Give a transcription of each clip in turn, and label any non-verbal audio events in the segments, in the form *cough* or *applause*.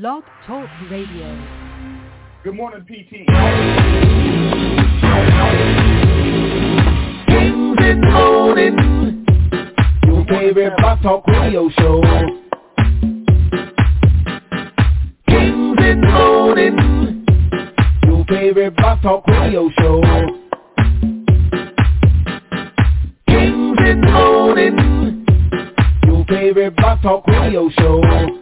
Blog Talk Radio. Good morning, PT. Good morning. Your favorite Blog Talk Radio show. Good morning. Your favorite Blog Talk Radio show. Good morning. Your favorite Blog Talk Radio show.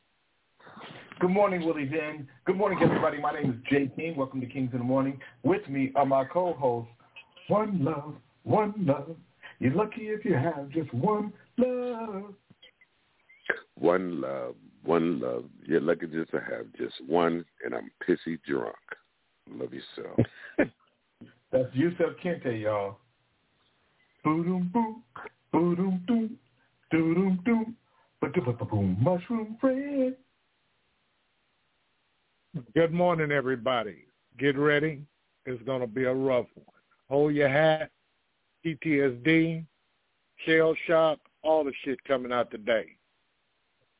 Good morning, Willie Den. Good morning, everybody. My name is Jay King. Welcome to Kings in the Morning. With me are my co-hosts, One Love, One Love. You're lucky if you have just one love. One love, one love. You're lucky just to have just one, and I'm pissy drunk. Love yourself. *laughs* That's Yusuf Kente, y'all. Boom, boom, boom, boom, boom, boom, boom, mushroom friend. Good morning, everybody. Get ready. It's going to be a rough one. Hold your hat, PTSD, shell shock, all the shit coming out today.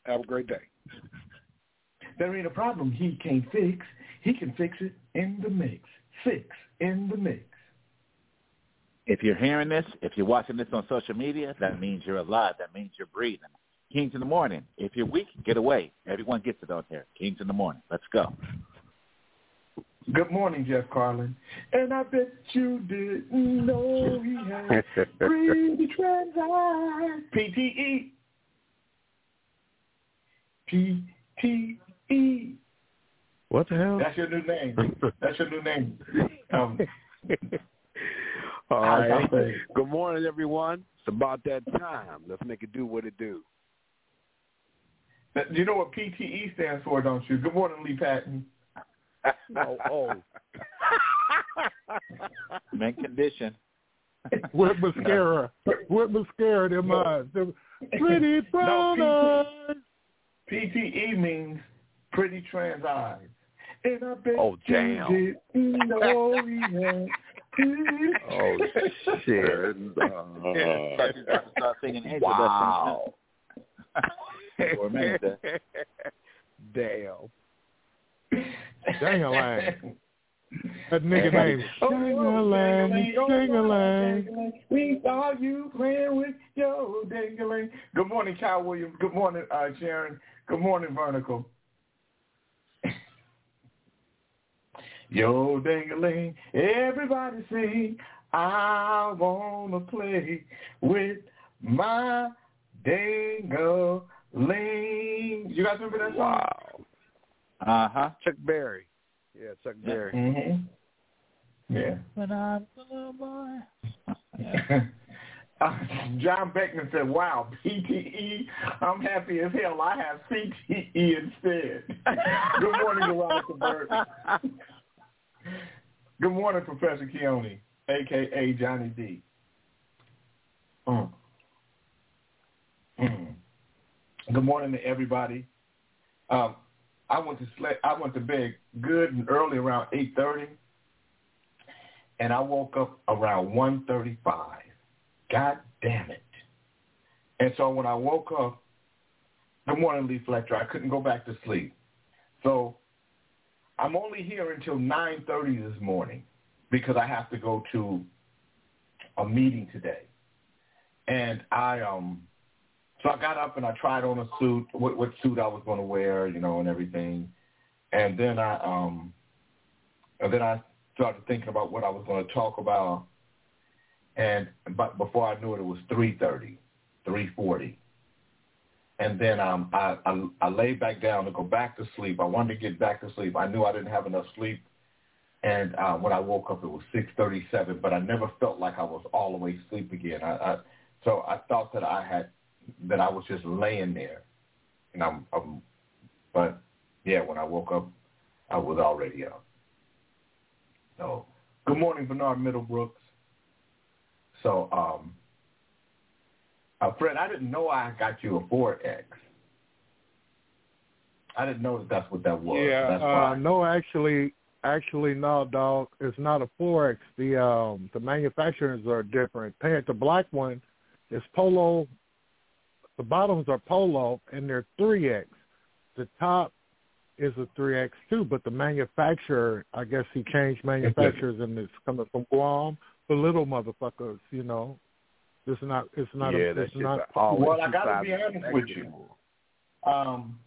Have a great day. There ain't a problem he can't fix. He can fix it in the mix. Fix in the mix. If you're hearing this, if you're watching this on social media, that means you're alive. That means you're breathing. Kings in the morning. If you're weak, get away. Everyone gets it out there. Kings in the morning. Let's go. Good morning, Jeff Carlin. And I bet you didn't know he had pretty trans eyes. PTE. PTE. What the hell? That's your new name. That's your new name. Um, *laughs* All right. Good morning, everyone. It's about that time. Let's make it do what it do. You know what PTE stands for, don't you? Good morning, Lee Patton. Oh, oh. *laughs* Mint condition. *laughs* With mascara. With mascara in their eyes. Them Pretty *laughs* brown No, eyes. PTE means pretty trans eyes. And I bet Oh, damn. you didn't know he Oh, shit. Uh, Thought you was about to start singing Wow. For a minute there. Damn. Dang-a-lang. That nigga *laughs* name. Dang-a-lang, dang-a-lang. We saw you playing with your dangling. Good morning, Cal Williams. Good morning, uh, Sharon. Good morning, Vertical. *laughs* Yo dangling, everybody sing. I wanna play with my dangling. You guys remember that song? Wow. Uh-huh. Chuck Berry. Yeah, Chuck Berry. Mm-hmm. Yeah. When I'm a little boy. *laughs* Uh, John Beckman said, wow, PTE, I'm happy as hell. I have CTE instead. *laughs* Good morning, Veronica Burt. Good morning, Professor Keone, a.k.a. Johnny D. Mm. Mm. Good morning to everybody. Um, I went to sleep. I went to bed good and early around 8.30, and I woke up around one thirty-five. God damn it. And so when I woke up, good morning, Lee Fletcher, I couldn't go back to sleep. So I'm only here until 9.30 this morning because I have to go to a meeting today. And I, um, so I got up and I tried on a suit, what, what suit I was going to wear, you know, and everything. And then I, um, and then I started thinking about what I was going to talk about. And but before I knew it, it was 3.30, 3.40. And then um, I, I, I laid back down to go back to sleep. I wanted to get back to sleep. I knew I didn't have enough sleep. And uh, when I woke up, it was 6.37, but I never felt like I was all the way asleep again. I, I, so I thought that I had, that I was just laying there. And I'm, I'm but yeah, when I woke up, I was already up. So, good morning, Bernard Middlebrooks. So, um, uh, Fred, I didn't know I got you a 4X. I didn't know that that's what that was. Yeah, that's uh, why. no, actually, actually, no, dog. It's not a forex. The um, the manufacturers are different. Paint the black one is Polo. The bottoms are Polo, and they're three X. The top is a three X too, but the manufacturer, I guess he changed manufacturers, and it's coming from Guam. The little motherfuckers, you know. It's not. It's not, yeah, a, it's not. a Well, I gotta be honest with you. Um,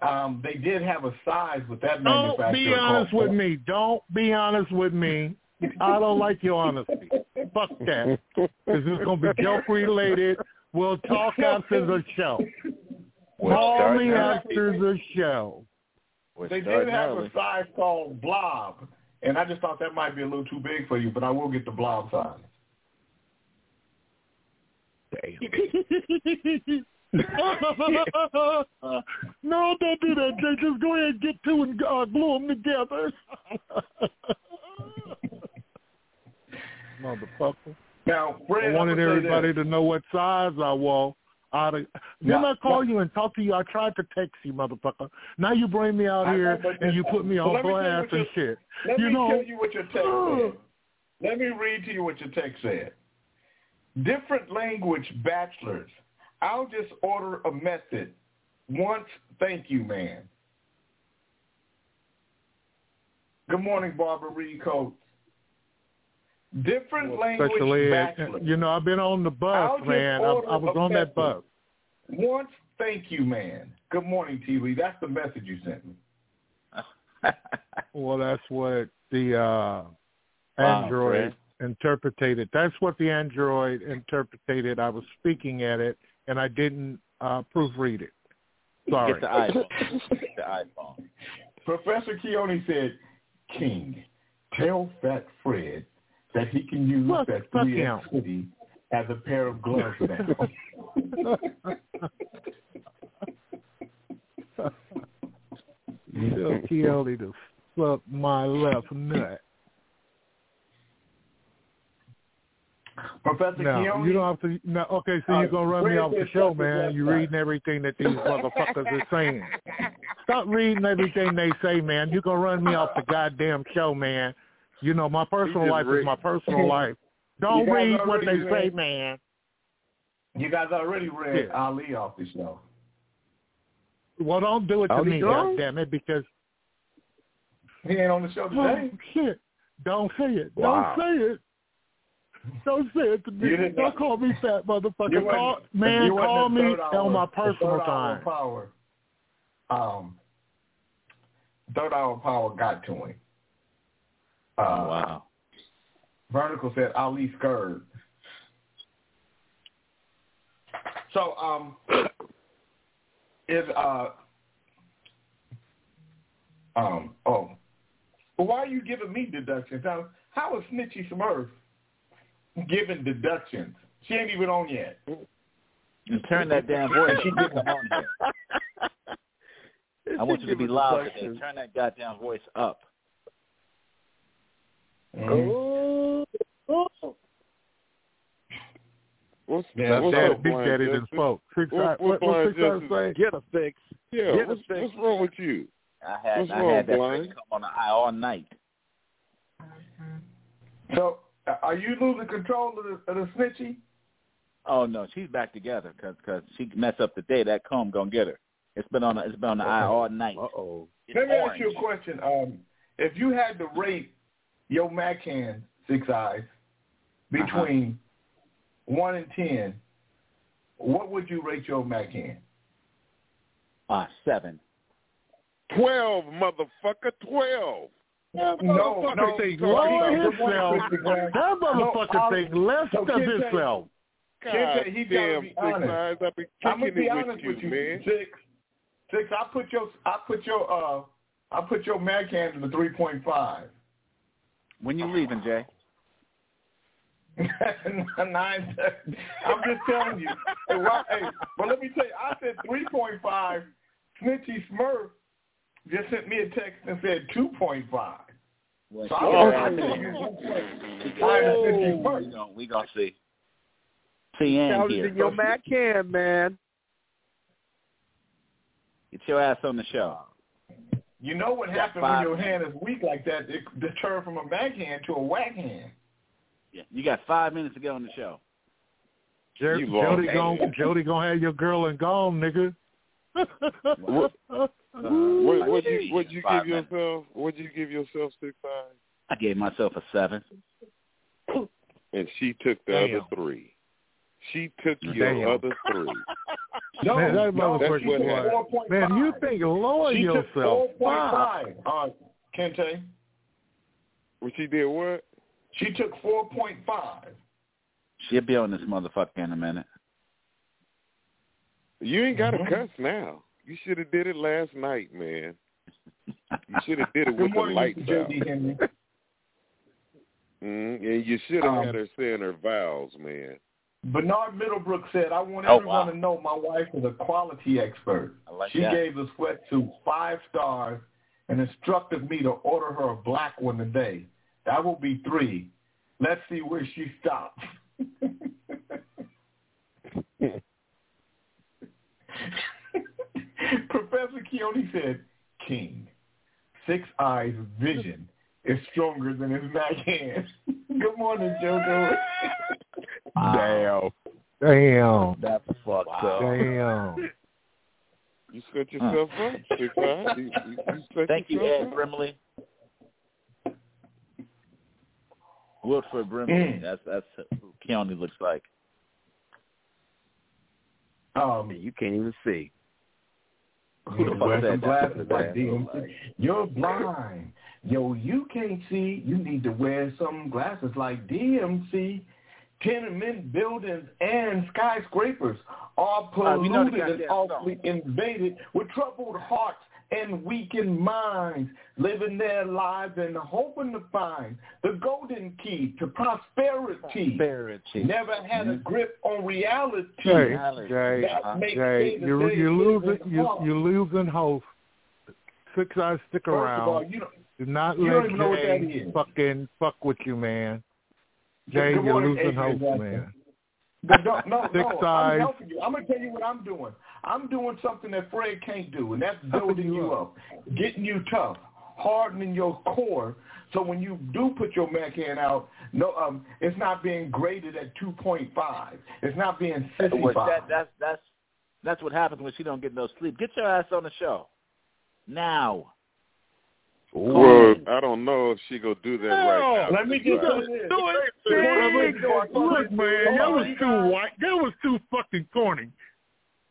um, they did have a size with that Don't manufacturer. be honest called- with me. Don't be honest with me. I don't like your honesty. Fuck that. *laughs* Because it's going to be joke related. We'll *laughs* talk after the show. We're Call starting me early. after the show. We're They did starting have early. a size called blob, and I just thought that might be a little too big for you, but I will get the blob size. *laughs* *laughs* no, don't do that. Jay. Just go ahead and get two and uh, glue them together. Motherfucker. Now, Fred, I wanted I'm gonna say everybody to know what size I was. I'd have, then Yeah, I call you and talk to you. I tried to text you, motherfucker. Now you bring me out I here and you put me on let me tell you blast and your- shit. Let you me know, tell you what your text said. Let me read to you what your text said. Different language bachelors. I'll just order a method. Once, thank you, man. Good morning, Barbara Reed Coates. Different language special ed. You know, I've been on the bus, man. I, I was on that bus. Once, thank you, man. Good morning, T. Lee. That's the message you sent me. *laughs* Well, that's what the uh, Wow, Android interpreted. That's what the Android interpreted. I was speaking at it, and I didn't uh, proofread it. Sorry. Get the iPhone. *laughs* Get the iPhone. Professor Keone said, King, tell Fat Fred that he can use Fuck- that fuck 3X him. hoodie as a pair of gloves now. Tell Kelly to suck my left nut. Professor No, Keone, you don't have to. No, okay, so Uh, you're gonna run me off the show, man. You're reading everything that these motherfuckers are saying. Stop reading everything they say, man. You're gonna run me off the goddamn show, man. You know my personal life read- is my personal *laughs* life. Don't read what they read- say, man. you guys already read Yeah. Ali off the show. Well, don't do it to Oh, me, you don't? goddamn it, because He ain't on the show oh today. shit, don't say it. Wow. Don't say it. Don't say it to me. You didn't- Don't call me fat motherfucker. Call, man, call me hour- on my the personal third hour time. Power, um, third hour power got to him. Uh, wow. Vertical said Ali Skird. So, um, is uh, um, oh, why are you giving me deductions? How, how is Snitchy Smurf giving deductions? She ain't even on yet. And turn that damn voice. She didn't come on here. *laughs* I want you to be loud today. Turn that goddamn voice up. Mhm. What's, Yeah, what's Daddy, up, Big Blind Daddy done Justice? spoke. Six What- I, what what, Blind six I Justice- say? Get a fix. Yeah, Get a what's, fix. what's wrong with you? I had What's I wrong, had that Blind? bitch come on the eye all night. So, uh, are you losing control of the, of the Snitchy? Oh no, she's back together because cause she mess up the day. That comb gonna get her. It's been on the, it's been on the eye all night. Uh oh. Let me orange. ask you a question. Um, if you had to rate your Mac hand six eyes between one and ten, what would you rate your Mac hand? Ah, seven. Twelve, motherfucker, twelve. That No, motherfucker no, think no, low no, of himself. That motherfucker I'll- think less no, of Kid Jay, himself. God Kid, he gotta damn, be six honest. eyes. I've been I'm gonna be honest with you, with you, man. six. Six. I put your I put your uh I put your Mac hand in the three point five. When you leaving, Jay? *laughs* Nine. I'm just telling you. Hey, why, hey, but let me tell you, I said 3.5. Snitchy Smurf just sent me a text and said 2.5. Well, So she I got was that. like, you trying to send you we first. gonna, we gonna see. See Ann Shout here. in your Mac can, man. Get your ass on the show. You know what Got happens when five your hand is weak like that? It it turn from a backhand to a whack hand. Yeah, you got five minutes to get on the show. Jo- You lost. Jody gon' Jody gonna have your girl and gone, nigga. What, *laughs* what, what do you you mean, what you five give yourself? What did you give yourself six five? I gave myself a seven. And she took the Damn. other three. She took Damn. your other three. No, Man, that no, motherfucker she took was- Man, you think lower she took 4.5, uh, Kente. When she did what? She took 4.5. She'll be on this motherfucker in a minute. You ain't got to Mhm. cuss now. You should have did it last night, man. You *laughs* should have did it Good with the lights out. *laughs* Mm, and you should have Um, had her saying her vows, man. Bernard Middlebrook said, I want Oh, everyone wow. to know my wife is a quality expert. Like she that. gave the sweatsuit five stars and instructed me to order her a black one today. That will be three. Let's see where she stops. *laughs* Professor Keone said, King, Six Eyes vision is stronger than his back hand. *laughs* Good morning, JoJo. Damn. Damn. That's fucked up. Damn. You set yourself up, six five. You, you, you set Thank you, Ed up. Brimley. Wilford Brimley. Mm. That's that's who Keone looks like. Oh Um, You can't even see. Who the You fuck wear some that? glasses like That's like- You're blind. Yo, you can't see. You need to wear some glasses like DMC. Tenement buildings and skyscrapers are Uh, we know polluted and awfully invaded with troubled hearts and weakened minds, living their lives and hoping to find the golden key to prosperity. Prosperity. Never had a grip on reality. Jay, Jay, Jay, you day you living losing you hard. you losing hope. Six eyes stick First around. of all, you don't, Do not you let don't even know what that Jay is. fucking fuck with you, man. Jay, Good you're losing Adrian hope, Jackson. man. But *laughs* don't, no, Six no, eyes. I'm helping you. I'm gonna tell you what I'm doing. I'm doing something that Fred can't do, and that's building you you up, getting you tough, hardening your core. So when you do put your Mac hand out, no, um, it's not being graded at 2.5. It's not being Well, sissified. that, that's that's that's what happens when she don't get no sleep. Get your ass on the show now. Well, I don't know if she gonna do that right now. Let me Six get five. to this. Do it. Hey, Look, man, that was too guys. white. That was too fucking corny.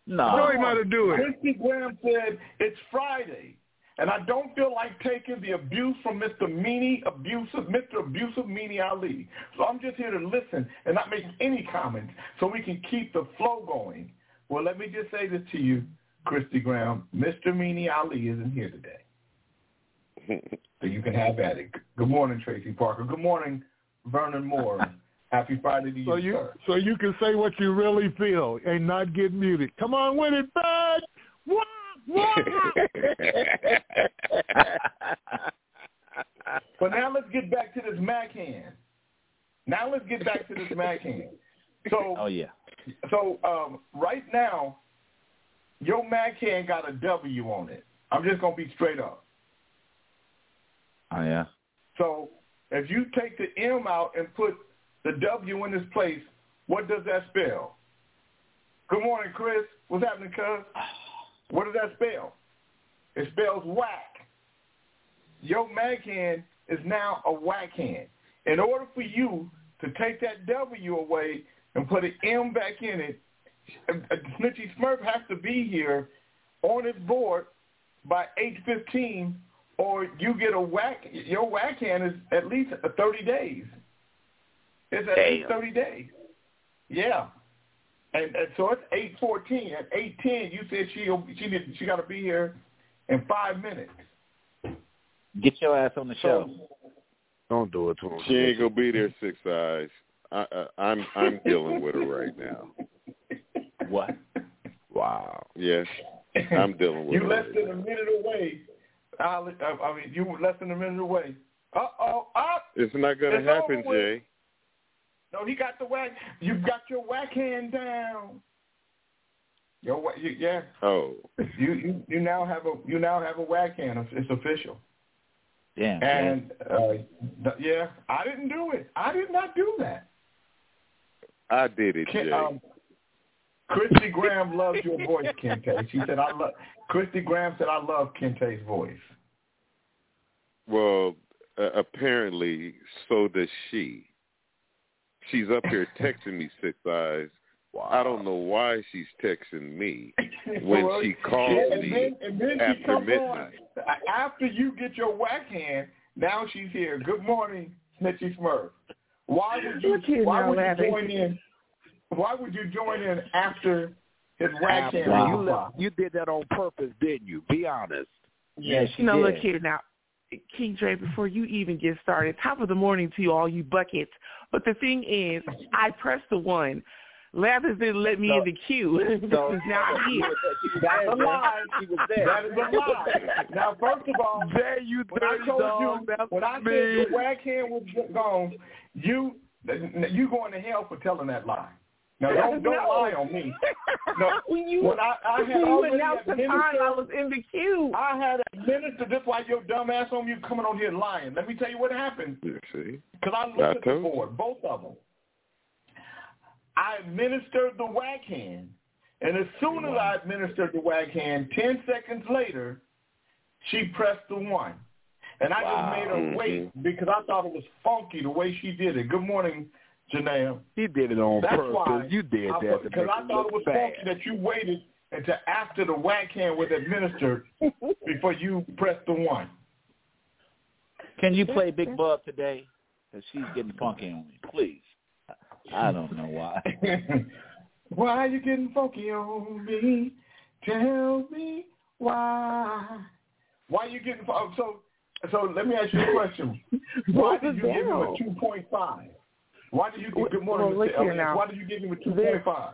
No. Show him how to do it. Christy Graham said it's Friday, and I don't feel like taking the abuse from Mr. Meanie, abusive, Mr. Abusive Meanie Ali. So I'm just here to listen and not make any comments so we can keep the flow going. Well, let me just say this to you, Christy Graham. Mr. Meanie Ali isn't here today. So you can have at it. Good morning, Tracy Parker. Good morning, Vernon Moore. *laughs* Happy Friday to you, So you sir. so you can say what you really feel and not get muted. Come on with it, bud. What? What? *laughs* But now let's get back to this Mac hand. Now let's get back to this Mac hand. So *laughs* Oh yeah. so um, right now, your Mac hand got a W on it. I'm just gonna be straight up. Oh yeah. So if you take the M out and put the W in its place, what does that spell? Good morning, Chris. What's happening, cuz? *sighs* What does that spell? It spells whack. Your Mac hand is now a whack hand. In order for you to take that W away and put an M back in it, Snitchy Smurf has to be here on his board by 8.15 or you get a whack, your whack hand is at least 30 days. It's at least 30 days. Yeah. And, and so it's 8.14. At 8.10, you said she she need, she got to be here in five minutes. Get your ass on the show. So Don't do it to him. She ain't gonna be there, six eyes. I, I, I'm I'm dealing with her right now. What? Wow. Yes, I'm dealing with her. you her. less right than now. a minute away I, I mean, you were less than a minute away. Uh oh, up. It's not going to happen. Jay. No, he got the whack. You've got your whack hand down. Your wha- you, yeah. Oh, You, you you now have a you now have a whack hand. It's, it's official. Damn. And uh, yeah, I didn't do it. I did not do that. I did it, Ken, Jay. um, Christy Graham loves your voice, Kente. She said I love. Christy Graham said I love Kente's voice. Well, uh, apparently, so does she. She's up here texting me six eyes. I don't know why she's texting me *laughs* when Well, she called yeah, and me then, and then after comes midnight. On, after you get your whack hand, now she's here. Good morning, Snitchy Smurf. Why would you? Look why would Larry. you join in? Why would you join in after his whack hand? Wow. You, left, you did that on purpose, didn't you? Be honest. Yeah, she no, did. look here now. King Dre, before you even get started, top of the morning to you all you buckets. But the thing is, I pressed the one. Lathers didn't let me in the queue. So- now I'm here. That's a lie. That is a lie. Now, first of all, Jay, you when I dirty told dog. you, That's when I me. said your whack hand was gone, you you going to hell for telling that lie. Now don't don't No. lie on me. *laughs* No, when you when I, I had when you announced the time, I was in the queue. I had administered just like your dumb ass on you coming on here lying. Let me tell you what happened. You see? Because I looked I at the board, both of them. I administered the whack hand, and as soon as I administered the whack hand, ten seconds later, she pressed the one. And I Wow. just made her wait mm-hmm. because I thought it was funky the way she did it. Good morning, Janelle. He did it on That's purpose. why you did I, that to because make I it thought look it was bad. funky that you waited until after the whack hand was administered before you pressed the one. Can you play Big Bub today? Because she's getting funky on me. Please. I don't know why. *laughs* why are you getting funky on me? Tell me why. Why are you getting fu- oh, so? So let me ask you a question. Why did you give him a two point five? Why did you give good morning? Well, Mr. here Elliott. Why did you give him a two point five?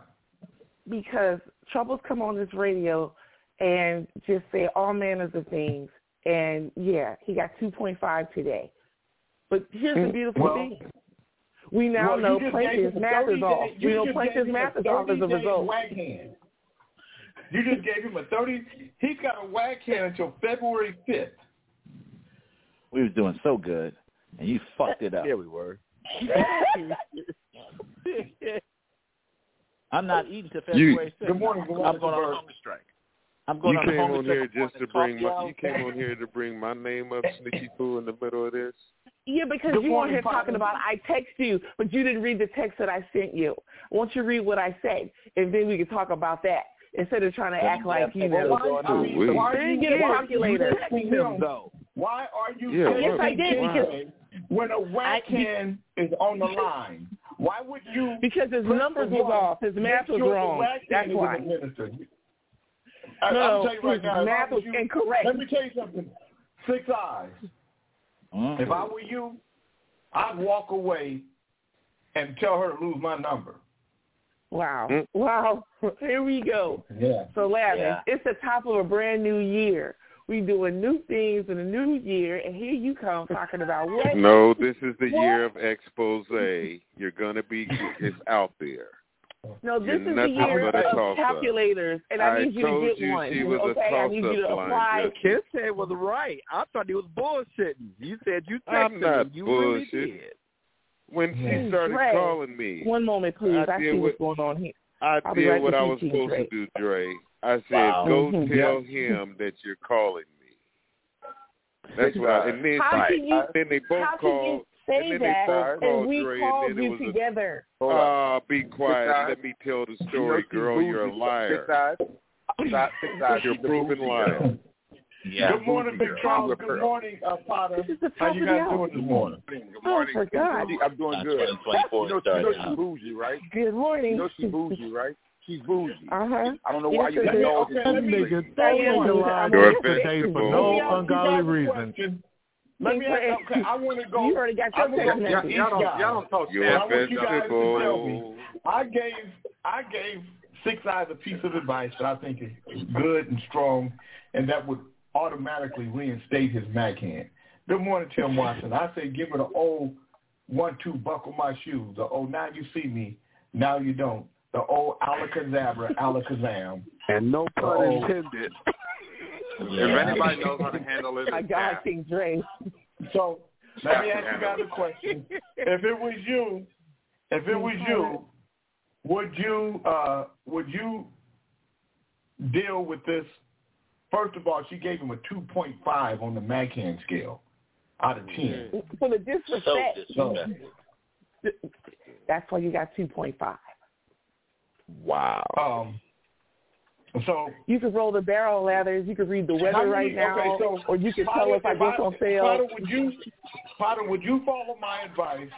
because troubles come on this radio and just say all manners of things. And yeah, he got 2.5 today. But here's the mm. beautiful Well- thing. We now Well, know just Plaintiff's gave him a math 30 is off. you We know just Plaintiff's gave him math a is off as a result. Whack hand. You just gave him a thirty. He's got a whack hand until February fifth. We was doing so good, and you fucked it up. Yeah, we were. *laughs* I'm not eating till February 6th. Good morning, good I'm going on a hunger strike. I'm going You on a came hunger on strike. here I'm just to going bring talk my. y'all. You came on here to bring my name up, Sneaky Pooh, in the middle of this. Yeah, because Good you were morning, here talking partner. about I text you, but you didn't read the text that I sent you. Won't you read what I said, and then we can talk about that instead of trying to act like you know. why, I mean, Ooh-wee. why are Then you get a why- calculator. you him, though. Why are you Yeah, texting Yes, I did, because- when a whack I- is on the line? Why would you? Because his press numbers was off. His math was sure the wrong. That's is why. I, No, I'll tell you right his now. math was you- incorrect. Let me tell you something. Six eyes. Mhm. If I were you, I'd walk away and tell her to lose my number. Wow. Mm. Wow. *laughs* Here we go. Yeah. So, Lavin, Yeah. it's the top of a brand new year. We doing new things in the new year, and here you come talking about what? *laughs* No, *laughs* this is the What? year of expose. You're gonna be. It's out there. No, this You're is the year of calculators, and I, I need you to get you one. she was a okay, I need you to toss-up line, apply. Jessica. Ken said it was right. I thought he was bullshitting. You said you I'm texted not him. You bullshitting. really did. When Yeah. she hmm. started Dre. calling me, One moment, please. I I, did see what- what's going on here. I I'll be did right what I was King supposed Dre. to do, Dre. I said, Wow. go Mhm. tell him that you're calling me. That's what I. And then, How can you? then they both How can you called. say and then that? both And called we Dre, called and you was together. Ah, be quiet. eyes. Let me tell the You know story, girl. You're a liar. eyes. Six eyes. Six eyes. You're a proven liar. Yeah. Good morning, Big. Charles. Good her. morning, uh, Potter. This is the How you guys doing this morning? Good Oh, morning. for God. I'm doing good. 2024 You know, you know started she's out. bougie, right? Good morning. You know she's bougie, right? *laughs* She's bougie. Uh huh. I don't know why you got is. all Okay, this let me- bougie. Nigga, I don't bougie. lie You're to a today for no Let me ask you ungodly reason. Let me ask okay, I want to go. You already got I your wanna text Y'all, y'all don't, y'all don't talk You're I a want you guys to tell me. I gave I gave Six Eyes a piece of advice that I think is good and strong, and that would automatically reinstate his backhand. Good morning, Tim Watson. I say give her the old one-two buckle my shoes. The oh now you see me, now you don't. The old alakazabra, alakazam. And no pun old- intended. If anybody knows how to handle it, My it's God, Cap. King Dre. So let me ask you guys a question. If it was you, if it was you, would you uh would you deal with this? First of all, she gave him a two point five on the Macan scale out of ten. For the disrespect. So That's why you got 2.5. Wow. um so You could roll the barrel ladders. You could read the weather do right you- now, okay, so or you could Potter, tell if I if get on sale. Potter, would you Potter, would you follow my advice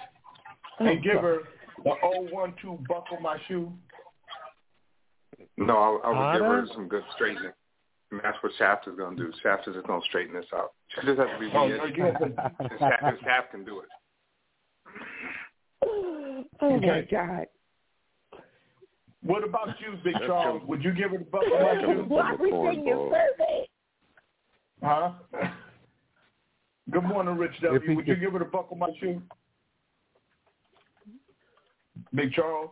and give her the 012 buckle my shoe? No, I, I would give her Potter? some good straightening. And that's what Shaft is going to do. Shaft is just going to straighten this out. She just has to be Oh, weird. again, And Shaft, Shaft can do it. Oh my God! What about you, Big Charles? Would you give her the buckle my shoe? Why are we taking a survey? Huh? Good morning, Rich W. he Would you give her the buckle my shoe? Big Charles?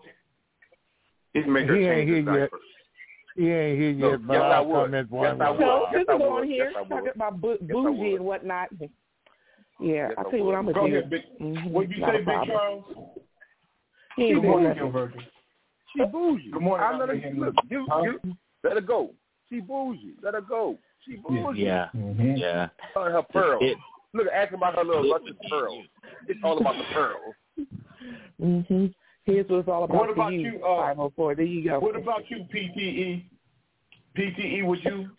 He can make her He ain't here yet. He ain't here No, yet, but yes, I I'll would. comment one Yes, I would. So Yes, this I is on would. here Yes, talking about bu- Yes, bougie and whatnot. Yeah, Yes, I'll tell you what I'm would. gonna do. ahead, Big. Mhm, What'd you not say, Big. Charles? He ain't Good doing morning, nothing. Gil Virgil. She bougie. Good morning, I let her, look, you, Huh? you, let her go. She bougie. Let her go. She bougie. Yeah, Mm-hmm. yeah. Her, her pearls. It- Look, ask about her little luscious pearls. It's all about the pearls. hmm Here's what it's all about What about you. you, uh, 504. There you go. What about you, PTE? PTE, would you?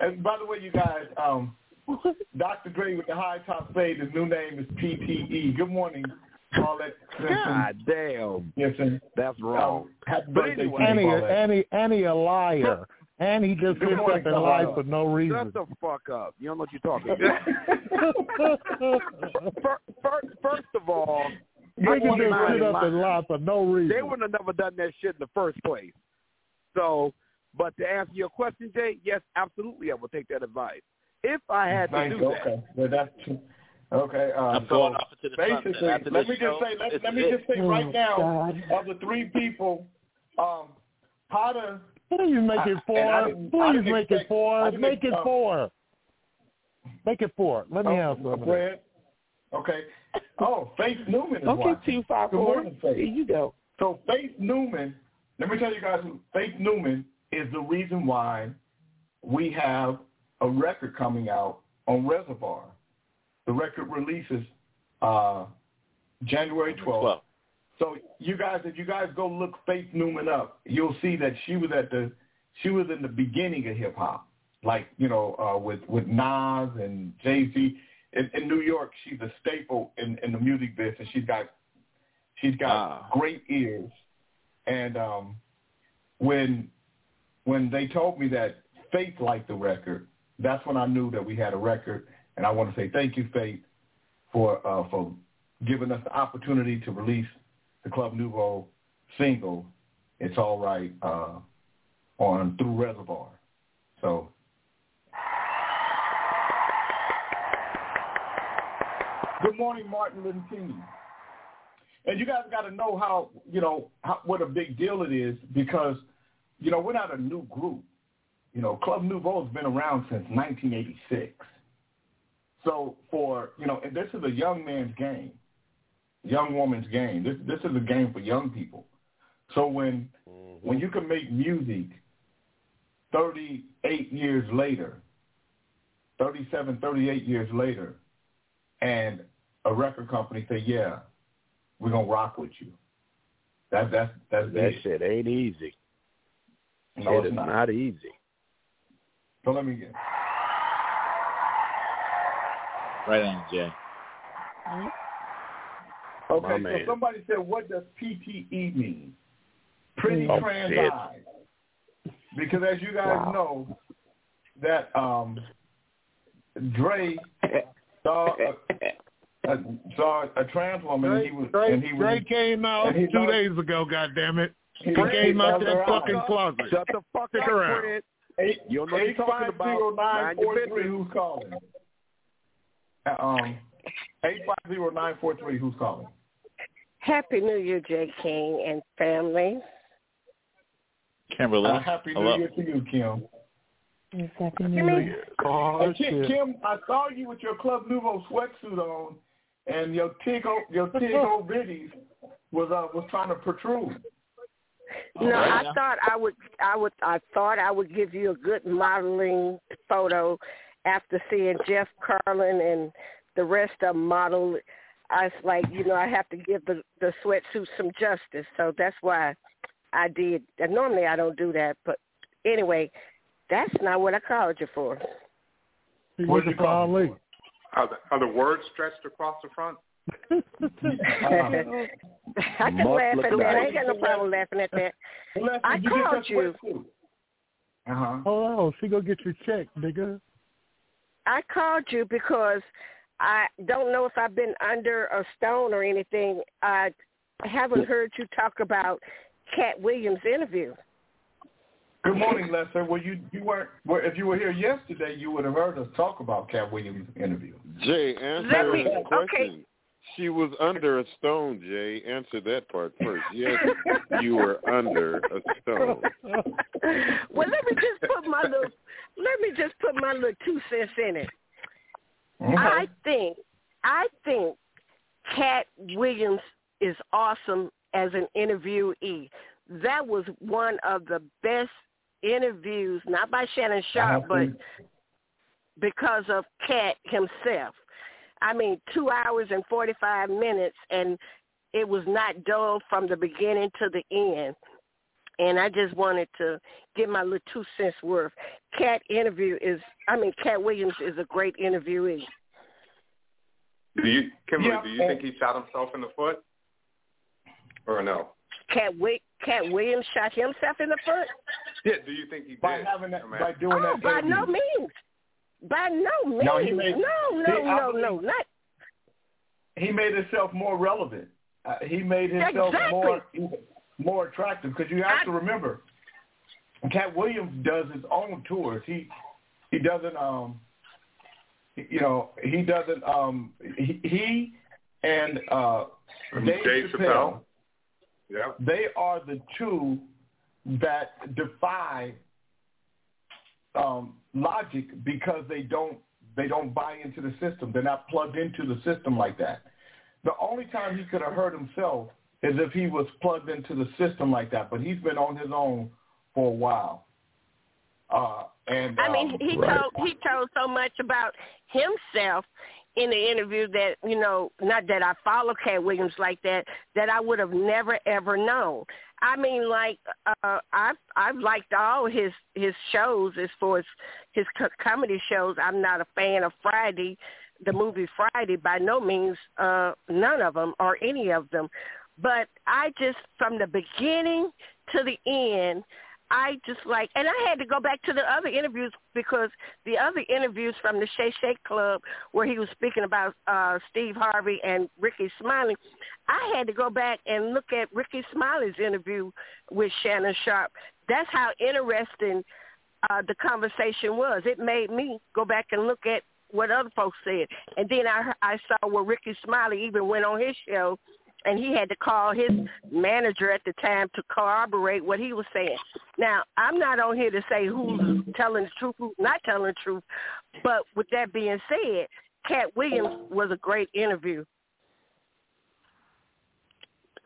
And by the way, you guys, um, *laughs* Dr. Gray with the high top fade, his new name is PTE. Good morning, Paulette Simpson. God damn. Yes, and That's wrong. um, happy But birthday anyway- to And you, Paulette. and he, a liar. *laughs* And he just Good sits up and lies for no reason. Shut the fuck up. You don't know what you're talking *laughs* about. first, first, first of all, I Niggas want just sit up and lie for no reason. They wouldn't have never done that shit in the first place. So, but to answer your question, Jay, yes, absolutely, I would take that advice if I had to Thank do you. that. Okay, well, that's true. Okay, uh, I'm so going off into the basically, sunset. Let me show, just say, let, let me it. just say right Oh, now, God. of the three people, um, Potter Please make I- it and I four. Please make it expect- I four. Make it expect- four. Make it four. Let me Oh, have some of that. Fred? Okay. Oh, Faith Newman is Okay, watching. two five Good four. morning, There Faith. you go. So Faith Newman, let me tell you guys, Faith Newman is the reason why we have a record coming out on Reservoir. The record releases uh, January 12th. Twelve. So you guys, if you guys go look Faith Newman up, you'll see that she was at the, she was in the beginning of hip hop, like you know, uh, with with Nas and Jay Z. In, in New York, she's a staple in, in the music business. She's got, she's got Ah. great ears, and um, when when they told me that Faith liked the record, that's when I knew that we had a record. And I want to say thank you, Faith, for uh, for giving us the opportunity to release the Club Nouveau single, It's All Right, uh, on Through Reservoir. So good morning, Martin Lentini. And you guys got to know how, you know, how, what a big deal it is because, you know, we're not a new group. You know, Club Nouveau has been around since 1986. So for, you know, this is a young man's game young woman's game. This this is a game for young people. So when mm-hmm. when you can make music 38 years later, 37, 38 years later, and a record company say, "Yeah, we're gonna rock with you." That that's that's That it. shit ain't easy. No, it it's is not. not easy. So let me get. Right on, Jay. Okay, My so man. somebody said, "What does PTE mean?" Pretty Oh, trans shit. eyes. Because as you guys Wow. know, that um, Dre saw a, a, saw a trans woman, and he was Dre, and he was Dre came out and he two loved- days ago. God damn it! he He came out her that eyes. fucking closet. Shut the fuck up, around. Fred. Eight, You don't know what you're talking about. Mind your business. Who's calling? Uh, Um, eight five zero nine four three. Who's calling? Happy New Year, J. King and family. Kimberly. Uh, happy New hello. Year to you, Kim. Yes, happy New Year. Oh, And Kim, shit. Kim, I saw you with your Club Nouveau sweatsuit on, and your Tigo, your Tigo bitties *laughs* was uh, was trying to protrude. No, All right I now. thought I would. I would. I thought I would give you a good modeling photo after seeing Jeff Carlin and the rest of them model. I was like, you know, I have to give the the sweatsuit some justice, so that's why I did. And normally I don't do that, but anyway, that's not what I called you for. What'd looking you for call me Are the, are the words stretched across the front? Uh, *laughs* I can Must laugh at that. I ain't got no problem laughing at that. Leslie, I you called you. Uh huh. Hold on, she gonna get your check, nigga. I called you because I don't know if I've been under a stone or anything. I haven't heard you talk about Katt Williams' interview. Good morning, Lester. Well, you you weren't. Well, if you were here yesterday, you would have heard us talk about Katt Williams' interview. Jay, answer Let me- his question. okay. She was under a stone, Jay. Answer that part first. Yes, you were under a stone. *laughs* well, let me just put my little let me just put my little two cents in it. I think I think Katt Williams is awesome as an interviewee. That was one of the best interviews, not by Shannon Sharpe, but because of Katt himself. I mean, two hours and 45 minutes, and it was not dull from the beginning to the end. And I just wanted to get my little two cents worth. Katt interview is, I mean, Katt Williams is a great interviewee. Do you, Kimberly? Yeah, do you think he shot himself in the foot, or no? Katt, Wi- Katt Williams shot himself in the foot? Yeah. Do you think he by did? having that, by doing Oh, that by interview. no means. By no means. No, he made- no, no, See, no, no, not he made himself more relevant. Uh, he made himself Exactly. more more attractive because you have I- to remember, Katt Williams does his own tours. He he doesn't um you know he doesn't um he, he and uh Dave, Dave Chappelle, Chappelle. Yeah. they are the two that defy um, logic because they don't they don't buy into the system. They're not plugged into the system like that. The only time he could have hurt himself is if he was plugged into the system like that. But he's been on his own for a while. Uh, and I mean, um, he told he told so much about himself in the interview that you know, not that I follow Katt Williams like that, that I would have never ever known. I mean, like uh, I've I've liked all his his shows as far as his co- comedy shows. I'm not a fan of Friday, the movie Friday, by no means. Uh, none of them or any of them. But I just from the beginning to the end. I just like, and I had to go back to the other interviews because the other interviews from the Shay Shake Club where he was speaking about uh, Steve Harvey and Rickey Smiley, I had to go back and look at Rickey Smiley's interview with Shannon Sharpe. That's how interesting uh, the conversation was. It made me go back and look at what other folks said, and then I I saw where Rickey Smiley even went on his show and he had to call his manager at the time to corroborate what he was saying. Now, I'm not on here to say who's telling the truth, who's not telling the truth, but with that being said, Katt Williams was a great interview.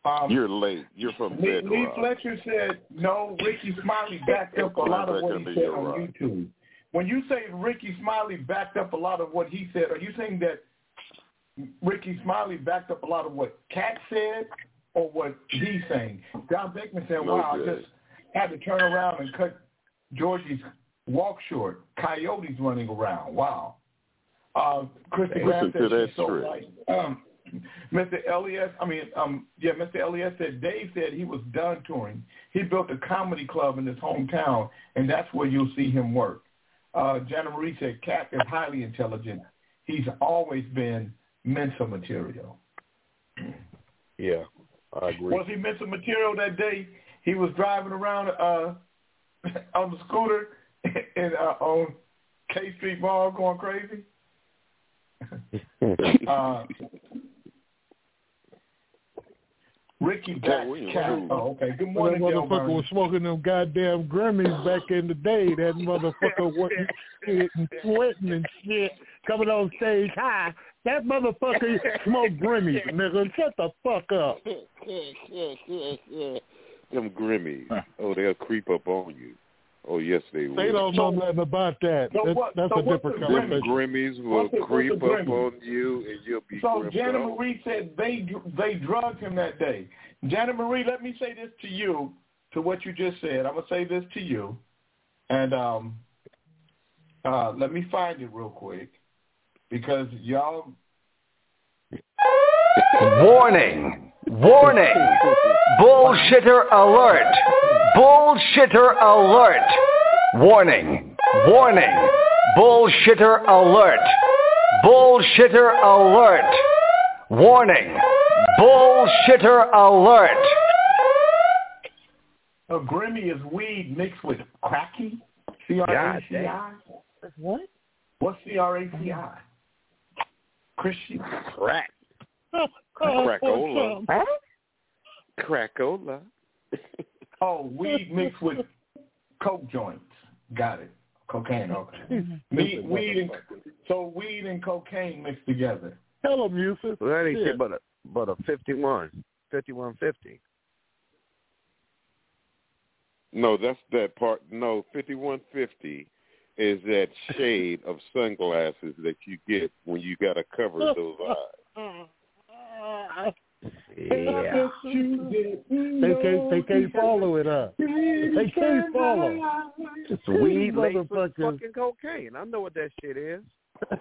um, You're late. You're from Lee, Lee Fletcher said no. Rickey Smiley backed up a lot of what he said on YouTube. When you say Rickey Smiley backed up a lot of what he said, are you saying that Rickey Smiley backed up a lot of what Katt said, or what he's saying? John Beckman said, No "Wow, I just had to turn around and cut Georgie's walk short. Coyotes running around. Wow." Uh, Christy Graham said she's so right. Um, Mr. Elias, I mean, um, yeah, Mr. Elias said Dave said he was done touring. He built a comedy club in his hometown, and that's where you'll see him work. Uh, Jana Marie said Katt is highly intelligent. He's always been Mensa material. Yeah, I agree. Was he Mensa material that day? He was driving around uh, *laughs* on the scooter *laughs* in uh, on K Street Mall going crazy. *laughs* uh, Ricky Jack Cat. Oh, okay. Good morning, That motherfucker Vernon. was smoking them goddamn Grammys back in the day. That motherfucker was shit and sweating and shit, coming on stage high. That motherfucker smoked Grammys, nigga. Shut the fuck up. *laughs* Them Grimmies. Oh, they'll creep up on you. Oh, yes, they will. They don't know nothing about that. so That- what- that's so a different the Them conversation. Grimmies will the- creep up Grimmy? on you, and you'll be So Jana. Marie said they they drugged him that day. Janet Marie, let me say this to you, to what you just said. I'm gonna say this to you, and um, uh, let me find it real quick because y'all. Warning! Warning! Bullshitter alert! Bullshitter alert! Warning! Warning! Bullshitter alert! Bullshitter alert! Warning! Bullshitter alert! A Grimmy is weed mixed with cracky. C R A C I. What? What's C R A C I? Christian. Crack. Oh, Crackola. Crackola. Oh, weed mixed with coke joints. Got it. Cocaine. Okay. *laughs* Mhm. Weed, weed and so weed and cocaine mixed together. Hello, them, Yusuf. Well, that ain't Shit. shit but a but a fifty one. Fifty one fifty. No, that's that part. No, 5150 is that shade of sunglasses that you get when you got to cover *laughs* those eyes. Yeah. They can't. They can't follow it up. They can't follow. It's weed laced with Motherfuckers. fucking cocaine. I know what that shit is. *laughs*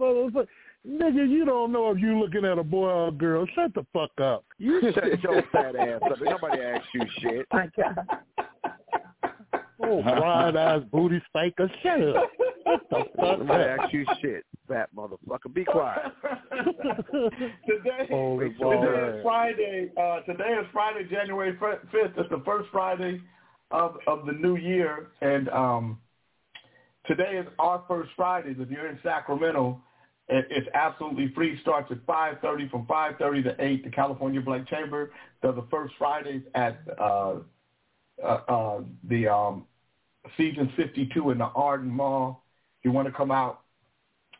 Motherfucker. Nigga, you don't know if you looking at a boy or a girl. Shut the fuck up. You shut your fat ass up. Ain't Nobody asked you shit. My *laughs* God. Oh, *laughs* wide eyes, booty spanker. Shut up. Shut the fuck Nobody up. asked you shit, fat motherfucker. Be quiet. *laughs* today, Holy today ball. is Friday. Uh, today is Friday, January fifth. It's the first Friday of of the new year, and um, today is our first Friday. If you're in Sacramento, it, it's absolutely free. Starts at five thirty. From five thirty to eight, the California Black Chamber does the first Fridays at uh, uh, uh, the um, Season 52 in the Arden Mall. If you want to come out,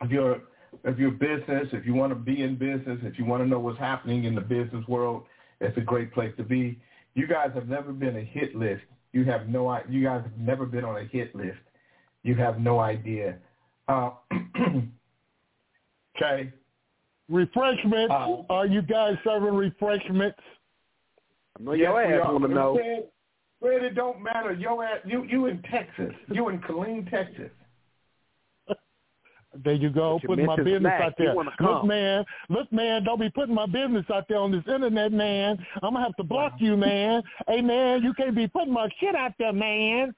if you're if you're business, if you want to be in business, if you want to know what's happening in the business world, it's a great place to be. You guys have never been a hit list. You have no you guys have never been on a hit list. You have no idea. Uh, *clears throat* okay. Refreshments. Uh, Are you guys serving refreshments? I know your Yes, we ass are. want to know. Fred, Fred, it don't matter. Your ass, you you in Texas. You in Killeen, Texas. There you go, But you putting my business snacks. out there. Look, man, look, man, don't be putting my business out there on this internet, man. I'm gonna have to block you, man. Hey, man, you can't be putting my shit out there, man.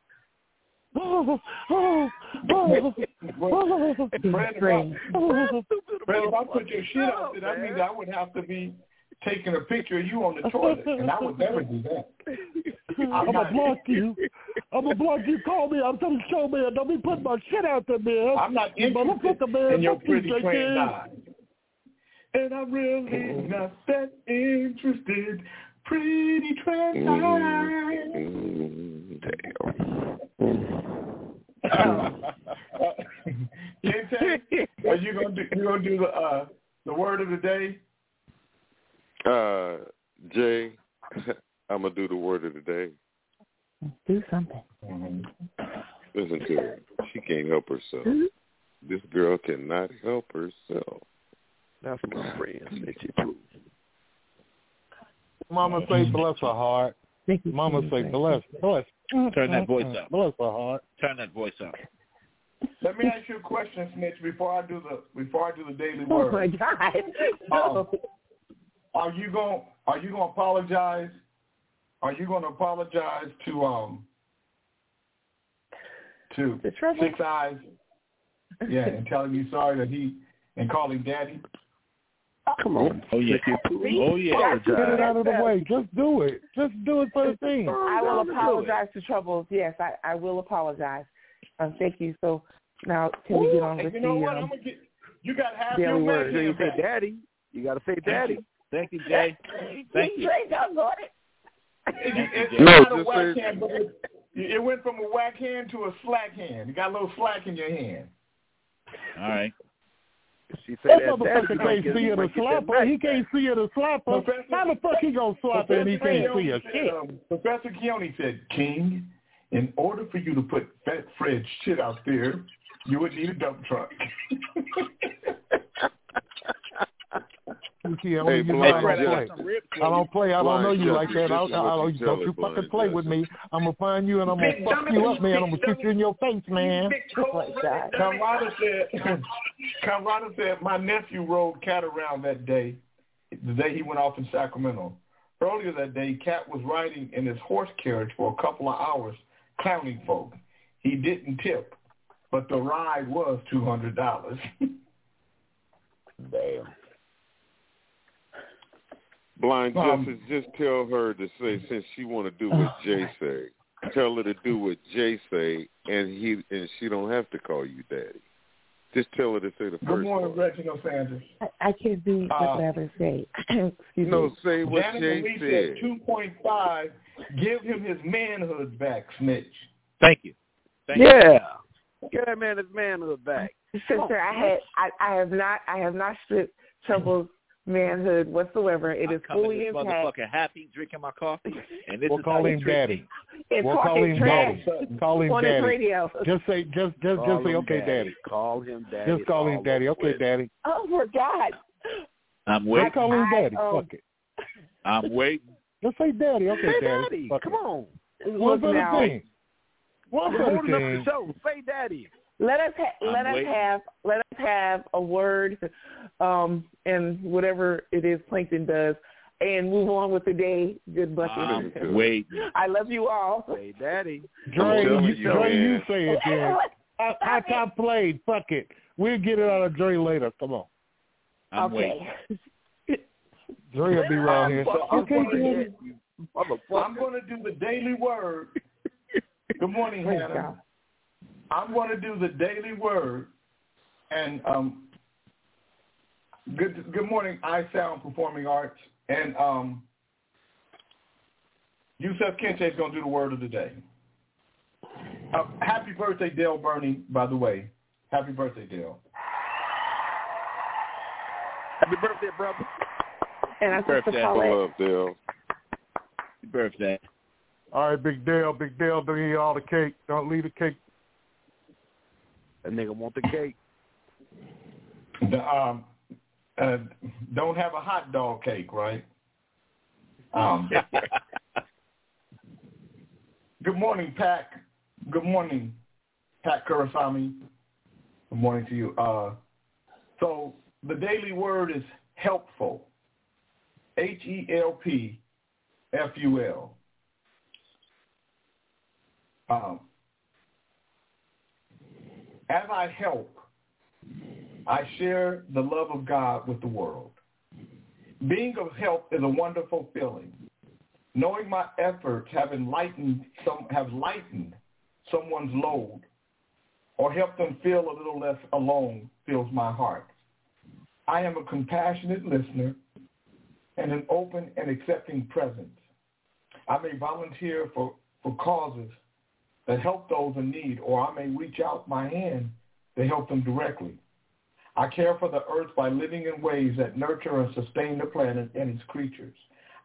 Oh, oh, oh, oh. Fred, if I, Fred, if I put your shit out there, that means I would have to be taking a picture of you on the *laughs* toilet, and I would never do that. *laughs* I'm gonna block you. I'm gonna block you. Call me. I'm telling show man. Don't be putting my shit out there, man. I'm not interested man. in your pretty JK. eyes. And I'm really not that interested. Pretty trans eyes. Kente, are you gonna do you gonna do the uh the word of the day? Uh, Jay, *laughs* I'm gonna do the word of the day. Do something. Listen to her. She can't help herself. This girl cannot help herself. That's my friend, Snitchy Pooh. Mama say bless her heart. Mama say bless, bless. Turn that voice up. Bless her heart. Turn that voice up. Let me ask you a question, Snitch, before I do the before I do the daily word. Oh my God. Um, are you going are you going to apologize? Are you going to apologize to um to The trouble. Six Eyes? Yeah, and tell him you sorry that he and call him daddy. Come on. Oh yeah. Oh yeah. Get it out of the way. Just do it. Just do it for the team. I will apologize to Troubles. Yes, I, I will apologize. Um, thank you. So now can we get on with you the know what? I'm um, gonna get. You got half daily your word. money You say daddy. You got to say daddy. Thank you, Jay. Thank you. Jay doggone it. It, it, No, it's just whack hand, but it, it went from a whack hand to a slack hand. You got a little slack in your hand. All right. She That said that motherfucker can't see it or slap her. He can't see it or slap her. Professor- How the fuck he gonna slap her and he can't see her shit? said, um, Professor Keone said, King, in order for you to put Fat Fred's shit out there, you would need a dump truck. *laughs* You see, only Hey, you know I don't Jeff. play. I don't play. I don't know you like that. I, I, this is I don't, you don't you it, fucking Blind play with me. I'm gonna find you and I'm gonna fuck you up, man. I'm gonna shoot you in your face, man. My God. Conrada said, Conrada said, my nephew rode Katt around that day, the day he went off in Sacramento. Earlier that day, Katt was riding in his horse carriage for a couple of hours, clowning folk. He didn't tip, but the ride was two hundred dollars. Damn. Blind Um, Justice, just tell her to say since she want to do what *laughs* Jay say, tell her to do what Jay say, and he and she don't have to call you daddy. Just tell her to say the first. Good first morning, part. Reginald Sanders. I, I can't do Uh, what say. *clears throat* Excuse No, me. say what Danny Jay Marie said. said two point five. Give him his manhood back, snitch. Thank you. Thank you. Yeah. Get that man his manhood back. Sister, I had I, I have not I have not stripped Trouble's manhood whatsoever. It I is fully this intact. motherfucker happy, drinking my coffee, and this We'll is call *laughs* him daddy. It's We'll call him trash daddy. Call him on his daddy. radio. Just say, just, just, Call just say, okay, daddy. Call him daddy. Just call him daddy. Okay, with. daddy. Oh my God. I'm I waiting. call him I, daddy. um, Fuck it. I'm waiting. Just say daddy. Okay, Say daddy. daddy. Fuck Come it. on. One Look for the now. team. One You're for the holding up the team. show. Say daddy. Let us ha- I'm let us have let us have a word, um, and whatever it is Plankton does, and move on with the day. Good bucket. I'm waiting. *laughs* I love you all. Say daddy. Dre, telling you, you, Dre, you say it, Jen. I, I top played. Fuck it. We'll get it out of Dre later. Come on. I'm waiting. okay. *laughs* Dre will be around here. So Okay, gonna daddy. I'm going to do the daily word. Good morning, Hannah. God. I'm going to do the daily word, and um, good good morning, I Sound Performing Arts, and um, Yusef Kente is going to do the word of the day. Uh, happy birthday, Dale Burney, by the way. Happy birthday, Dale. Happy birthday, brother. And I sister Birthday. Paulette. Love Dale. Happy birthday. All right, Big Dale. Big Dale, don't eat all the cake. Don't leave the cake. That nigga want the cake. The, um, uh, don't have a hot dog cake, right? Um, *laughs* good morning, Pack. Good morning, Pat Kurasami. Good morning to you. Uh, so the daily word is helpful. H E L P F U L. Um, as I help, I share the love of God with the world. Being of help is a wonderful feeling. Knowing my efforts have enlightened some have lightened someone's load or helped them feel a little less alone fills my heart. I am a compassionate listener and an open and accepting presence. I may volunteer for, for causes that help those in need, or I may reach out my hand to help them directly. I care for the earth by living in ways that nurture and sustain the planet and its creatures.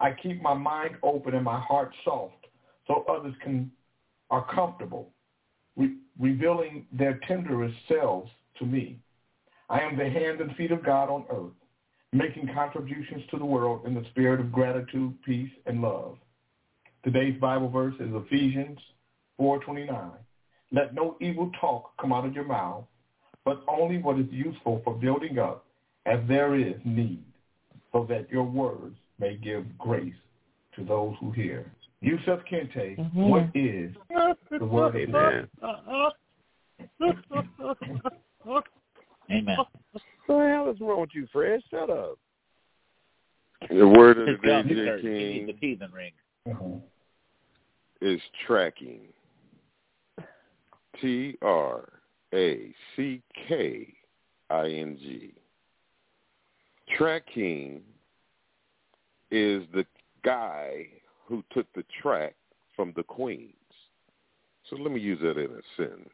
I keep my mind open and my heart soft so others can are comfortable, re- revealing their tenderest selves to me. I am the hand and feet of God on earth, making contributions to the world in the spirit of gratitude, peace, and love. Today's Bible verse is Ephesians 4.29. Let no evil talk come out of your mouth, but only what is useful for building up as there is need, so that your words may give grace to those who hear. Yusuf Kente, Mhm. what is the word of the day? Amen. Amen. What the hell is wrong with you, Fred? Shut up. The word of the His day, gum J. hurt. He King, needs a teething ring. is tracking. T R A C K I N G. Tracking is the guy who took the track from the Queens. So let me use that in a sentence.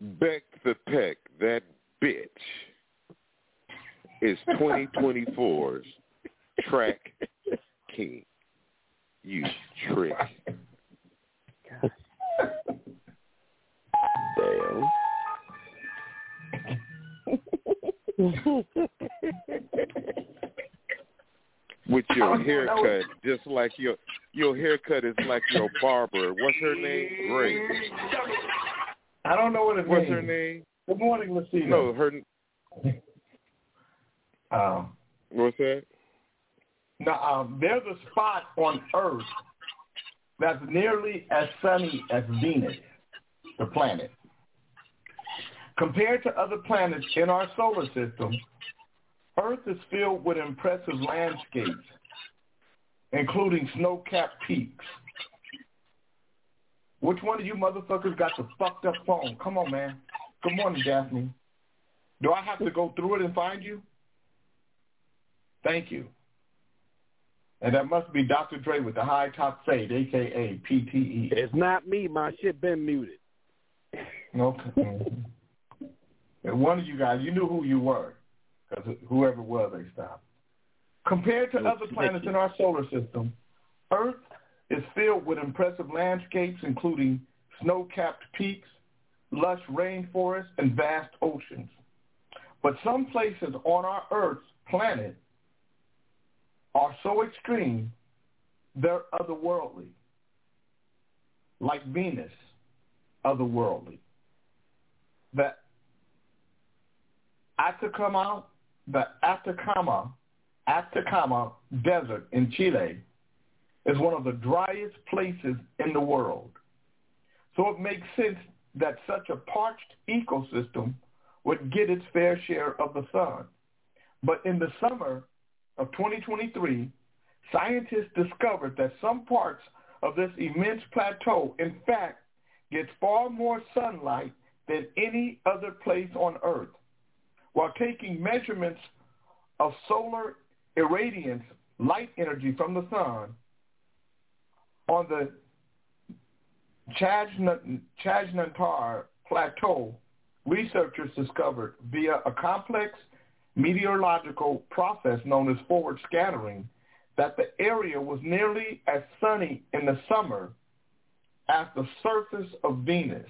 Beck the Peck, that bitch, is 2024's *laughs* track king. You trick. Damn. With your haircut, just like your your haircut is like your barber. What's her name? Grace. I don't know what it What's means. her name? Good morning, Lucina. No, her. Um, What's that? now, um, there's a spot on Earth that's nearly as sunny as Venus, the planet. Compared to other planets in our solar system, Earth is filled with impressive landscapes, including snow-capped peaks. Which one of you motherfuckers got the fucked up phone? Come on, man. Good morning, Daphne. Do I have to go through it and find you? Thank you. And that must be Dr. Dre with the high top fade, aka PTE. It's not me. My shit been muted. Okay. and one of you guys, you knew who you were, because whoever it was, they stopped. Compared to other planets in our solar system, Earth is filled with impressive landscapes, including snow-capped peaks, lush rainforests, and vast oceans. But some places on our Earth's planet are so extreme, they're otherworldly. Like Venus, otherworldly. The Atacama, the Atacama, Atacama Desert in Chile is one of the driest places in the world. So it makes sense that such a parched ecosystem would get its fair share of the sun. But in the summer of 2023, scientists discovered that some parts of this immense plateau, in fact, gets far more sunlight than any other place on Earth. While taking measurements of solar irradiance, light energy from the sun, on the Chajnantor Plateau, researchers discovered via a complex meteorological process known as forward scattering that the area was nearly as sunny in the summer as the surface of Venus.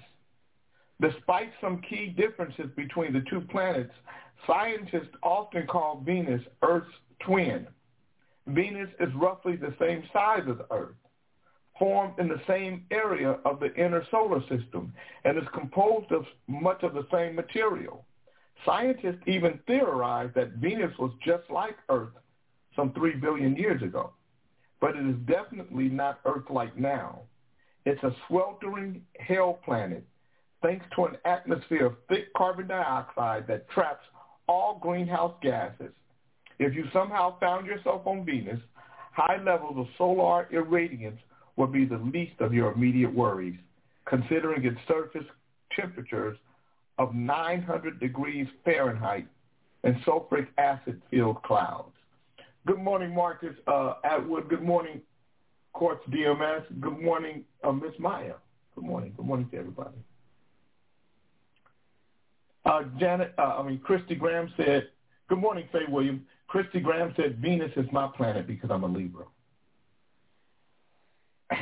Despite some key differences between the two planets, scientists often call Venus Earth's twin. Venus is roughly the same size as Earth, formed in the same area of the inner solar system, and is composed of much of the same material. Scientists even theorize that Venus was just like Earth some 3 billion years ago, but it is definitely not Earth-like now. It's a sweltering hell planet thanks to an atmosphere of thick carbon dioxide that traps all greenhouse gases. If you somehow found yourself on Venus, high levels of solar irradiance would be the least of your immediate worries, considering its surface temperatures of 900 degrees Fahrenheit and sulfuric acid-filled clouds. Good morning, Marcus uh, Atwood. Good morning, Quartz DMS. Good morning, uh, Miss Maya. Good morning. Good morning to everybody. Uh, Janet, uh, I mean, Christy Graham said, good morning, Faye Williams. Christy Graham said, Venus is my planet because I'm a Libra. *sighs*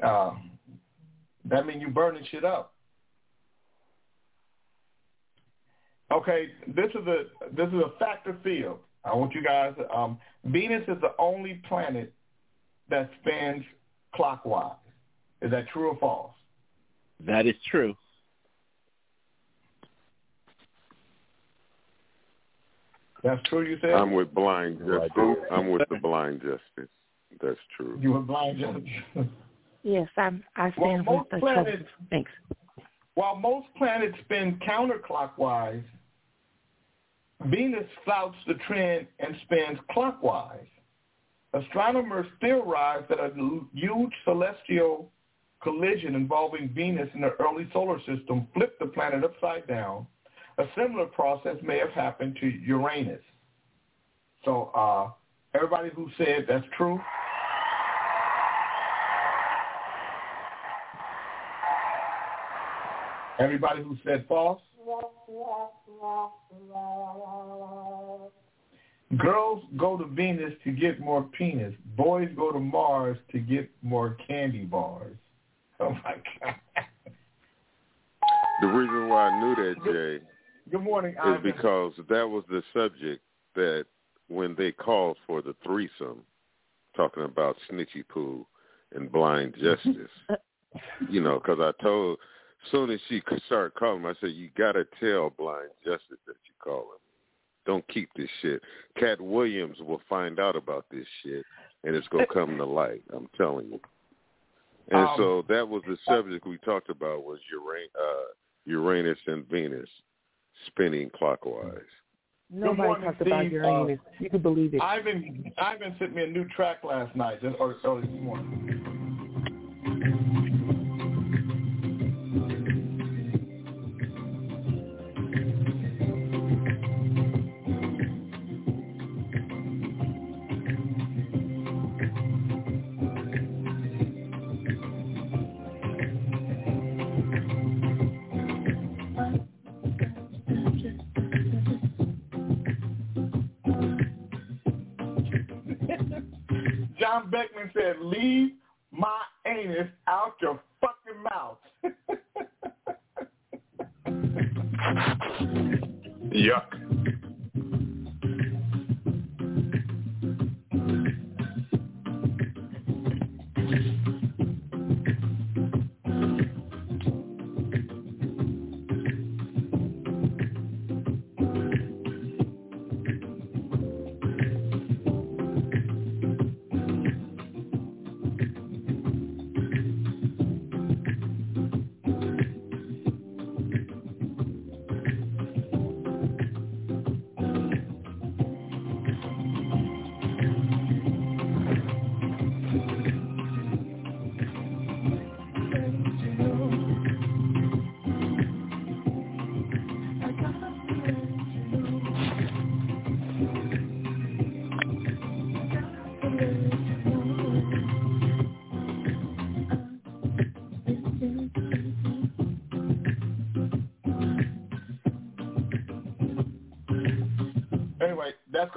Uh, that means you're burning shit up. Okay, this is a this is a factor field. I want you guys. Um, Venus is the only planet that spins clockwise. Is that true or false? That is true. That's true. You said. I'm with blind justice. I'm with the blind justice. That's true. You were blind judge. Yes, I'm, I stand most with the planets- children. Thanks. While most planets spin counterclockwise, Venus flouts the trend and spins clockwise. Astronomers theorize that a huge celestial collision involving Venus in the early solar system flipped the planet upside down. A similar process may have happened to Uranus. So uh, everybody who said that's true, everybody who said false, Girls go to Venus to get more penis. Boys go to Mars to get more candy bars. *laughs* Oh my God. The reason why I knew that, Jay, Good morning, is because that was the subject that when they called for the threesome, talking about Snitchy Poo and Blind *laughs* Justice, you know, because I told, soon as she started calling me, I said, you got to tell Blind Justice that you call him. Don't keep this shit. Katt Williams will find out about this shit, and it's going to come to light. I'm telling you. And Um, so that was the subject we talked about was Uranus, uh, Uranus and Venus spinning clockwise. Nobody morning, talked about Steve. Uranus. you can believe it. Ivan, Ivan sent me a new track last night, just or early this morning. Said, "Leave my anus out your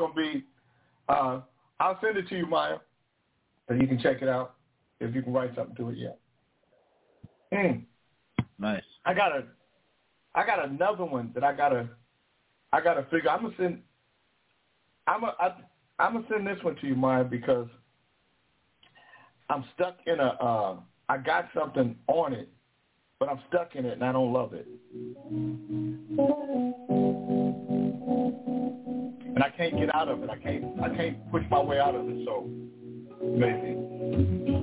that's gonna be. Uh, I'll send it to you, Maya, so you can check it out if you can write something to it yet. Mm. Nice. I got a, I got another one that I gotta, I gotta figure. I'm gonna send. I'm a, I, I'm I'm gonna send this one to you, Maya, because I'm stuck in a. Uh, I got something on it, but I'm stuck in it and I don't love it. And I can't get out of it. I can't. I can't push my way out of it. So maybe.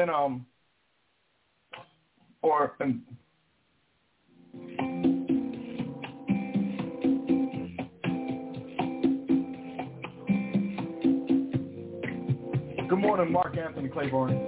Then um, or and Good morning, Mark Anthony Claiborne.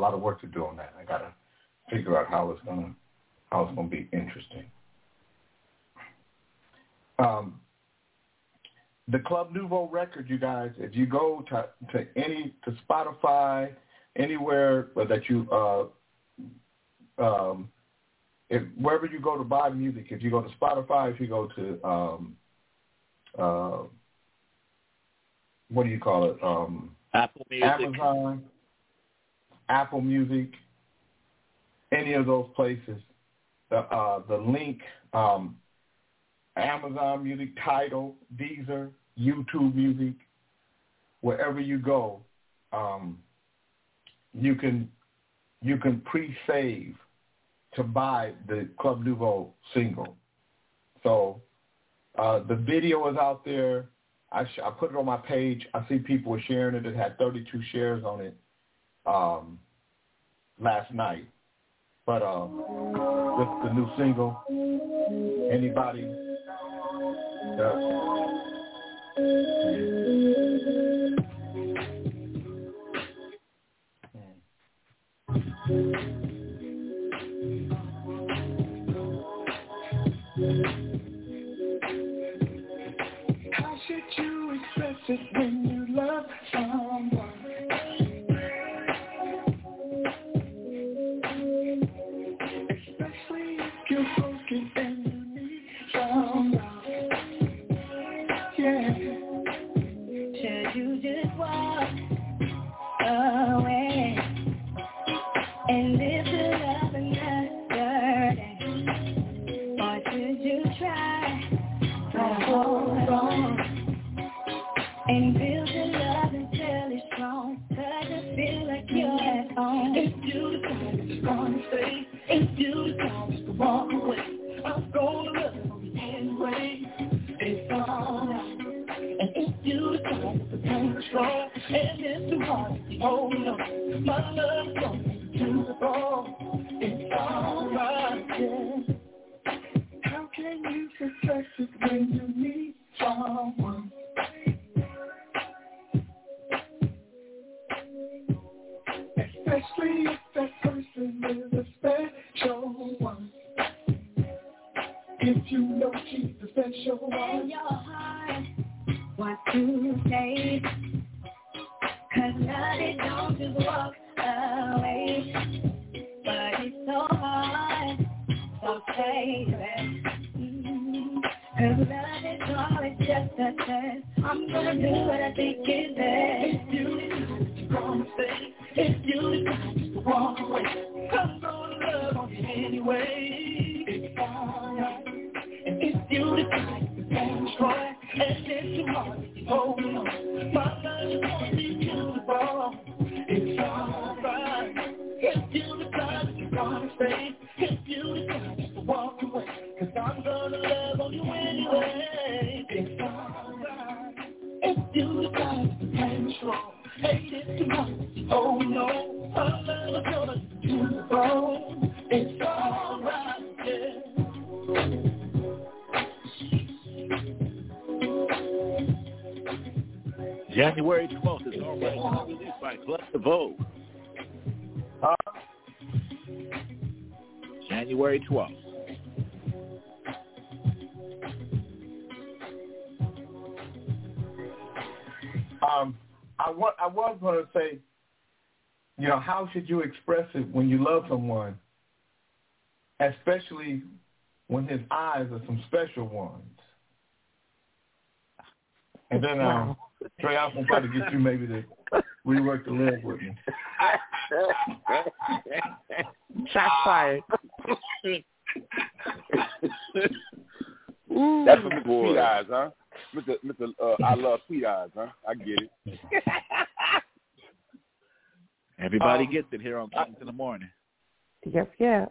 A lot of work to do on that. I got to figure out how it's gonna how it's gonna be interesting. Um, the Club Nouveau record, you guys, if you go to to any to Spotify, anywhere that you uh, um, if wherever you go to buy music, if you go to Spotify, if you go to um, uh, what do you call it? Um, Apple Music. Amazon. Apple Music, any of those places, the uh, the link, um, Amazon Music, Tidal, Deezer, YouTube Music, wherever you go, um, you can you can pre-save to buy the Club Nouveau single. So uh, the video is out there. I, sh- I put it on my page. I see people are sharing it. It had 32 shares on it um, last night. But uh, with the new single, anybody that How should you express it when you love someone? Should you express it when you love someone, especially when his eyes are some special ones? And then, um, Trey, I will try to get you maybe to rework the lyric with me. Shots fired. That's for Mr. Sweet Eyes, huh? Mr. Mr. Uh, I love Sweet Eyes, huh? I get it. *laughs* Everybody Um, gets it here on Kings in the Morning. Yes, yeah.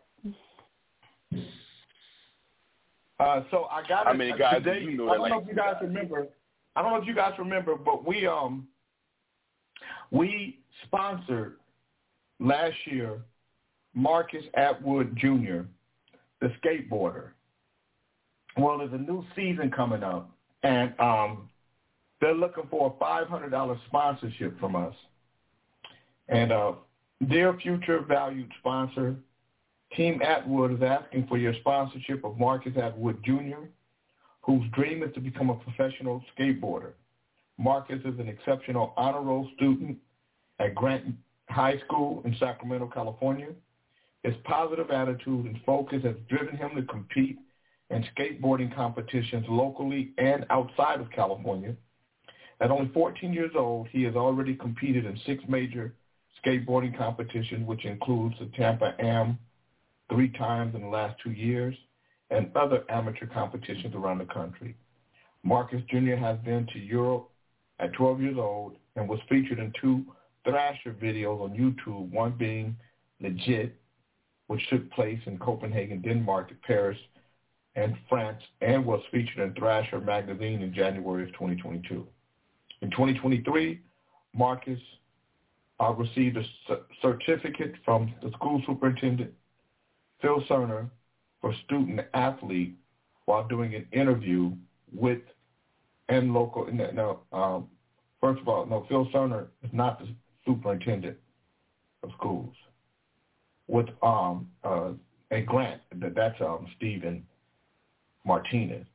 Uh, so I got How it many guys today. you know I that don't know if you guys remember. I don't know if you guys remember, but we um we sponsored last year Marcus Atwood Jr., the skateboarder. Well, there's a new season coming up, and um, they're looking for a five hundred dollars sponsorship from us. And uh, dear future valued sponsor, Team Atwood is asking for your sponsorship of Marcus Atwood Jr., whose dream is to become a professional skateboarder. Marcus is an exceptional honor roll student at Grant High School in Sacramento, California. His positive attitude and focus has driven him to compete in skateboarding competitions locally and outside of California. At only 14 years old, he has already competed in six major skateboarding competition, which includes the Tampa Am three times in the last two years and other amateur competitions around the country. Marcus Jr. has been to Europe at 12 years old and was featured in two Thrasher videos on YouTube, one being Legit, which took place in Copenhagen, Denmark, Paris, and France, and was featured in Thrasher magazine in January of 2022. In 2023, Marcus uh, received a certificate from the school superintendent, Phil Serna, for student athlete while doing an interview with and local. No, no, um, first of all, no, Phil Serna is not the superintendent of schools. With um, uh, a grant, that that's um, Stephen Martinez.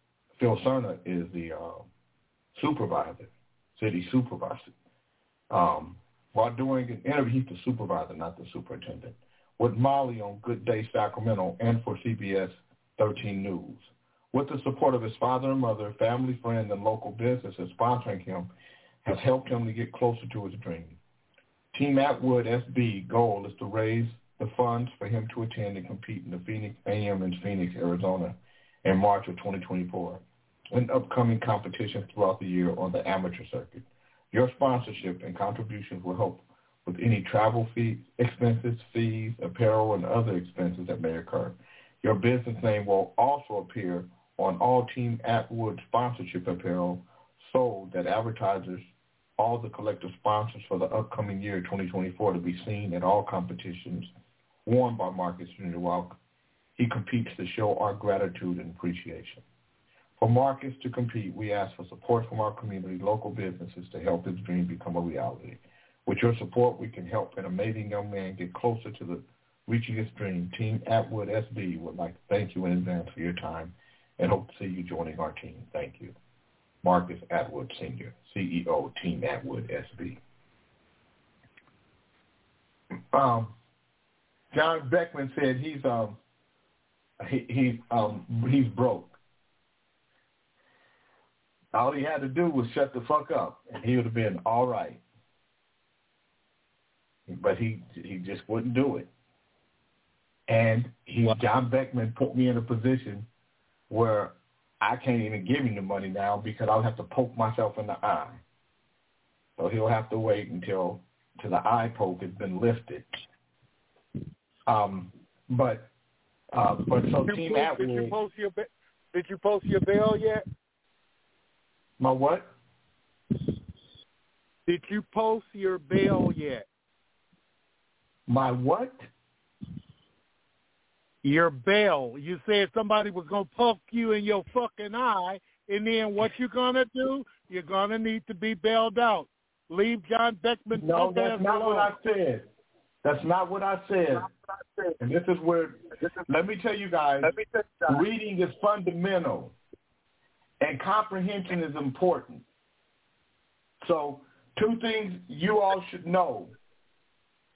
Phil Serna is the uh, supervisor, city supervisor. Um, while doing an interview, he's the supervisor, not the superintendent. With Molly on Good Day Sacramento and for CBS 13 News. With the support of his father and mother, family, friends, and local businesses sponsoring him has helped him to get closer to his dream. Team Atwood SB goal is to raise the funds for him to attend and compete in the Phoenix AM in Phoenix, Arizona in March of 2024 and upcoming competitions throughout the year on the amateur circuit. Your sponsorship and contributions will help with any travel fee, expenses, fees, apparel, and other expenses that may occur. Your business name will also appear on all Team Atwood sponsorship apparel sold that advertisers all the collective sponsors for the upcoming year 2024 to be seen at all competitions worn by Marcus Jr. while he competes to show our gratitude and appreciation. For Marcus to compete, we ask for support from our community, local businesses to help his dream become a reality. With your support, we can help an amazing young man get closer to the reaching his dream. Team Atwood SB would like to thank you in advance for your time and hope to see you joining our team. Thank you. Marcus Atwood Sr., CEO, Team Atwood SB. Um, John Beckman said he's um he, he's um he's broke. All he had to do was shut the fuck up, and he would have been all right. But he he just wouldn't do it. And he John Beckman put me in a position where I can't even give him the money now because I'll have to poke myself in the eye. So he'll have to wait until till the eye poke has been lifted. Um, but uh, but so Did you Team post- Did you post your ba- Did you post your bail yet? My what? Did you post your bail yet? My what? Your bail. You said somebody was gonna poke you in your fucking eye, and then what you gonna do? You're gonna need to be bailed out. Leave John Beckman. No, that's not alone. what I said. That's not what I said. And this is where, let me tell you guys, reading is fundamental and comprehension is important. So two things you all should know.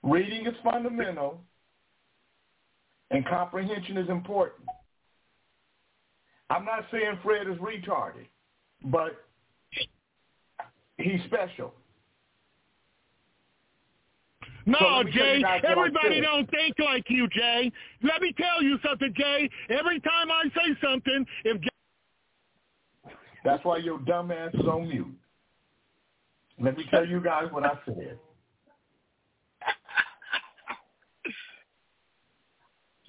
Reading is fundamental and comprehension is important. I'm not saying Fred is retarded, but he's special. No, let me tell you Jay. guys what I Everybody don't think like you, Jay. Let me tell you something, Jay. Every time I say something, if Jay That's why your dumb ass is on mute. Let me tell you guys what I said.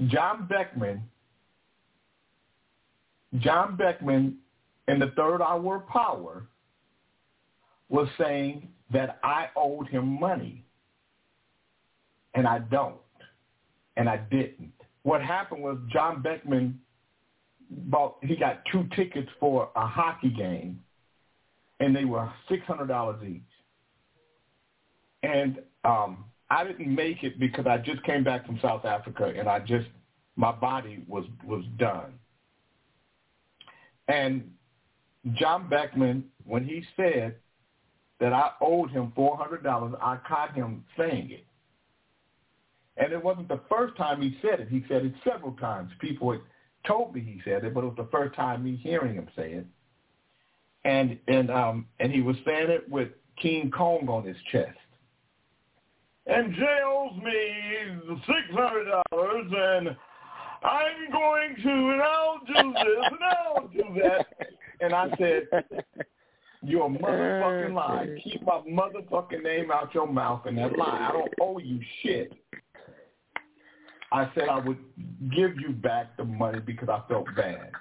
John Beckman, John Beckman in the third hour of power was saying that I owed him money. And I don't. And I didn't. What happened was John Beckman bought he got two tickets for a hockey game and they were six hundred dollars each. And um I didn't make it because I just came back from South Africa and I just my body was was done. And John Beckman, when he said that I owed him four hundred dollars, I caught him saying it. And it wasn't the first time he said it. He said it several times. People had told me he said it, but it was the first time me hearing him say it. And and um and he was saying it with King Kong on his chest. And Jay owes me six hundred dollars and I'm going to and I'll do this and I'll do that. And I said, You're a motherfucking lie. Keep my motherfucking name out your mouth and that lie. I don't owe you shit. I said I would give you back the money because I felt bad.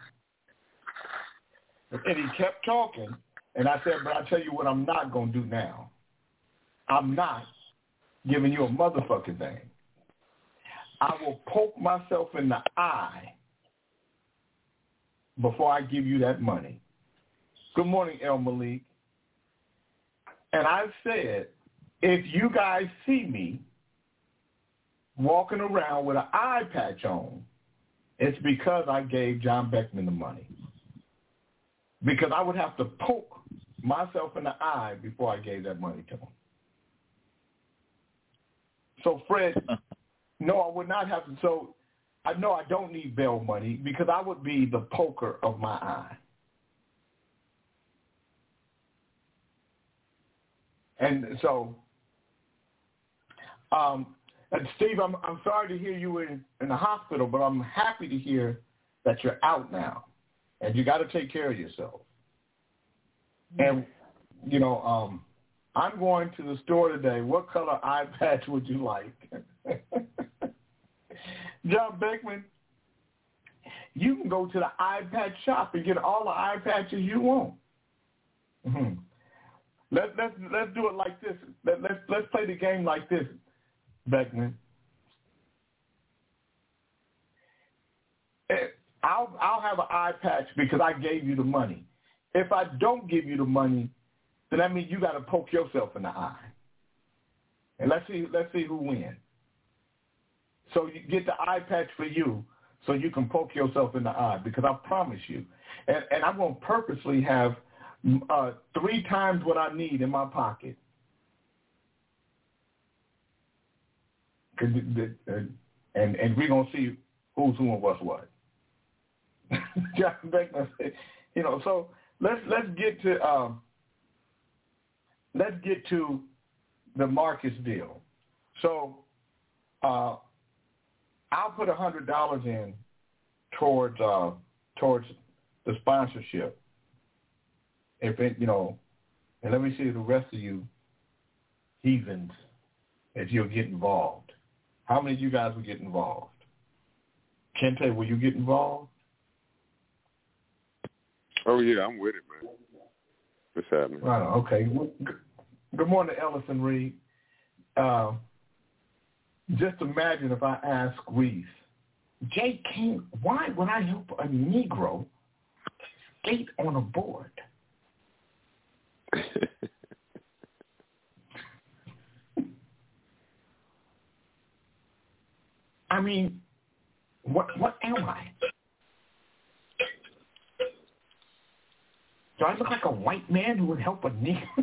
And he kept talking, and I said, but I tell you what I'm not going to do now. I'm not giving you a motherfucking thing. I will poke myself in the eye before I give you that money. Good morning, El Malik. And I said, if you guys see me walking around with an eye patch on, it's because I gave John Beckman the money. Because I would have to poke myself in the eye before I gave that money to him. So Fred, *laughs* no, I would not have to. So I know I don't need bail money because I would be the poker of my eye. And so, um, and Steve, I'm I'm sorry to hear you were in, in the hospital, but I'm happy to hear that you're out now, and you got to take care of yourself. And you know, um, I'm going to the store today. What color eye patch would you like? *laughs* John Beckman, you can go to the eye patch shop and get all the eye patches you want. Mm-hmm. Let let's let's do it like this. Let let's let's play the game like this, Beckman. I'll I'll have an eye patch because I gave you the money. If I don't give you the money, then that means you got to poke yourself in the eye. And let's see let's see who wins. So you get the eye patch for you, so you can poke yourself in the eye because I promise you, and and I'm gonna purposely have uh, three times what I need in my pocket. Cause the, the, and and we're gonna see who's who and what's what. *laughs* John Beckman you know. So let's let's get to um, let's get to the Marcus deal. So uh, I'll put a hundred dollars in towards uh, towards the sponsorship if it, you know, and let me see the rest of you heathens, if you'll get involved. How many of you guys will get involved? Kente, will you get involved? Oh yeah, I'm with it, man. What's happening? Right. Okay. Good morning, Ellison Reed. Uh, just imagine if I ask Reese, Jay King, why would I help a Negro skate on a board? *laughs* I mean, what what am I? Do I look like a white man who would help a nigger? *laughs*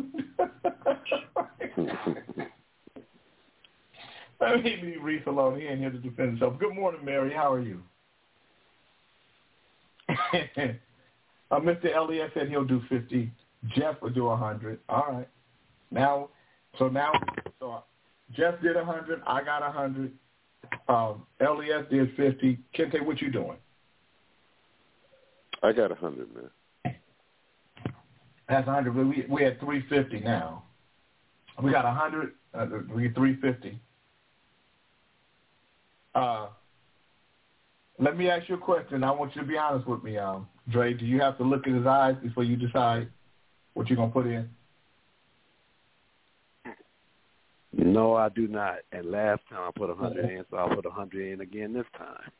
Let me leave Reese alone. He ain't here to defend himself. Good morning, Mary. How are you? *laughs* uh, Mr. Elliott said he'll do 50. Jeff will do 100. All right. Now, so now, so Jeff did 100. I got 100. Um, Elliott did 50. Kente, what you doing? I got 100, man. That's 100. We, we had 350 now. We got 100. Uh, we 350. Uh, let me ask you a question. I want you to be honest with me, um, Dre. Do you have to look in his eyes before you decide what you're gonna put in? No, I do not. And last time I put a hundred in, so I'll put a hundred in again this time.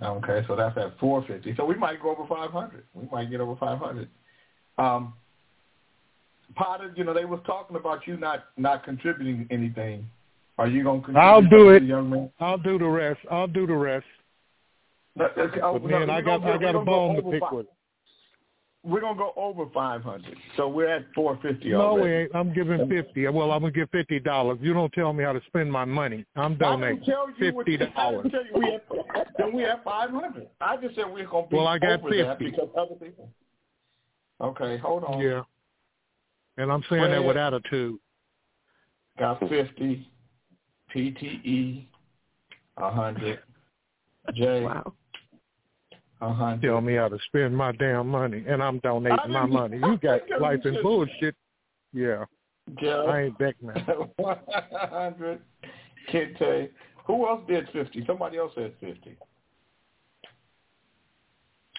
Okay, so that's at 450. So we might go over 500. We might get over 500. Um, Potter, you know, they was talking about you not not contributing anything. Are you going to contribute? I'll do it. Young man? I'll do the rest. I'll do the rest. But, but man, I got I got a bone to pick five. with. We're gonna go over 500. So we're at 450 No, already. we ain't. I'm giving fifty. Well, I'm gonna give fifty dollars. You don't tell me how to spend my money. I'm I donating didn't you what- fifty I dollars. didn't tell you we then we have 500. I just said we're gonna be Well, I got over that because other people. Okay, hold on. Yeah. And I'm saying that Fred. with attitude. Got 50. PTE, a 100. J, wow. 100. Tell me how to spend my damn money, and I'm donating I my didn't- money. You got I life and bullshit. Yeah, Jeff, I ain't Beckman. *laughs* 100. Kente. Who else did 50? Somebody else said 50.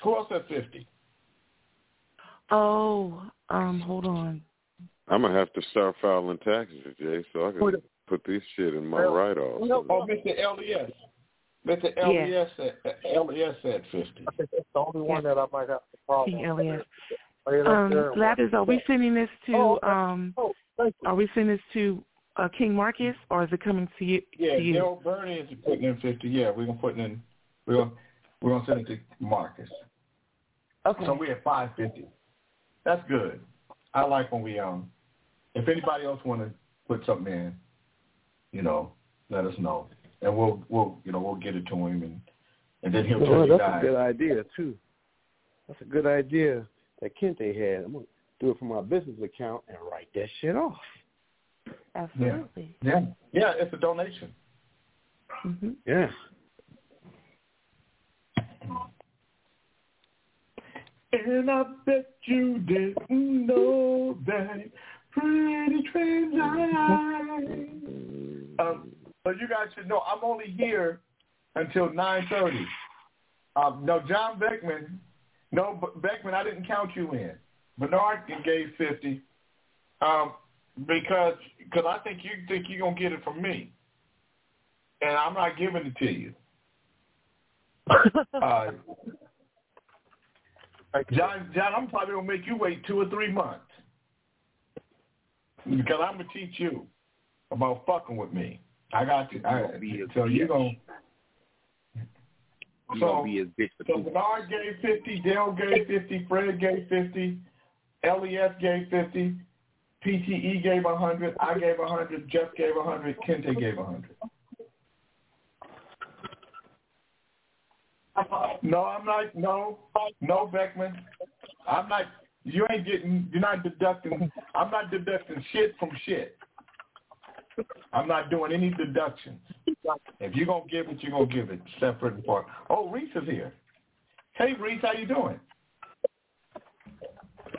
Who else said 50? Oh, um, hold on. I'm gonna have to start filing taxes, Jay, so I can put this shit in my write-off. Oh, Mr. LES. Mr. LES said, LES at 50. That's the only one that I might have to follow. King Elias. Lay it up Um, there. Gladys, are we sending this to Oh, um? Oh. Are we sending this to uh, King Marcus, or is it coming to you? Yeah, to you? Dale Bernie is putting in 50. Yeah, we're gonna put in. We're gonna we're gonna send it to Marcus. Okay. So we're at 550. That's good. I like when we um. If anybody else want to put something in, you know, let us know, and we'll we'll you know we'll get it to him, and and then he'll tell Well, you that's guys. a good idea too. That's a good idea that Kente had. I'm gonna do it from my business account and write that shit off. Absolutely. Yeah, yeah, it's a donation. hmm Yeah. And I bet you didn't know that pretty train line. Um, *laughs* so you guys should know I'm only here until 9:30. Um, no, John Beckman. No, Beckman, I didn't count you in. Bernard gave 50 um, because because I think you think you're gonna get it from me, and I'm not giving it to you. *laughs* Uh, John, John, I'm probably gonna make you wait two or three months because I'm gonna teach you about fucking with me. I got you. I, so you gonna. You So, be his bitch for so. Bernard gave 50, Dale gave 50, Fred gave 50, LES gave 50, PTE gave 100, I gave 100, Jeff gave 100, Kente gave 100. No, I'm not. No, no, Beckman. I'm not. You ain't getting. You're not deducting. I'm not deducting shit from shit. I'm not doing any deductions. If you're gonna give it, you're gonna give it separate and apart. Oh, Reese is here. Hey, Reese, how you doing?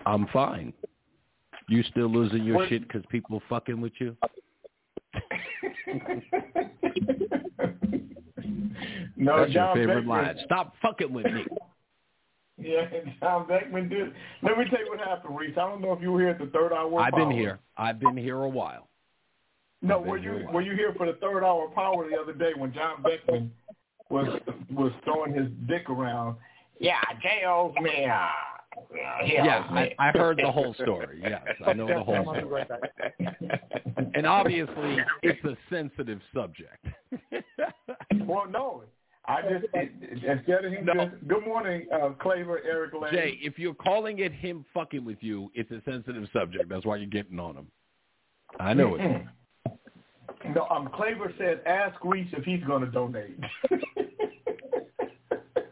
I'm fine. You still losing your What- shit because people fucking with you? *laughs* No, That's John your favorite Beckman. line. Stop fucking with me. *laughs* Yeah, John Beckman did. Let me tell you what happened, Reese. I don't know if you were here at the third hour. I've been here. I've been here a while. No, were you were you here for the third hour of power the other day when John Beckman was was throwing his dick around? Yeah, J owes me. Uh, Yeah, me. I, I heard the whole story. Yes, I know the whole story. And obviously, it's a sensitive subject. *laughs* Well, no. I just it, instead of him just good morning, uh, Claver, Eric Lane. Jay, if you're calling it him fucking with you, it's a sensitive subject. That's why you're getting on him. I know it. No, um, Claver said, ask Reese if he's going to donate. *laughs*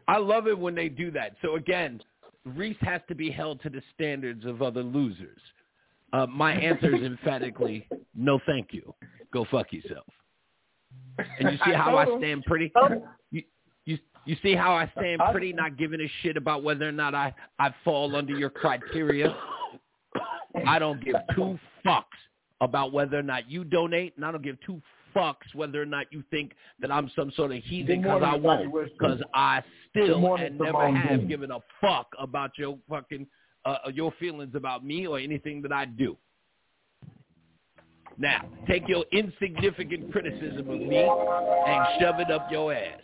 I love it when they do that. So again, Reese has to be held to the standards of other losers. Uh, my answer is emphatically no, thank you. Go fuck yourself. And you see how I stand pretty. You you you see how I stand pretty, not giving a shit about whether or not I I fall under your criteria. I don't give two fucks about whether or not you donate, and I don't give two fucks whether or not you think that I'm some sort of heathen because I won't. Because I still morning, and never have given a fuck about your fucking uh, your feelings about me or anything that I do. Now, take your insignificant criticism of me and shove it up your ass.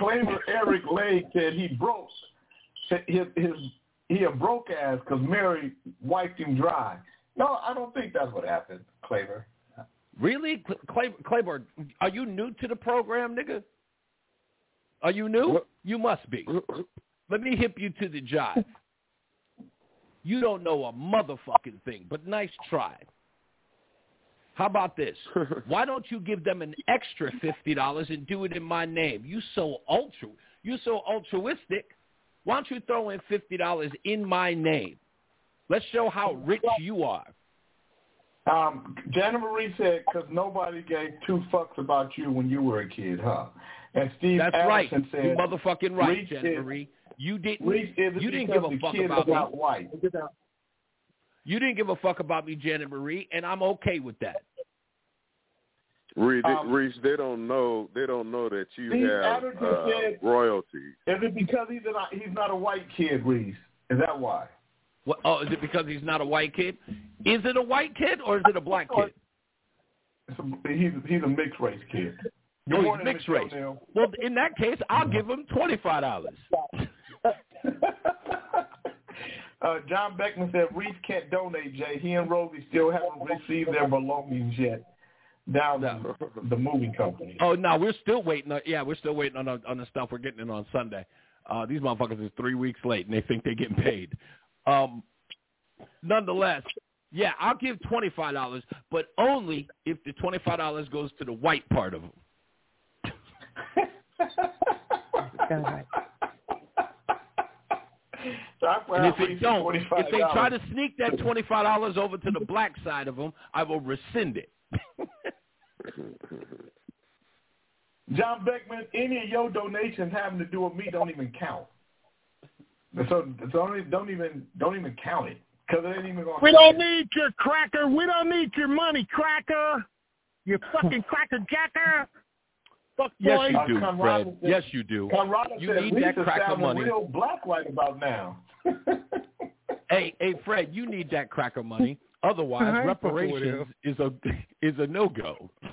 Claver Eric Lake said he broke his his he a broke ass because Mary wiped him dry. No, I don't think that's what happened, Claver. Really, Cl- Clay, Claiborne? Are you new to the program, nigga? Are you new? You must be. Let me hip you to the jive. You don't know a motherfucking thing, but nice try. How about this? *laughs* Why don't you give them an extra fifty dollars and do it in my name? You so ultra, you so altruistic. Why don't you throw in fifty dollars in my name? Let's show how rich you are. Um, Janet Marie said because nobody gave two fucks about you when you were a kid, huh? And Steve That's right. Allison said, You motherfucking right, Reese Jen Marie. You didn't. You didn't give a fuck about not me. white. You didn't give a fuck about me, Janet Marie, and I'm okay with that. Reese, Um, Reese, they don't know. They don't know that you Steve have uh, said- royalty. Is it because he's not he's not a white kid, Reese? Is that why? What, oh, is it because he's not a white kid? Is it a white kid or is it a black kid? It's a, he's he's a mixed race kid. Good Oh, he's morning, mixed race. Neal. Well, in that case, I'll give him twenty five dollars. *laughs* Uh, John Beckman said Reese can't donate, Jay. He and Rosie still haven't received their belongings yet down the, the moving company. Oh no, we're still waiting. On, yeah, we're still waiting on the, on the stuff we're getting in on Sunday. Uh, these motherfuckers is three weeks late and they think they're getting paid. Um, nonetheless, yeah, I'll give twenty five dollars, but only if the twenty five dollars goes to the white part of them. *laughs* And if it don't, if they try to sneak that twenty five dollars over to the black side of them, I will rescind it. *laughs* John Beckman, any of your donations having to do with me don't even count. So, so don't, don't even don't even count it because it ain't even going. We don't need your cracker. We don't need your money, cracker. You fucking cracker jacker. Fuck Yes, boy. you uh, do, Conrad Fred. said- Yes, you do. Conrad You said need that cracker money. real black right about now. *laughs* Hey, hey, Fred, you need that cracker money. Otherwise, I ain't fucking reparations is a *laughs* is a no go. *laughs*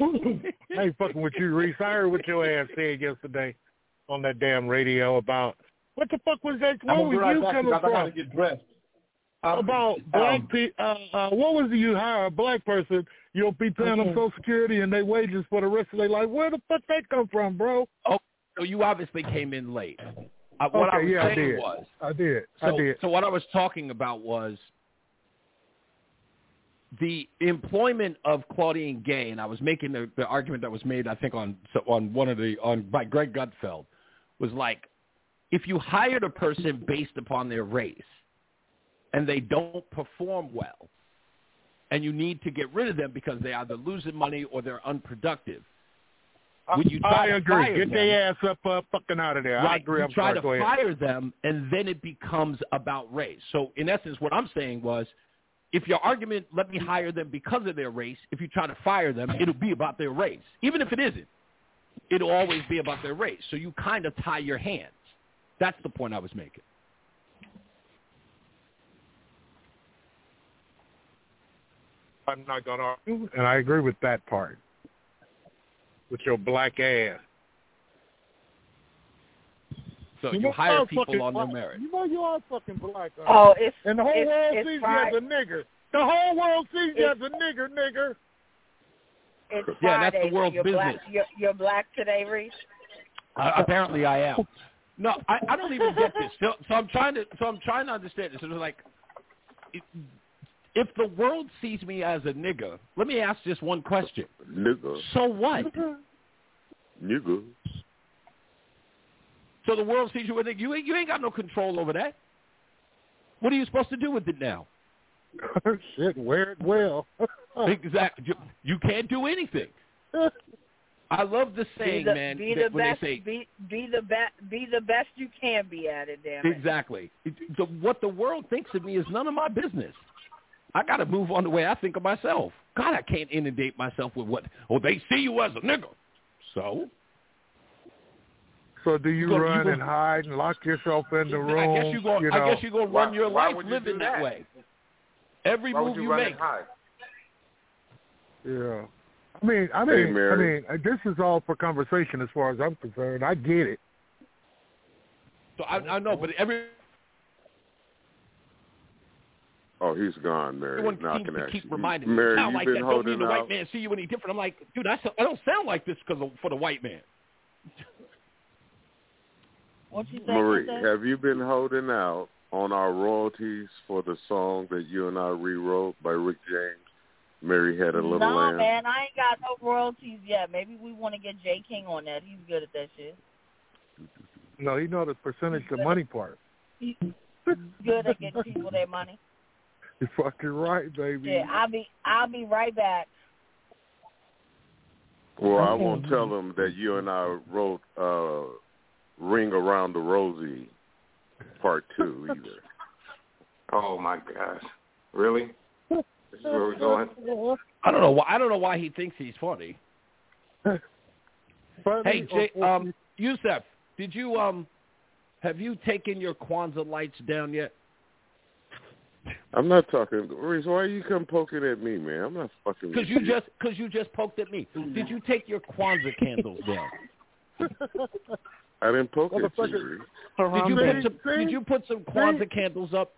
I ain't fucking with you, Reese. I heard what your ass said yesterday on that damn radio about what the fuck was that? I'm Where gonna was right you coming because I gotta from? get dressed. Um, About black um, people. Uh, uh, what was it you hire a black person? You'll be paying them Social Security and they wages for the rest of their life. Where the fuck that come from, bro? Oh, so you obviously came in late. Uh, what I okay, was yeah, I saying did. was, I did. so, I did. so what I was talking about was the employment of Claudine Gay, and I was making the, the argument that was made, I think, on on one of the on by Greg Gutfeld, was like, if you hired a person based upon their race, and they don't perform well, and you need to get rid of them because they either losing money or they're unproductive, would you try I to agree. Get them? their ass up, uh, fucking out of there. I agree. You try sorry. to fire them, and then it becomes about race. So, in essence, what I'm saying was, if your argument, let me hire them because of their race, if you try to fire them, it'll be about their race. Even if it isn't, it'll always be about their race. So you kind of tie your hands. That's the point I was making. I'm not going to argue, and I agree with that part. With your black ass. So You you, know hire people fucking on their black. merit. You know you are fucking black. uh, Oh, it's and the whole it's, world it's sees Friday. you as a nigger. The whole world sees you as a nigger, nigger. It's Yeah, that's the Friday, so world's you're Black, business. you're, you're black today, Reese. Uh, apparently, I am. No, I, I don't even get this. So, so I'm trying to. So I'm trying to understand this. It's like, if- if the world sees me as a nigger, let me ask just one question. Nigga. So what? Nigga. So the world sees you as a nigger. You ain't, you ain't got no control over that. What are you supposed to do with it now? *laughs* Shit, wear it well. *laughs* exactly. You, you can't do anything. I love the saying, be the, man, be the when best, they say be be the best, be the best you can be at it. Damn it. Exactly. It- The, what the world thinks of me is none of my business. I got to move on the way I think of myself. God, I can't inundate myself with what. Oh, they see you as a nigga. So So do you, You go- you run go- and hide and lock yourself in the room? I guess you go. you I guess you go run your life living that? way. Every Why move you you run make. and hide? Yeah. I mean, I Hey, mean, I mean, uh, this is all for conversation as far as I'm concerned. I get it. So I, I know, but every Oh, he's gone, Mary. everyone Now I seems to ask keep you. reminding me. Mary, sound you've like been that. Don't holding mean the white out. man see you any different. I'm like, dude, I, I don't sound like this because for the white man. What you say? Marie, Jose? have you been holding out on our royalties for the song that you and I rewrote by Rick James? Mary had a little no, lamb. man, I ain't got no royalties yet. Maybe we want to get Jay King on that. He's good at that shit. No, he know the percentage of money part. He's good at getting people their money. *laughs* You're fucking right, baby. Yeah, I'll be I'll be right back. Well, I won't tell them that you and I wrote uh, "Ring Around the Rosie" Part Two either. Oh my gosh, really? This is where we're going. I don't know why. I don't know why he thinks he's funny. *laughs* Funny Hey, Jay, funny? um, Yusef, did you um, have you taken your Kwanzaa lights down yet? I'm not talking. Reese, why are you come poking at me, man? I'm not fucking. Because with you just because you just poked at me. Did you take your Kwanzaa candles down? *laughs* I didn't poke at you. Did you put some Did you put some Kwanzaa candles up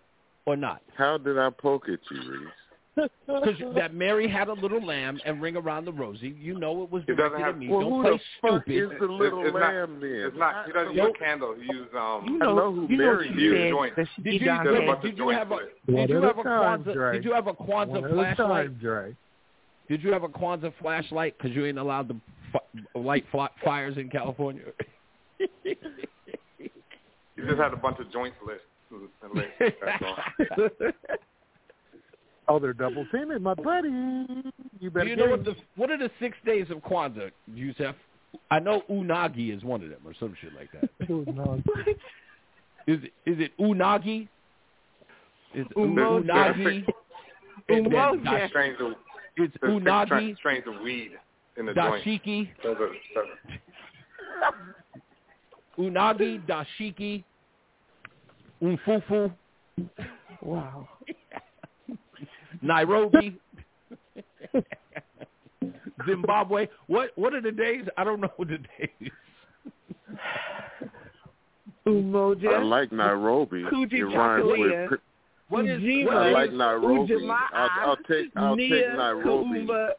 or not? How did I poke at you, Reese? Because that Mary had a little lamb and ring around the rosy. You know it was It directed have- at me. Well, Don't who play the stupid. is the little it's not- lamb then? It's not. He doesn't use a candle. He uses um. I know who you Mary she He uses said joints. that she Did you, done a did, bunch that. of did you have a Did you have a Kwanzaa? Dre. Did you have a Kwanzaa flashlight? time, Dre. Did you have a Kwanzaa flashlight? Because you ain't allowed to f- light fl- fires in California. *laughs* He just had a bunch of joints lit. lit. That's. *laughs* Oh, they're double teaming, my buddy. You better Do you know get what the what are the six days of Kwanzaa, Yusef? I know unagi is one of them, or some shit like that. *laughs* No. *laughs* Is it is it unagi? Is it unagi? And then Umoja. dash- Strains of It's there's six unagi, stra- strains of weed in the joint. dashiki, Those are, those unagi, dashiki, unfufu, Wow. Nairobi, Zimbabwe. What what are the days? I don't know the days. Umoja. I like Nairobi. Kuji it rhymes Chakalia. with. What is Ujima. what I like Nairobi. Ujamaa. I'll, I'll take. I'll take Nairobi. Kuumba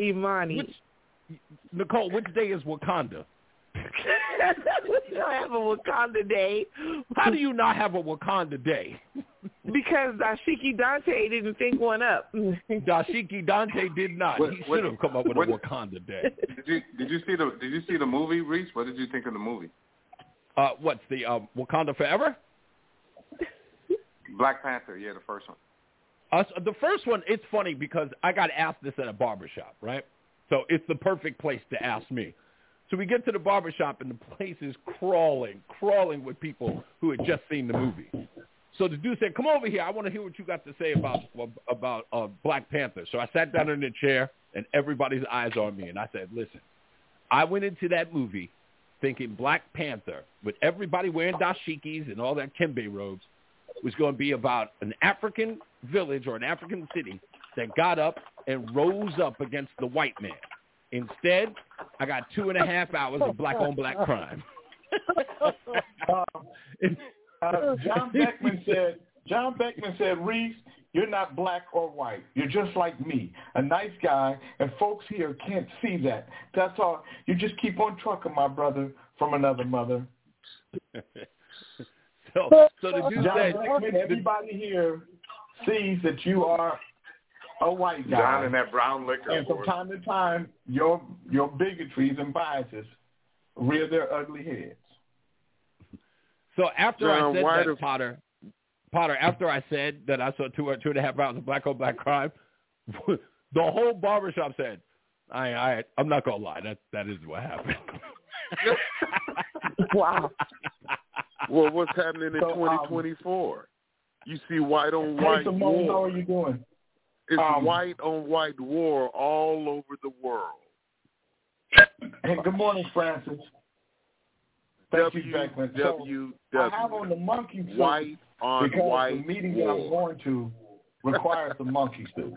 Imani. which, Nicole? Which day is Wakanda? *laughs* *laughs* we don't have a Wakanda day How do you not have a Wakanda day? *laughs* because Dashiki Dante didn't think one up. *laughs* Dashiki Dante did not. What- he should have come up with what- a Wakanda day. Did you did you see the did you see the movie, Reese? What did you think of the movie? Uh, what's the um, Wakanda Forever? Black Panther, yeah, the first one. Uh, so the first one, it's funny because I got asked this at a barbershop, right? So it's the perfect place to ask me. So we get to the barbershop and the place is crawling, crawling with people who had just seen the movie. So the dude said, "Come over here. I want to hear what you got to say about about uh, Black Panther." So I sat down in the chair, and everybody's eyes on me, and I said, "Listen, I went into that movie thinking Black Panther, with everybody wearing dashikis and all that kembe robes, was going to be about an African village or an African city that got up and rose up against the white man. Instead, I got two and a half hours of black on black crime. uh, *laughs* uh, John Beckman said. John Beckman said, Reese, you're not black or white. You're just like me, a nice guy, and folks here can't see that. That's all. You just keep on trucking, my brother, from another mother. *laughs* so, so the dude John said, Beckman, everybody here sees that you are a white guy. Down in that brown liquor. And from time to time, your your bigotries and biases rear their ugly heads. So after John, I said why that, the- Potter, Potter, after I said that I saw two or two and a half rounds of black on black crime, *laughs* the whole barbershop said, "I, I, I'm not gonna lie, that that is what happened." *laughs* wow. Well, what's happening in So, um, 2024? You see white on Hey, white Simone, how war. are you doing? It's Um, white on white war all over the world. Hey, good morning, Francis. Thank you, W Beckman. So, W I have on the monkey suit White on because white the meeting that I'm going to requires the monkey suit,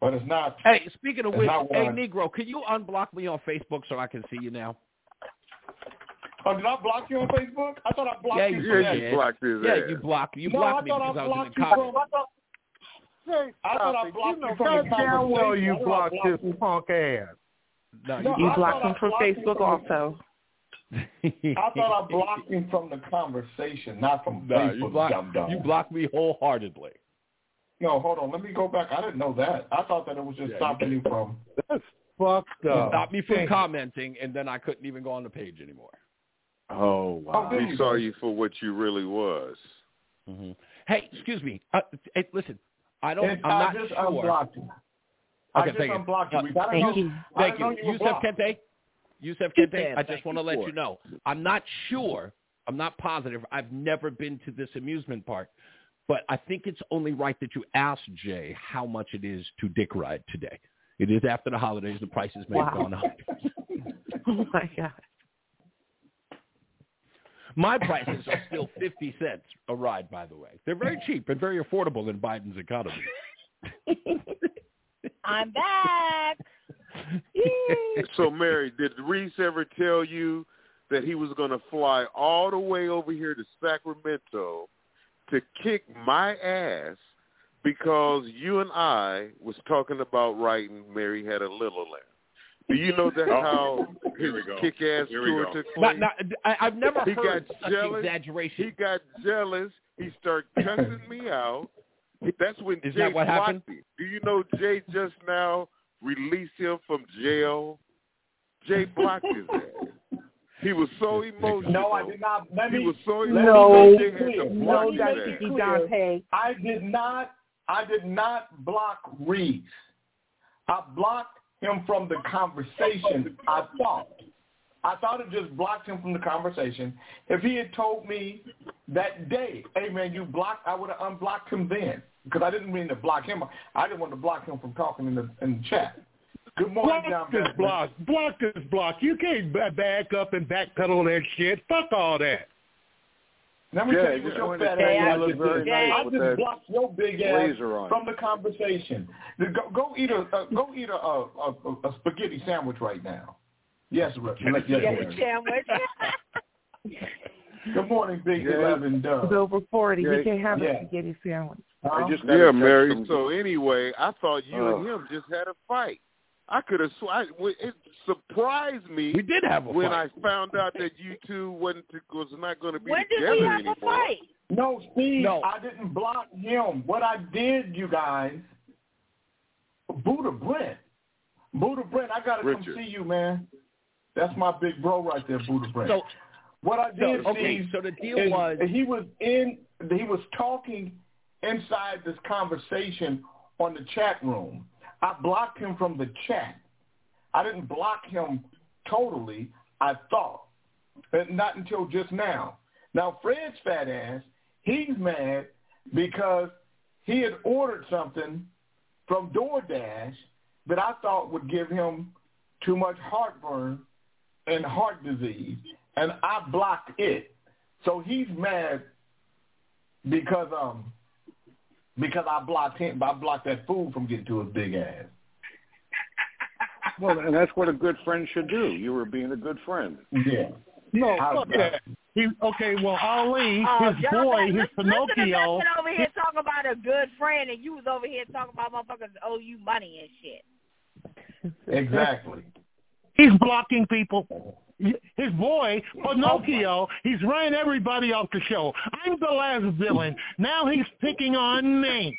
but it's not. hey, speaking of which, hey Negro, can you unblock me on Facebook so I can see you now? Oh, did I block you on Facebook? I thought I blocked Yeah, you. you from did. that. you blocked his Yeah, ass. you blocked you no, blocked I me because I I was in blocked the comments. From. I thought, Say I I something. blocked you know you from the goddamn well you conversation. I thought I blocked blocked his you. punk ass. No, No, You blocked him I from blocked Facebook from- also. I thought I blocked him from the conversation, not from No, Facebook. you blocked you blocked me wholeheartedly. No, hold on. Let me go back. I didn't know that. I thought that it was just Yeah, stopping you from. *laughs* That's fucked You up. stopped me from Thank you. commenting, and then I couldn't even go on the page anymore. Oh wow. there He you saw you for what you really was. Mm-hmm. Hey, excuse me. Uh, hey, listen, I don't. And I'm I not just sure. unblocked you. I Okay, just thank you. unblocked you. Thank you. Thank you, you Yusef blocked. Kente. Yusef You Kente. can. I just want to let you know. I'm not sure. I'm not positive. I've never been to this amusement park, but I think it's only right that you ask Jay how much it is to dick ride today. It is after the holidays. The prices may have gone up. *laughs* Oh my God. My prices are still 50 cents a ride, by the way. They're very cheap and very affordable in Biden's economy. *laughs* I'm back. So, Mary, did Reese ever tell you that he was going to fly all the way over here to Sacramento to kick my ass because you and I was talking about writing Mary Had a Little Lamb? Do you know that's Oh, how *laughs* his kick-ass Here tour go. took place? not, I, I've never He heard got such jealous. exaggeration. He got jealous. He started cussing me out. That's when Is Jay that what blocked happened? me. Do you know Jay just now released him from jail? Jay blocked his ass. He was so emotional. No, I did not. Let He me. was so let emotional. me Jay make had it to clear. block Let his ass. Dante. I did not. I did not block Reese. I blocked him from the conversation. I thought. I thought it just blocked him from the conversation. If he had told me that day, "Hey man, you blocked," I would have unblocked him then because I didn't mean to block him. I didn't want to block him from talking in the in the chat. Good morning, Block John this block. Block this block. You can't back up and backpedal that shit. Fuck all that. Let me Yeah, tell you you what your fat ass you look very nice I with just that blocked your big ass from the conversation. Go, go eat a uh, go eat a, a, a, a spaghetti sandwich right now. Yes, Rick. Yes, yes, Get a Rick. sandwich. Good morning, Big Yeah. Eleven He's Dub. over 40. Yeah. He can't have Yeah. a spaghetti sandwich. Huh? I just Yeah, Mary. from- So anyway, I thought you Oh. and him just had a fight. I could have. Sw- I, it surprised me We did have a when fight. I found out that you two wasn't was not going to be When did together we have anymore. a fight? No, Steve, No. I didn't block him. What I did, you guys, Buddha Brent. Buddha Brent, I gotta Richard. come see you, man. That's my big bro right there, Buddha Brent. So, What I did, so okay, Steve, so the deal is was he was in he was talking inside this conversation on the chat room. I blocked him from the chat. I didn't block him totally, I thought. But not until just now. Now Fred's fat ass, he's mad because he had ordered something from DoorDash that I thought would give him too much heartburn and heart disease, and I blocked it. So he's mad because um because I blocked him. I blocked that fool from getting to his big ass. Well, and that's what a good friend should do. You were being a good friend. Yeah. No, I- fuck that. He okay. Well, Ali, Oh, his John boy, Beck- his listen, Listen to Pinocchio. Dustin over here talking about a good friend, and you was over here talking about motherfuckers owe you money and shit. Exactly. He's blocking people. His boy, Pinocchio, he's running everybody off the show. I'm the last villain. Now he's picking on me.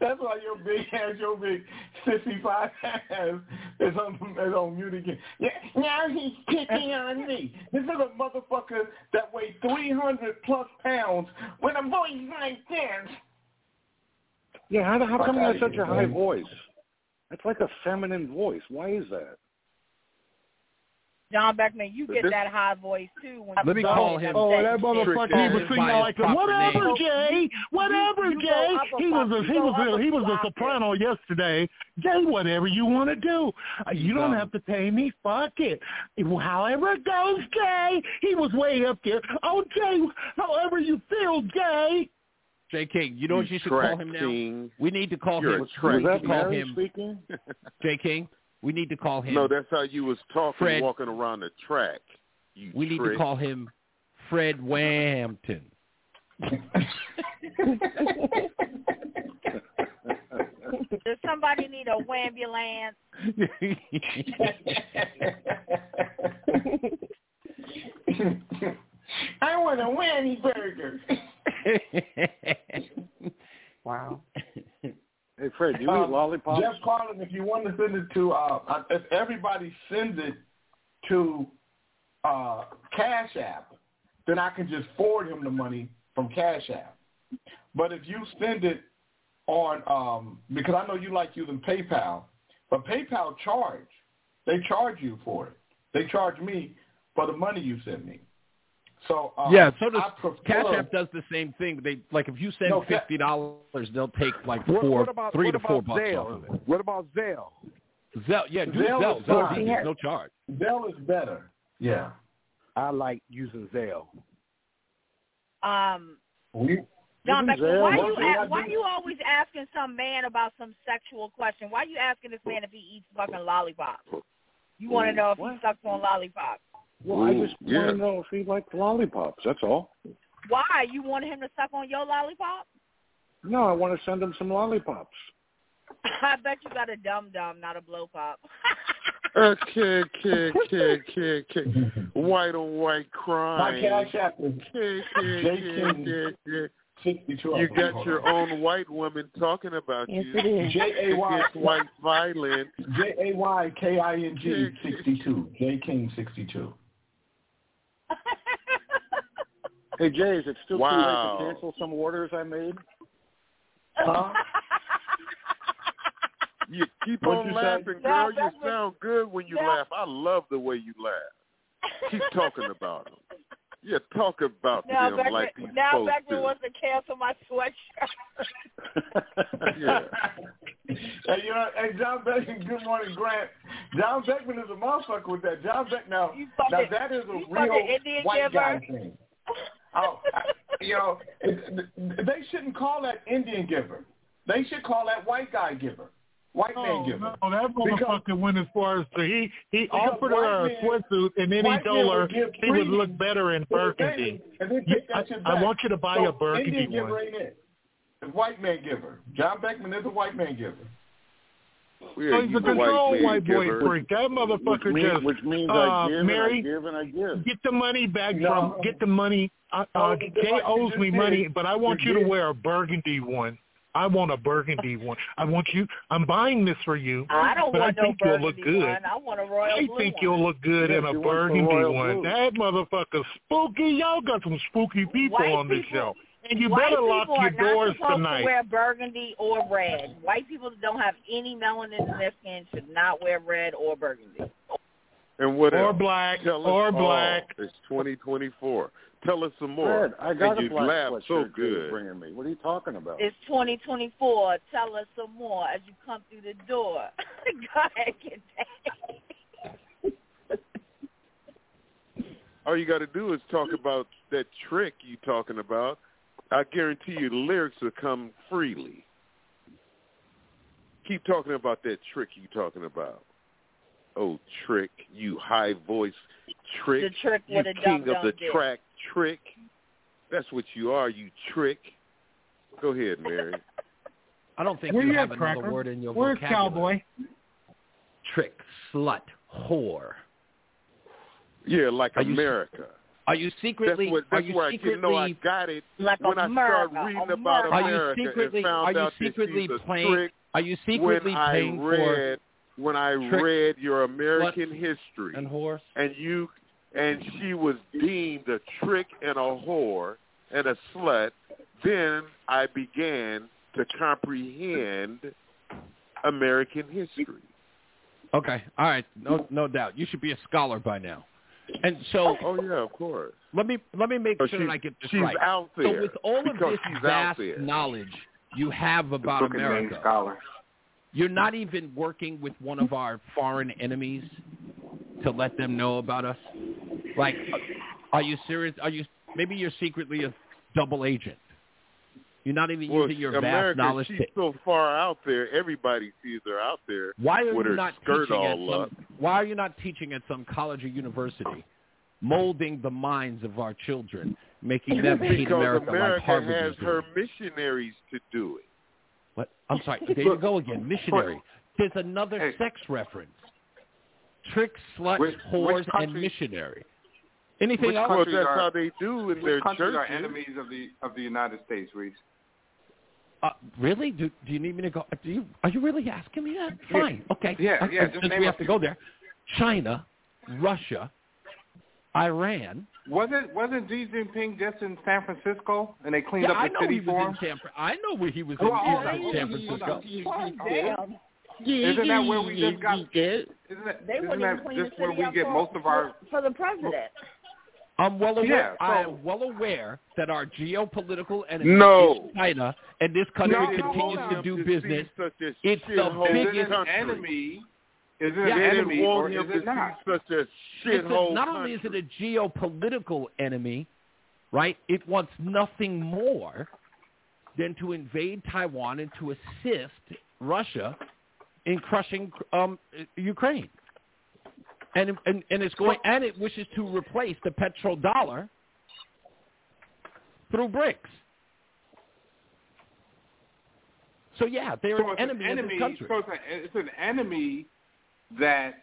That's why your big ass, your big sissy five ass is on, is on mute again. Yeah, now he's picking on me. This is a motherfucker that weighs 300 plus pounds with a voice like this. Yeah, how, how come he has such a high voice? It's like a feminine voice. Why is that? John Beckman, you get that high voice too. When Let you me talk call and him Oh, that shit. motherfucker, he was singing like, proper whatever, name. Jay, whatever, You go Jay. He was a, he was a, he was a upper soprano yesterday. Jay, whatever you want to do, Uh, you don't have to pay me. Fuck it. However it goes, Jay. He was way up there. Oh, Jay, however you feel, Jay. J King, you know what You you should call him now? We need to call You're him. a track we Was need that to call him speaking? *laughs* J King. We need to call him. No, that's how you was talking, Fred. walking around the track. You we need to call him Fred Wampton. Does somebody need a wambulance? *laughs* I want a whammy burger. *laughs* Wow. Hey, Fred, do you Um, eat lollipops? Jeff Carlin, if you want to send it to, uh, if everybody sends it to uh, Cash App, then I can just forward him the money from Cash App. But if you send it on, um, because I know you like using PayPal, but PayPal charge. They charge you for it. They charge me for the money you send me. So um, yeah, so does prefer, Cash App does the same thing. They like if you send No, fifty dollars, they'll take like four, what about, three to four bucks Zelle? off of it. What about Zelle? Zelle, yeah, do Zelle Zelle. is Zelle, fine. there's no charge. Zelle is better. Yeah. I like using Zelle. Um, We, John Isn't Zelle- why One you thing why do- you always asking some man about some sexual question? Why you asking this man if he eats fucking lollipops? You want to know if he sucks on lollipops? Well, I just yeah. want to know if he liked lollipops. That's all. Why you want him to suck on your lollipop? No, I want to send him some lollipops. *laughs* I bet you got a dum dum, not a blow pop. Okay, okay, okay, okay, okay. White on white my crime. Cash App is Okay, okay, okay, okay, okay. 62. You got your own white woman talking about Yes, you. it is. J-A-Y. White violent. J-A-Y-K-I-N-G 62. J King 62. Hey, Jay, is it still Wow. too late to cancel some orders I made? Huh? *laughs* You keep What'd on you say? laughing, No, girl. You that's sound good when you No. laugh. I love the way you laugh. Keep talking about them. Yeah, talk about now them Beckman, like we now supposed Beckman to. wants to cancel my sweatshirt. *laughs* *laughs* Yeah. Hey, you know, hey, John Beckman, good morning, Grant. John Beckman is a motherfucker with that. John Beckman, now, You now that is a you real fucking Indian white guy giver. thing. Oh, I- you know, *laughs* they shouldn't call that Indian giver. They should call that white guy giver, white man Oh, giver. no, that motherfucker Because- went as far as to he he offered her a white men- sweatsuit and then he white men told her would he would look better in burgundy. And You- I, I want you to buy So, a burgundy Indian giver one. ain't it. The white man giver. John Beckman is a white man giver. Yeah, Oh, he's you a white control man white boy giver. freak. That motherfucker which, mean, just which means uh, I give Mary, and I give and I give. get the money back No. from get the money. Uh, No, uh, just Jay owes just me did. money, but I want You you to wear a burgundy one. I want a burgundy one. I want you. I'm buying this for you, I don't but want I think no you'll look burgundy good. one. I want a royal I blue think one. you'll look good Yes, in a you want the burgundy one. blue. That motherfucker's spooky. Y'all got some spooky people White on this people- show. And you White better lock people your are not doors supposed tonight. to wear burgundy or red. White people that don't have any melanin in their skin should not wear red or burgundy. And what or else? black, Tell or all. black. It's 2024. Tell us some more. Fred, I got and a you black laugh sweatshirt so good. bringing me. What are you talking about? It's 2024. Tell us some more as you come through the door. *laughs* Go ahead, get that. All you got to do is talk about that trick you talking about. I guarantee you the lyrics will come freely. Keep talking about that trick you talking about. Oh, trick, you high voice trick. The trick you with a king dumb of the dumb track trick. That's what you are, you trick. Go ahead, Mary. I don't think Where you you have at, another Cracker? word in your Where's vocabulary. Cowboy? Trick, slut, whore. Yeah, like Are you- America. Are you secretly? that's what, are that's you where I secretly? can know I got it Like when I America, started reading about America. are you secretly? and found Are you out that secretly she's a playing? trick Are you secretly when I paying read when I trick, read your American history and whore? and you and she was deemed a trick and a whore and a slut, then I began to comprehend American history. Okay, all right, no, no doubt. You should be a scholar by now. And so, Oh, oh yeah, of course. let me let me make So sure that I get this she's right. out So with all of this she's vast knowledge you have about Book and America, scholar. you're not even working with one of our foreign enemies to let them know about us. Like, are you serious? Are you? Maybe you're secretly a double agent. You're not even Well, using your vast knowledge she's to so far out there. Everybody sees her out there Why are with you her not skirt teaching at some? Why are you not teaching at some college or university, molding the minds of our children, making them hate America, America like Harvard has her missionaries to do it. What? I'm sorry. *laughs* There you go again. Missionary. There's another Hey. sex reference. Trick, slut, Which- whores, which country- and missionary. Anything Which else? Well, that's are- how they do in their Which countries are enemies of the of the United States, Reese? Uh, really? Do, do you need me to go? Do you? Are you really asking me that? Yeah. Fine. Okay. Yeah, Uh, yeah, uh, just Since we have to go there, China, Russia, Iran. Wasn't wasn't Xi Jinping just in San Francisco and they cleaned yeah, up I the know city he for him? in San. I know where he was in, Well, in oh, San hold Francisco. on. Damn. Isn't that where we just got? They Isn't that, wouldn't isn't that clean just where we get for, most of our? for the president. I'm well aware. Yeah, I am well aware that our geopolitical enemy No. is China, and this country No, no, continues hold to do To business. such a It's the biggest- an country. enemy? Is it Yeah, an They didn't enemy or is it not? such a a- shithole not only is it a geopolitical enemy, right? It wants nothing more than to invade Taiwan and to assist Russia in crushing um, Ukraine. And, and and it's going and it wishes to replace the petrodollar through BRICS. So yeah, they're So an enemy, an of enemy. country. So it's, a, it's an enemy that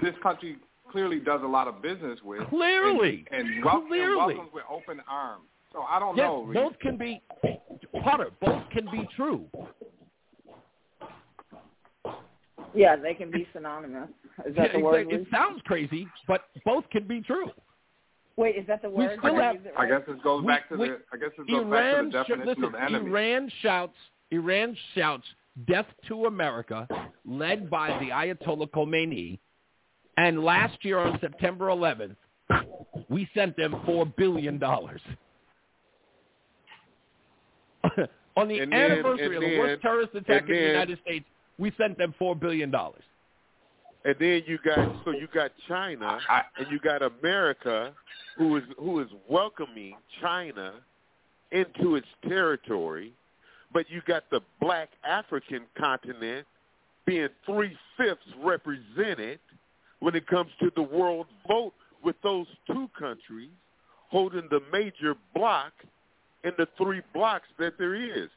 this country clearly does a lot of business with. Clearly. and, and, wel- Clearly. and welcomes with open arms. So I don't yes, know. Both can be Potter. Both can be true. Yeah, they can be synonymous. Is that Yeah, the word? it, it sounds crazy, but both can be true. Wait, is that the We word? still I have- use it I guess this goes We- back to we- the. I guess this goes back to Iran, the sh- definition listen, of enemy. Iran shouts, Iran shouts death to America, led by the Ayatollah Khomeini. And last year on September 11th, we sent them four billion dollars. *laughs* on the And then- anniversary and of the worst then- terrorist attack and in the then- United States, we sent them four billion dollars. And then you got so you got China and you got America who is who is welcoming China into its territory, but you got the black African continent being three fifths represented when it comes to the world vote with those two countries holding the major block in the three blocks that there is.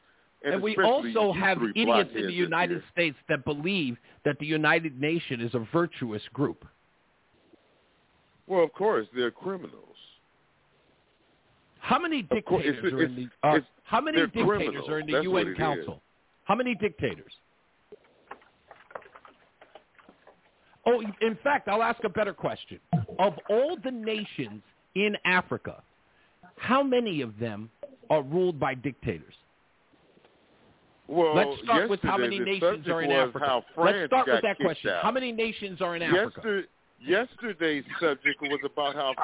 And, we also have idiots in the United. States that believe that the United Nations is a virtuous group. Well, of course, they're criminals. How many Of course, dictators it's- are in the uh, How many dictators criminals. are in the That's UN is. Council? How many dictators? Oh, in fact, I'll ask a better question. Of all the nations in Africa, how many of them are ruled by dictators? Well, Let's start with how many nations are in Africa. How Let's start with that question. Out. How many nations are in Africa? Yesterday's subject was about how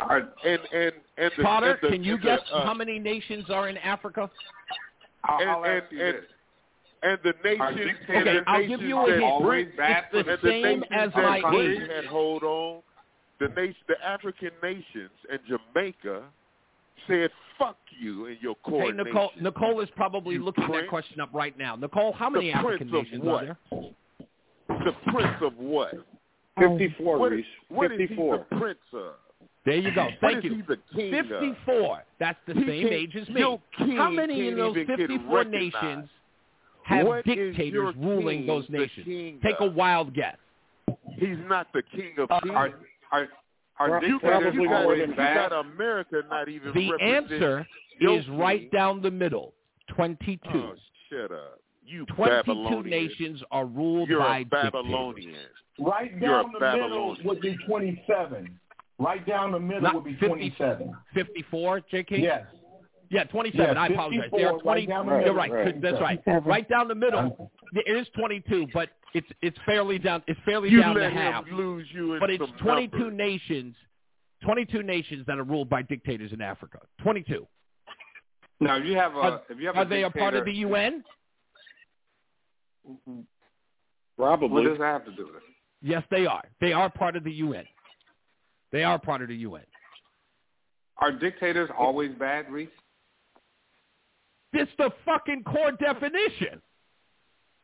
and and and the, Potter, and the, can you and guess uh, how many nations are in Africa? I'll, and, I'll and, ask you and, this. and the Are nations dictators and Okay, the I'll nations give you a hint. always It's the the same nations as that my Britain age. had hold on, the nation, the African nations and Jamaica said "fuck you" in your Hey, coronation. Nicole, Nicole is probably You looking prince? that question up right now. Nicole, how many The African prince of nations what? are there? The prince of what? 54, What is, Reese. what is he 54. the prince of? There you go. What Thank is you. he the king of? 54. That's the He same age as me. your How many in those 54 nations have What is your dictators ruling king those nations? Take a wild guess. He's not the king of Uh, kings. are are are you dictators got, you got, always you bad? got America not even The answer your is right down the middle. 22. Oh, shut up. You 22 Babylonian. nations are ruled You're by a dictators. Babylonian. Right You're a down the middle would be 27. Right down the middle Not would be 50 27. 54, J.K.? Yes. Yeah, 27. Yeah, I apologize. 54, There are 20. right down the you're right. Right. That's right. Right down the middle. It is 22, but it's it's fairly down. It's fairly You down to let half. lose you But it's 22 numbers. nations. 22 nations that are ruled by dictators in Africa. 22. Now, you have a Are, if you have are a they a part of the UN? Probably. What does that have to do with it? Yes, they are. They are part of the UN. They are part of the UN. Are dictators always bad, Reese? It's the fucking core definition.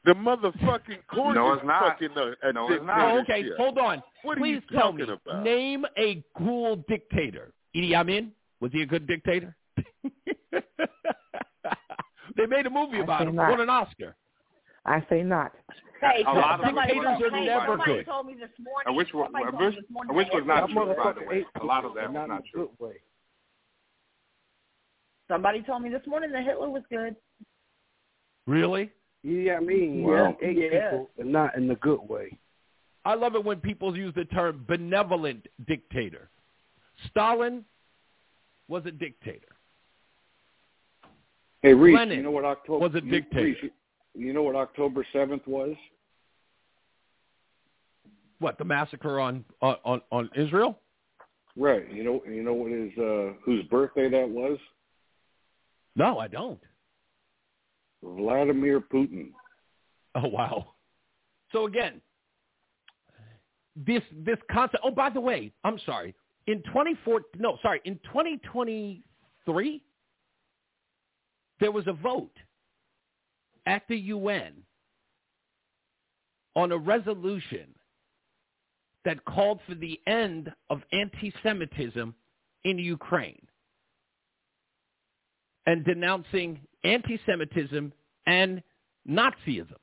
The motherfucking core. No, is it's not. fucking a, a No, it's not. Oh, okay, dictatorship. hold on. What are Please you tell talking me. about? Name a cool dictator. Idi Amin was he a good dictator? *laughs* they made a movie I about say him. not. Won an Oscar. I say not. Hey, A lot of dictators are never somebody good. told me this morning. I wish wa- I wish I wish was not every- true. By the way, a lot of that was not not in a true. way. Somebody told me this morning that Hitler was good. Really? Yeah, I mean, Well, yeah, yeah. people, but not in the good way. I love it when people use the term benevolent dictator. Stalin was a dictator. Hey, Reese, Lenin you know what October was a you- dictator. Reese, you know what October 7th was? What the massacre on on on, on Israel? Right. You know you know what his uh whose birthday that was? No, I don't. Vladimir Putin. Oh wow. So again, this this concept. Oh, by the way, I'm sorry. In 24, no, sorry, in 2023, there was a vote at the UN on a resolution that called for the end of anti-Semitism in Ukraine and denouncing anti-Semitism and Nazism.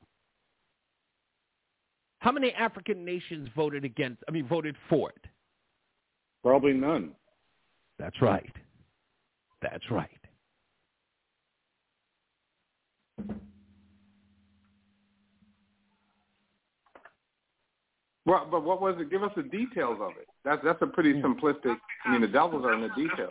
How many African nations voted against, I mean, voted for it? Probably none. That's right. That's right. Well, but what was it? Give us the details of it. That's that's a pretty hmm. simplistic. I mean, the devils are in the details.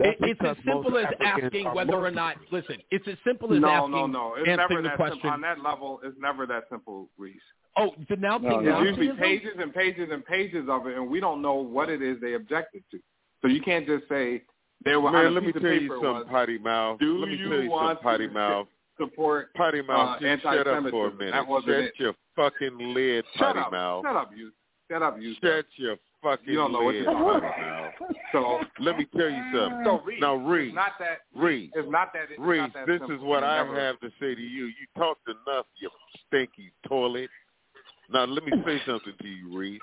It, it's as simple as Africans asking whether or not. Listen, it's as simple as No, asking, no, no. no. It's never that question. simple. On that level, it's never that simple, Reese. Oh, denouncing No, no. There's usually pages and pages and pages of it, and we don't know what it is they objected to. So you can't just say they were on Man, a let me piece of tell you paper something, was, potty mouth. Do let me you tell you want something, potty mouth. support Potty mouth, uh, just shut up for a minute. That wasn't Shut it. your fucking lid, Shut potty up. mouth. Shut up, you. Shut up, you. Shut your fucking You don't know what you're talking about. So, Let me tell you something. so Reese, now, Reese, it's not that. Reese, It's not that. It's Reese, not that this simple. is what I never- have to say to you. You talked enough, you stinky toilet. Now, let me say something to you, Reese.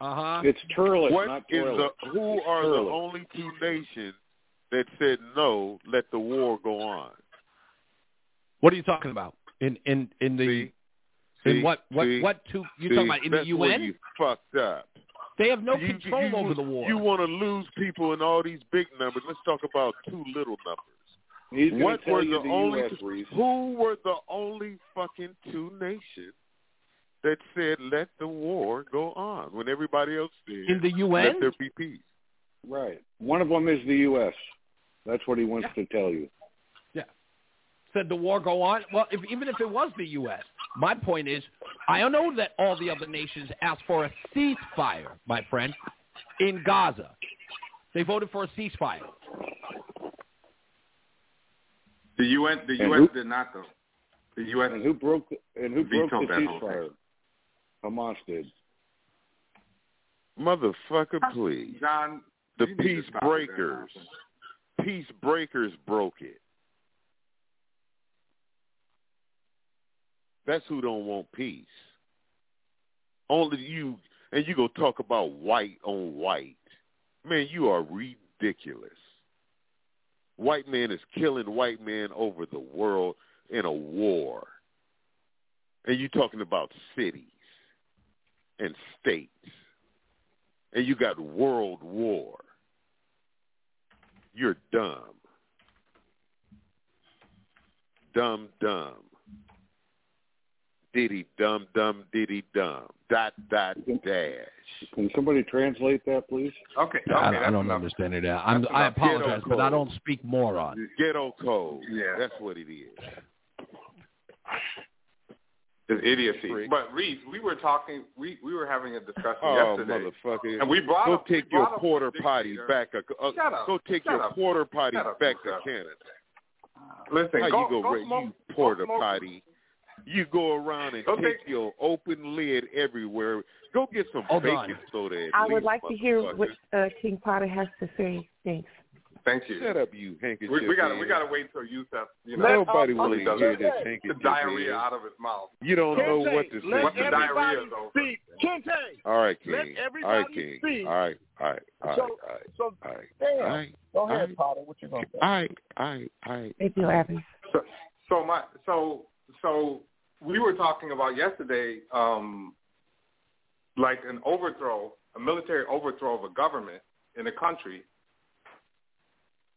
Uh-huh. It's turlet, What not is toilet. the, who It's are the only two nations that said no, let the war go on? What are you talking about? In in in the See? in See? what what See? what two you talking about in That's the where UN? you fucked up. They have no You- control you- over the war. You want to lose people in all these big numbers. Let's talk about two little numbers. He's what tell were you the the only U.S. Reese. who were the only fucking two nations that said let the war go on when everybody else said in the UN? let there be peace? Right. One of them is the U.S. That's what he wants to tell you. Said the war go on. Well, if, even if it was the U.S., my point is, I don't know that all the other nations asked for a ceasefire, my friend, in Gaza. They voted for a ceasefire. The UN. The And U.S. who- did not though. The U.S. And who broke the, and who broke Vetoed the that ceasefire? Hamas did. Motherfucker, please. John. The you need to peace stop with that breakers. Peace breakers broke it. That's who don't want peace. Only you and you go talk about white on white. Man, you are ridiculous. White man is killing white men over the world in a war. And you talking about cities and states. And you got world war. You're dumb. Dumb, dumb. Diddy, dumb, dumb, diddy, dumb. Dot, dot, dash. Can somebody translate that, please? Okay. okay I, I don't enough. understand it. I'm, I apologize, but I don't speak moron. Ghetto code. Yeah. That's what it is. It's idiocy. Freak. But Reese, we were talking. We we were having a discussion Oh, yesterday, motherfucker. and we brought go up, take your brought up porter the potties dictator. back. Uh, Shut up. Go take Shut your up. porter potties Shut up back to. Canada. Listen, How go, you go, go smoke, you porter go smoke. potty? You go around and Go take take- your open lid everywhere. Go get some Hold baking on. soda. At I would like to hear what uh, King Potter has to say. Thanks. Thank you. Shut up, you handkerchief. We, we gotta we gotta wait till Yusef, you know, Nobody um, want to does hear it. this the diarrhea man. out of his mouth. You don't know what to say. let Once the man. diarrhea everybody is over. speak. Kente, All right, let King. everybody All right, King. speak. All right, all right, all right, So- all right, so, all right, damn. all right, Go all ahead, right, Potter. What you gonna say? all right, all right, all right. Thank you, Abby. So, so my so so we were talking about yesterday, um, like an overthrow, a military overthrow of a government in a country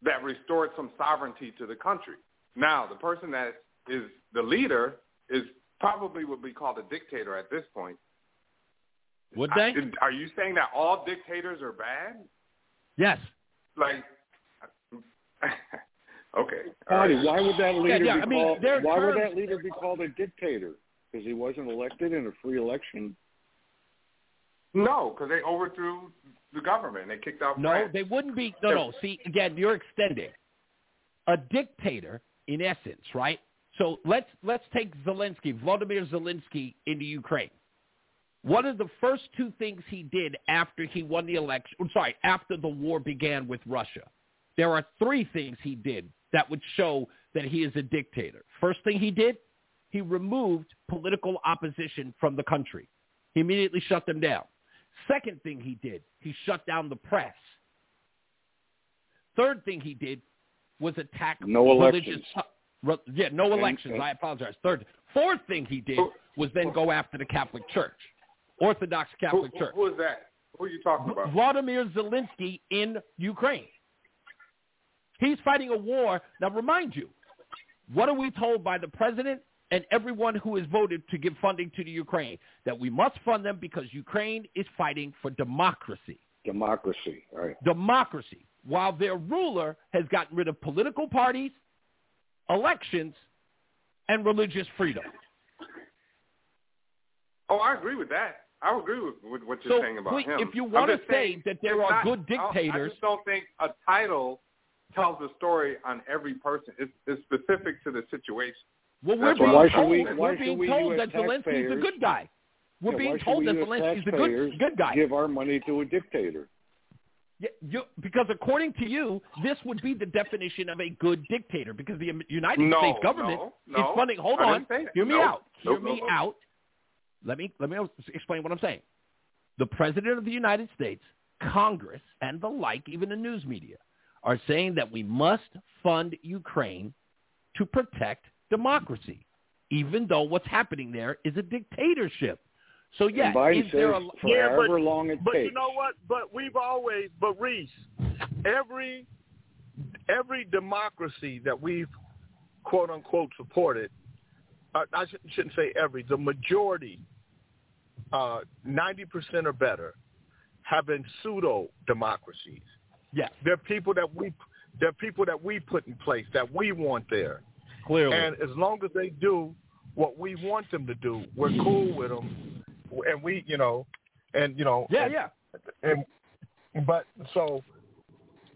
that restored some sovereignty to the country. Now, the person that is the leader is probably would be called a dictator at this point. Would they? I- are you saying that all dictators are bad? Yes. Like, okay. all right. why would that leader yeah, be I mean, called? there are Why would that leader be called a dictator? Because he wasn't elected in a free election. No, because they overthrew the government. They kicked out No, France. they wouldn't be. No, no. See, again, you're extending. A dictator, in essence, right? So let's let's take Zelensky, Vladimir Zelensky, into Ukraine. One of the first two things he did after he won the election, I'm sorry, after the war began with Russia, there are three things he did that would show that he is a dictator. First thing he did, he removed political opposition from the country. He immediately shut them down. Second thing he did, he shut down the press. Third thing he did was attack No religious. elections. Re, yeah, no elections. I apologize. Third, fourth thing he did was then go after the Catholic Church, Orthodox Catholic who, Church. who is that? Who are you talking about? Vladimir Zelensky in Ukraine. He's fighting a war. Now, remind you, what are we told by the president and everyone who has voted to give funding to the Ukraine? That we must fund them because Ukraine is fighting for democracy. Democracy. All right. Democracy. While their ruler has gotten rid of political parties, elections, and religious freedom. Oh, I agree with that. I agree with, with what you're So, saying about please, him. if you want to say saying that there are not- good I- I dictators, just don't think a title tells the story on every person. It's, it's specific to the situation. well, we're That's being why- told, we- we're being we, told that Zelensky's a good guy. We're Yeah, being told that Zelensky's a good good guy. Give our money to a dictator. Yeah, you, because according to you, this would be the definition of a good dictator because the United No, States government no, is funding. Hold on, didn't say that. hear me No. out. Hear me out. Let me let me explain what I'm saying. The president of the United States, Congress, and the like, even the news media, are saying that we must fund Ukraine to protect democracy, even though what's happening there is a dictatorship. So yes, Biden is there a Yeah, but- long it But takes. you know what? But we've always, but Reese, every every democracy that we've quote unquote supported, uh, I shouldn't, shouldn't say every, the majority, uh, ninety percent or better, have been pseudo democracies. Yes, They're people that we they're people that we put in place that we want there. clearly. And as long as they do what we want them to do, we're cool with them, and we, you know, and you know, yeah, and, yeah. and but so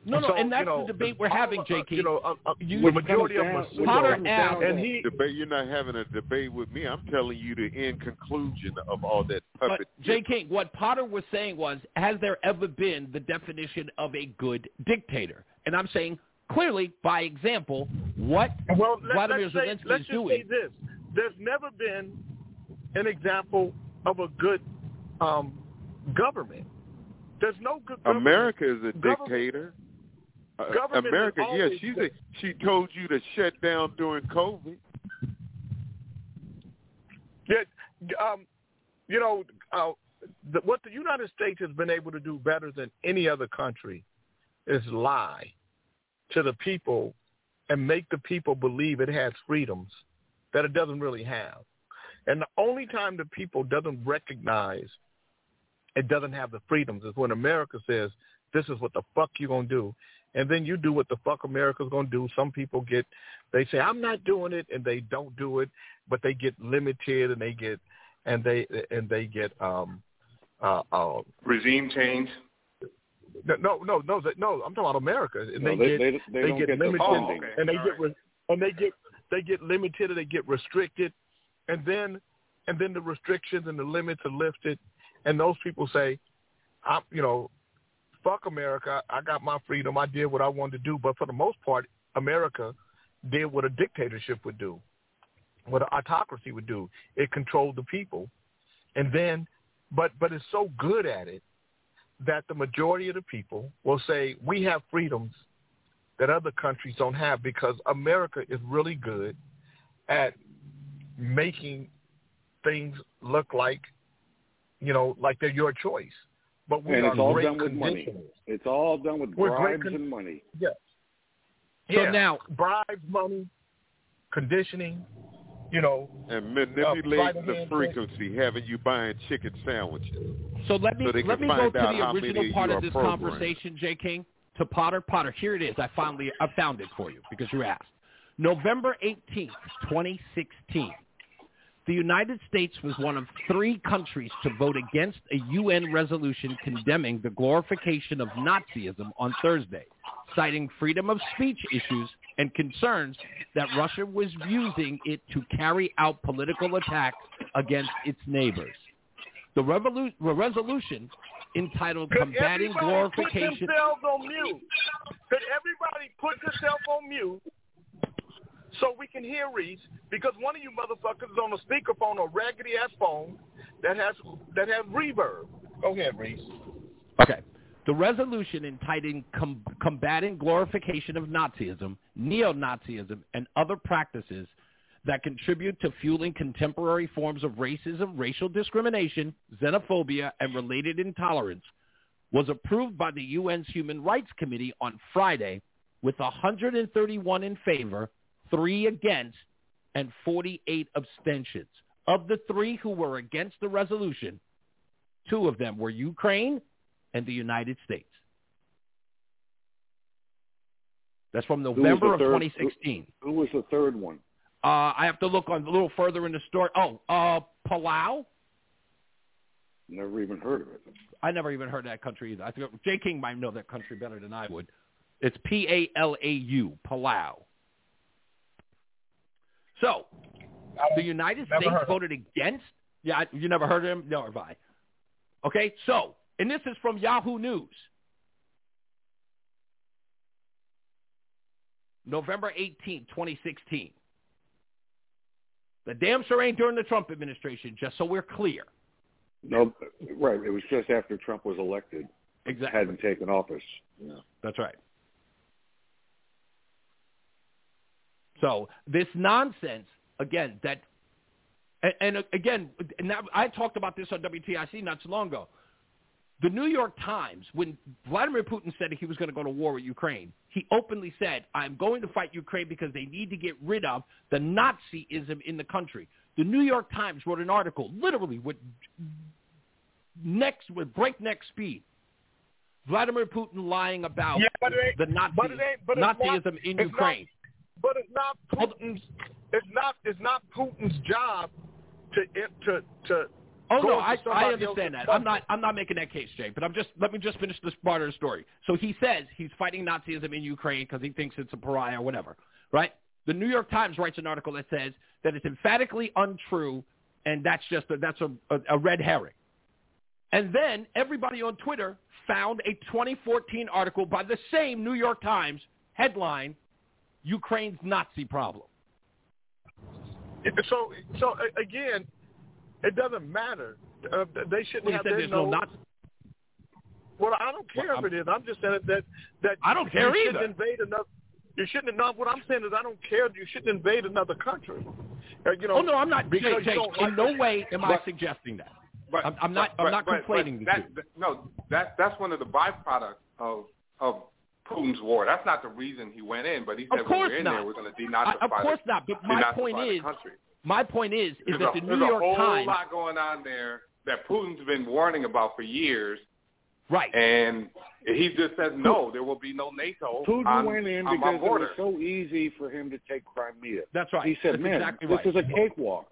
No, no, so, and that's you know, the debate we're having, of- J.K. You know, uh, uh, You- the Which majority of comes them, down- are Potter pseudo, asked- and he, Debate. You're not having a debate with me. I'm telling you the end conclusion of all that puppet. But J. King, what Potter was saying was, has there ever been the definition of a good dictator? And I'm saying clearly, by example, what well, let, Vladimir let's say, Zelensky let's is just doing. say this: there's never been an example of a good um, government. There's no good government. America is a Government- dictator. Uh, Government America, yeah, she's a, she told you to shut down during COVID. Yeah, um, you know, uh, the, what the United States has been able to do better than any other country is lie to the people and make the people believe it has freedoms that it doesn't really have. And the only time the people doesn't recognize it doesn't have the freedoms is when America says, this is what the fuck you're going to do. And then you do what the fuck America's going to do. Some people get, they say, I'm not doing it, and they don't do it, but they get limited and they get, and they, and they get, um, uh, uh, Regime change. no, no, no, no, no. I'm talking about America, and No, they, they- get they- they they don't get get the limited, funding. and they All get re- and they get they get limited, and they get restricted, and then and then the restrictions and the limits are lifted, and those people say, I'm, you know, fuck America. I got my freedom. I did what I wanted to do, but for the most part, America did what a dictatorship would do, what an autocracy would do. It controlled the people, and then, but but it's so good at it that the majority of the people will say we have freedoms that other countries don't have because America is really good at making things look like, you know, like they're your choice. But we and are it's all great done with money. It's all done with We're bribes con- and money. Yeah. So yeah. now- bribes, money, conditioning, you know, And Uh, manipulating the hand frequency, having you buying chicken sandwiches. So let me So they let can me go to out the original part you of this programmed. conversation, Jay King. To Potter, Potter, here it is. I finally I found it for you because you asked. November eighteenth, twenty sixteen. The United States was one of three countries to vote against a UN resolution condemning the glorification of Nazism on Thursday, citing freedom of speech issues and concerns that Russia was using it to carry out political attacks against its neighbors. The, revolu- resolution entitled Could Combating Glorification Put themselves on mute. Could everybody put yourself on mute so we can hear Reese? Because one of you motherfuckers is on a speakerphone or raggedy ass phone that has that has reverb. Go ahead, Reese. Okay. The resolution entitled Com- Combating Glorification of Nazism, Neo-Nazism, and Other Practices that Contribute to Fueling Contemporary Forms of Racism, Racial Discrimination, Xenophobia, and Related Intolerance was approved by the UN's Human Rights Committee on Friday with 131 in favor, 3 against, and 48 abstentions. Of the three who were against the resolution, two of them were Ukraine and the United States. That's from November of third- 2016. Who, who was the third one? Uh, I have to look on a little further in the story. Oh, uh, Palau. Never even heard of it. I never even heard of that country either. I think Jay King might know that country better than I would. It's P A L A U, Palau. So, the United States voted against. Yeah, you never heard of him? No, have I? Okay, so, and this is from Yahoo News. November 18, 2016. The damn sure ain't during the Trump administration, just so we're clear. No, right. It was just after Trump was elected. Exactly. Hadn't taken office. Yeah. That's right. So this nonsense again that, and, and again, and I talked about this on WTIC not so long ago. The New York Times, when Vladimir Putin said he was going to go to war with Ukraine, he openly said, "I'm going to fight Ukraine because they need to get rid of the Nazism in the country." The New York Times wrote an article, literally with next with breakneck speed. Vladimir Putin lying about Yeah, but it the Nazi, but it but it's not- Nazism in Ukraine. But it's not Putin's. It's not. It's not Putin's job to to to. Oh no, I, I understand that. I'm not I'm not making that case, Jay. But I'm just let me just finish this part of the story. So he says he's fighting Nazism in Ukraine because he thinks it's a pariah or whatever, right? The New York Times writes an article that says that it's emphatically untrue, and that's just a, that's a, a, a red herring. And then everybody on Twitter found a 2014 article by the same New York Times headline: Ukraine's Nazi problem. So so again, it doesn't matter Uh, they shouldn't Well, have said there's no nose. Nazi. Well, I don't care Well, if it is. I'm just saying that that I don't care you either. Shouldn't invade another. You shouldn't. Not what I'm saying is I don't care. You shouldn't invade another country. Uh, you know. oh no, I'm not. Jay, Jay, don't in like no way am I suggesting that. But, I'm, I'm not. but- I'm not but- but conflating that, that- No, that that's one of the byproducts of of Putin's war. That's not the reason he went in, but he Of said when we're in not. there, we're going to I, denazify. of course the, not. But my point is, my point is, is There's, that a, the there's New a York whole Times, lot going on there that Putin's been warning about for years, right? and he just says no, there will be no NATO Putin on, went in on my because it was so easy for him to take Crimea. That's right. He said, That's "Man, exactly this right. is a cakewalk."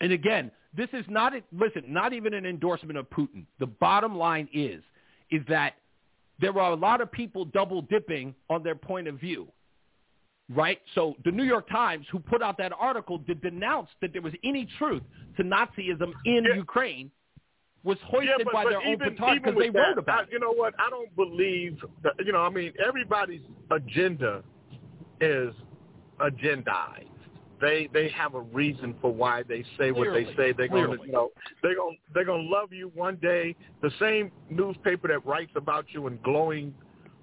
And again, this is not a, listen, not even an endorsement of Putin. The bottom line is is that there are a lot of people double dipping on their point of view. Right? So the New York Times, who put out that article to denounce that there was any truth to Nazism in Ukraine, was hoisted yeah, but, by but their own even, petard even because they that, wrote about I, it. You know what? I don't believe that. You know, I mean, everybody's agenda is agendized. They they have a reason for why they say what they say. They're going to, you know, they're gonna they're going to love you one day. The same newspaper that writes about you in glowing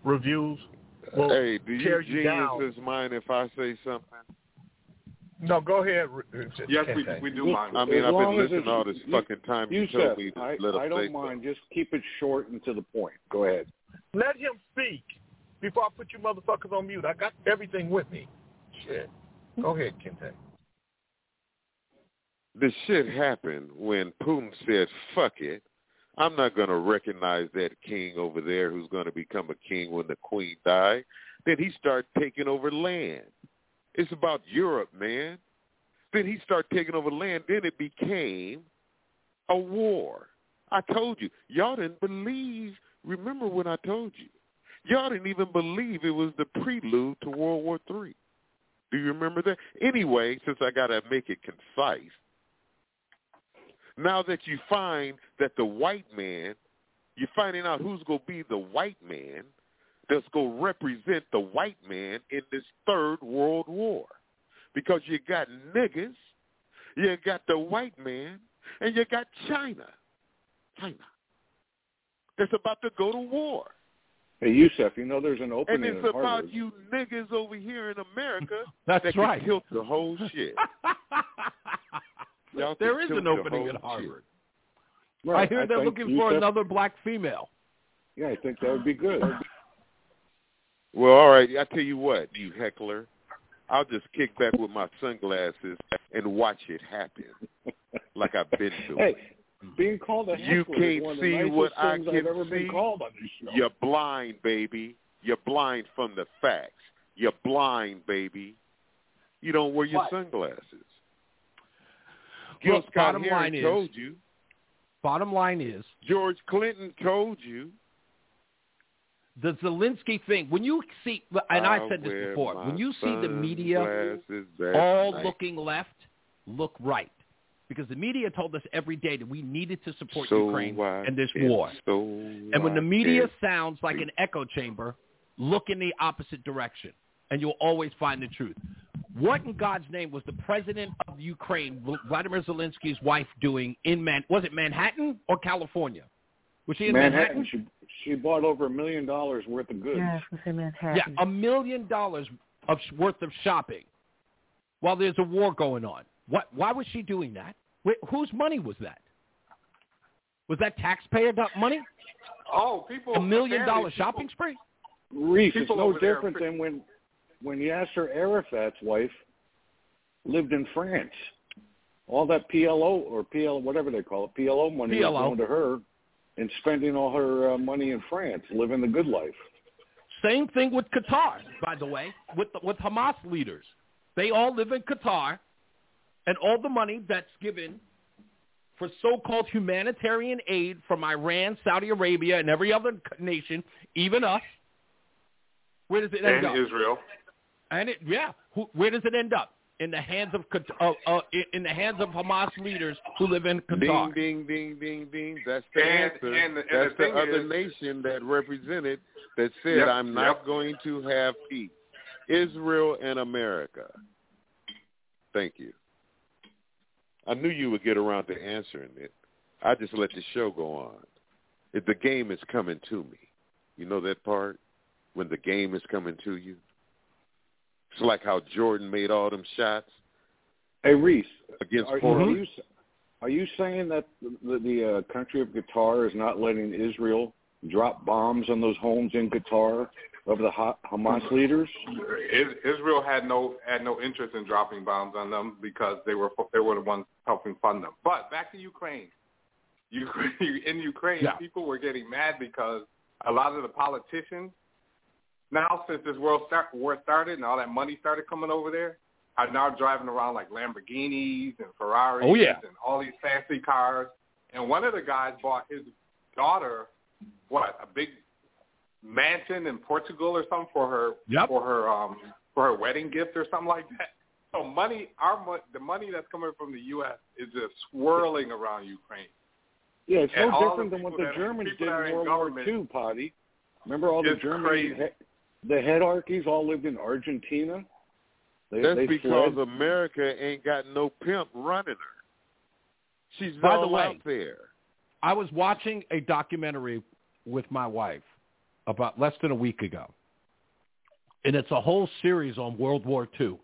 reviews will Hey, do tear you you down. geniuses mind if I say something? No, go ahead. Uh, yes, we, we do mind. I mean, As I've been listening all this you- fucking time. You, You told said, me to I, let I don't say mind. Just keep it short and to the point. Go ahead. Let him speak before I put you motherfuckers on mute. I got everything with me. Shit. Go ahead, Kente. this shit happened when Putin said, fuck it. I'm not going to recognize that king over there who's going to become a king when the queen died. Then he started taking over land. It's about Europe, man. Then he started taking over land. Then it became a war. I told you. Y'all didn't believe. Remember when I told you? Y'all didn't even believe it was the prelude to World War Three. Do you remember that? Anyway, since I got to make it concise, now that you find that the white man, you're finding out who's going to be the white man that's going to represent the white man in this third world war. Because you got niggas, you got the white man, and you got China. China. That's about to go to war. Hey, Yusef, you know there's an opening. And it's at about Harvard. you niggas over here in America *laughs* That's that right. can tilt the whole shit. Y'all there can is tilt an opening at Harvard. Right, I hear I they're think looking for Yusef- another black female. Yeah, I think that would be good. Well, all right. I tell you what, you heckler, I'll just kick back with my sunglasses and watch it happen, like I've been doing. Hey, being called a heckler you can't one of the see nicest what I things can I've ever see. been called on this show. You're blind, baby. You're blind from the facts. You're blind, baby. You don't wear your What? sunglasses. Gil Look, Scott bottom Heron line is- told you. Bottom line is, George Clinton told you. the Zelensky thing, when you see, and I I'll said this before, when you see the media all night. looking left, look right. Because the media told us every day that we needed to support So Ukraine why and this war. So And when the media sounds like an echo chamber, look in the opposite direction, and you'll always find the truth. What in God's name was the president of Ukraine, Vladimir Zelensky's wife, doing in Man? Was it Manhattan or California? Was she in Manhattan, Manhattan? she she bought over a million dollars worth of goods. Yeah, I was gonna Manhattan. Yeah, a million dollars of worth of shopping while there's a war going on. What? Why was she doing that? Wait, whose money was that? Was that taxpayer do- money? Oh, people. A million dollar apparently shopping spree? Reese, it's no over there- different than when when Yasser Arafat's wife lived in France. All that PLO or PL whatever they call it, PLO money was PLO. going to her and spending all her uh, money in France, living the good life. Same thing with Qatar, by the way, with the, with Hamas leaders. They all live in Qatar, and all the money that's given for so-called humanitarian aid from Iran, Saudi Arabia, and every other nation, even us, where does it end And up? Israel. And it, yeah, who, where does it end up? In the hands of uh, uh, in- in the hands of Hamas leaders who live in Qatar. Ding, ding, ding, ding, ding. That's the And- answer. and the- and That's the the, other is- nation that represented that said, Yep, I'm not yep. going to have peace. Israel and America. Thank you. I knew you would get around to answering it. I just let the show go on. If the game is coming to me, you know that part when the game is coming to you. It's like how Jordan made all them shots. Hey Reese, against are, Portland. are you are you saying that the, the uh, country of Qatar is not letting Israel drop bombs on those homes in Qatar of the Ha- Hamas leaders? Israel had no had no interest in dropping bombs on them because they were they were the ones helping fund them. But back to Ukraine. Ukraine *laughs* in Ukraine, Yeah. people were getting mad because a lot of the politicians now, since this world start, war started and all that money started coming over there, are now driving around like Lamborghinis and Ferraris Oh, yeah. and all these fancy cars. And one of the guys bought his daughter what a big mansion in Portugal or something for her Yep. for her um for her wedding gift or something like that. So money, our mo- the money that's coming from the U.S. is just swirling around Ukraine. Yeah, it's And no different than what the Germans did in in World War government- II, Potty. Remember all the Germans, German crazy. he- the headarchies all lived in Argentina. They, That's they because fled. America ain't got no pimp running her. She's By all the way, out there. I was watching a documentary with my wife about less than a week ago. And it's a whole series on World War II.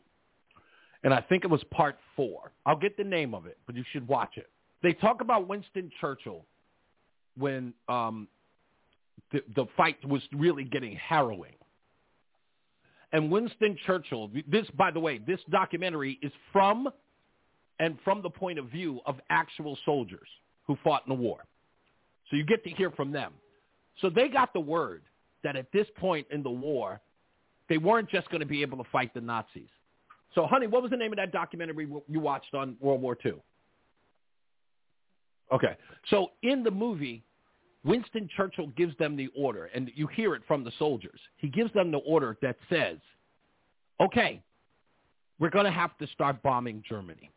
And I think it was part four. I'll get the name of it, but you should watch it. They talk about Winston Churchill when um, the, the fight was really getting harrowing. And Winston Churchill, this, by the way, this documentary is from and from the point of view of actual soldiers who fought in the war. So you get to hear from them. So they got the word that at this point in the war, they weren't just going to be able to fight the Nazis. So, honey, what was the name of that documentary you watched on World War II? Okay. So in the movie, Winston Churchill gives them the order, and you hear it from the soldiers. He gives them the order that says, okay, we're going to have to start bombing Germany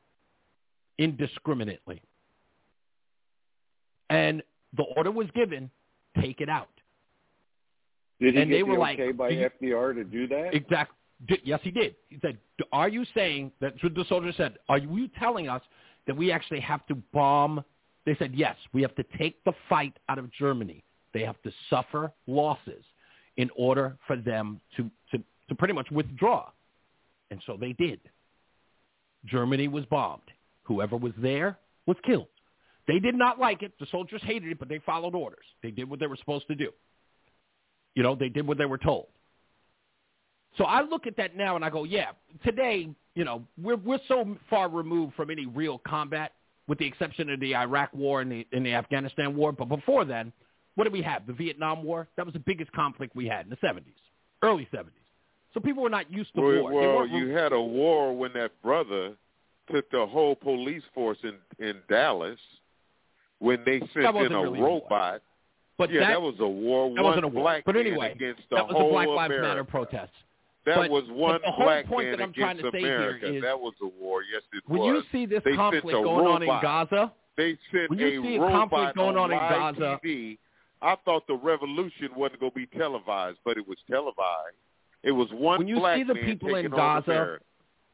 indiscriminately. And the order was given, take it out. Did he and they the were okay like, by you- FDR to do that? Exactly. Yes, he did. He said, "Are you saying that's what the soldier said? Are you telling us that we actually have to bomb?" They said, "Yes, we have to take the fight out of Germany. They have to suffer losses in order for them to to, to pretty much withdraw." And so they did. Germany was bombed. Whoever was there was killed. They did not like it. The soldiers hated it, but they followed orders. They did what they were supposed to do. You know, they did what they were told. So I look at that now and I go, yeah, today, you know, we're we're so far removed from any real combat, with the exception of the Iraq War and the and the Afghanistan War. But before then, what did we have? The Vietnam War. That was the biggest conflict we had in the '70s, early '70s. So people were not used to Well, war. Well you had a war when that brother took the whole police force in in Dallas when they sent in a robot. But yeah, that- was a war. that wasn't a war. black But anyway, against the that was a Black Lives America. Matter protest. That But- was but one the whole black point man that I'm trying against to say here America. that was a war. Yes, it When was. you see this they conflict going on in. Gaza, they sent when you a see a robot conflict going on in Gaza- TV. I thought the revolution wasn't going to be televised, but it was televised. It was one when you black see the people in on Gaza,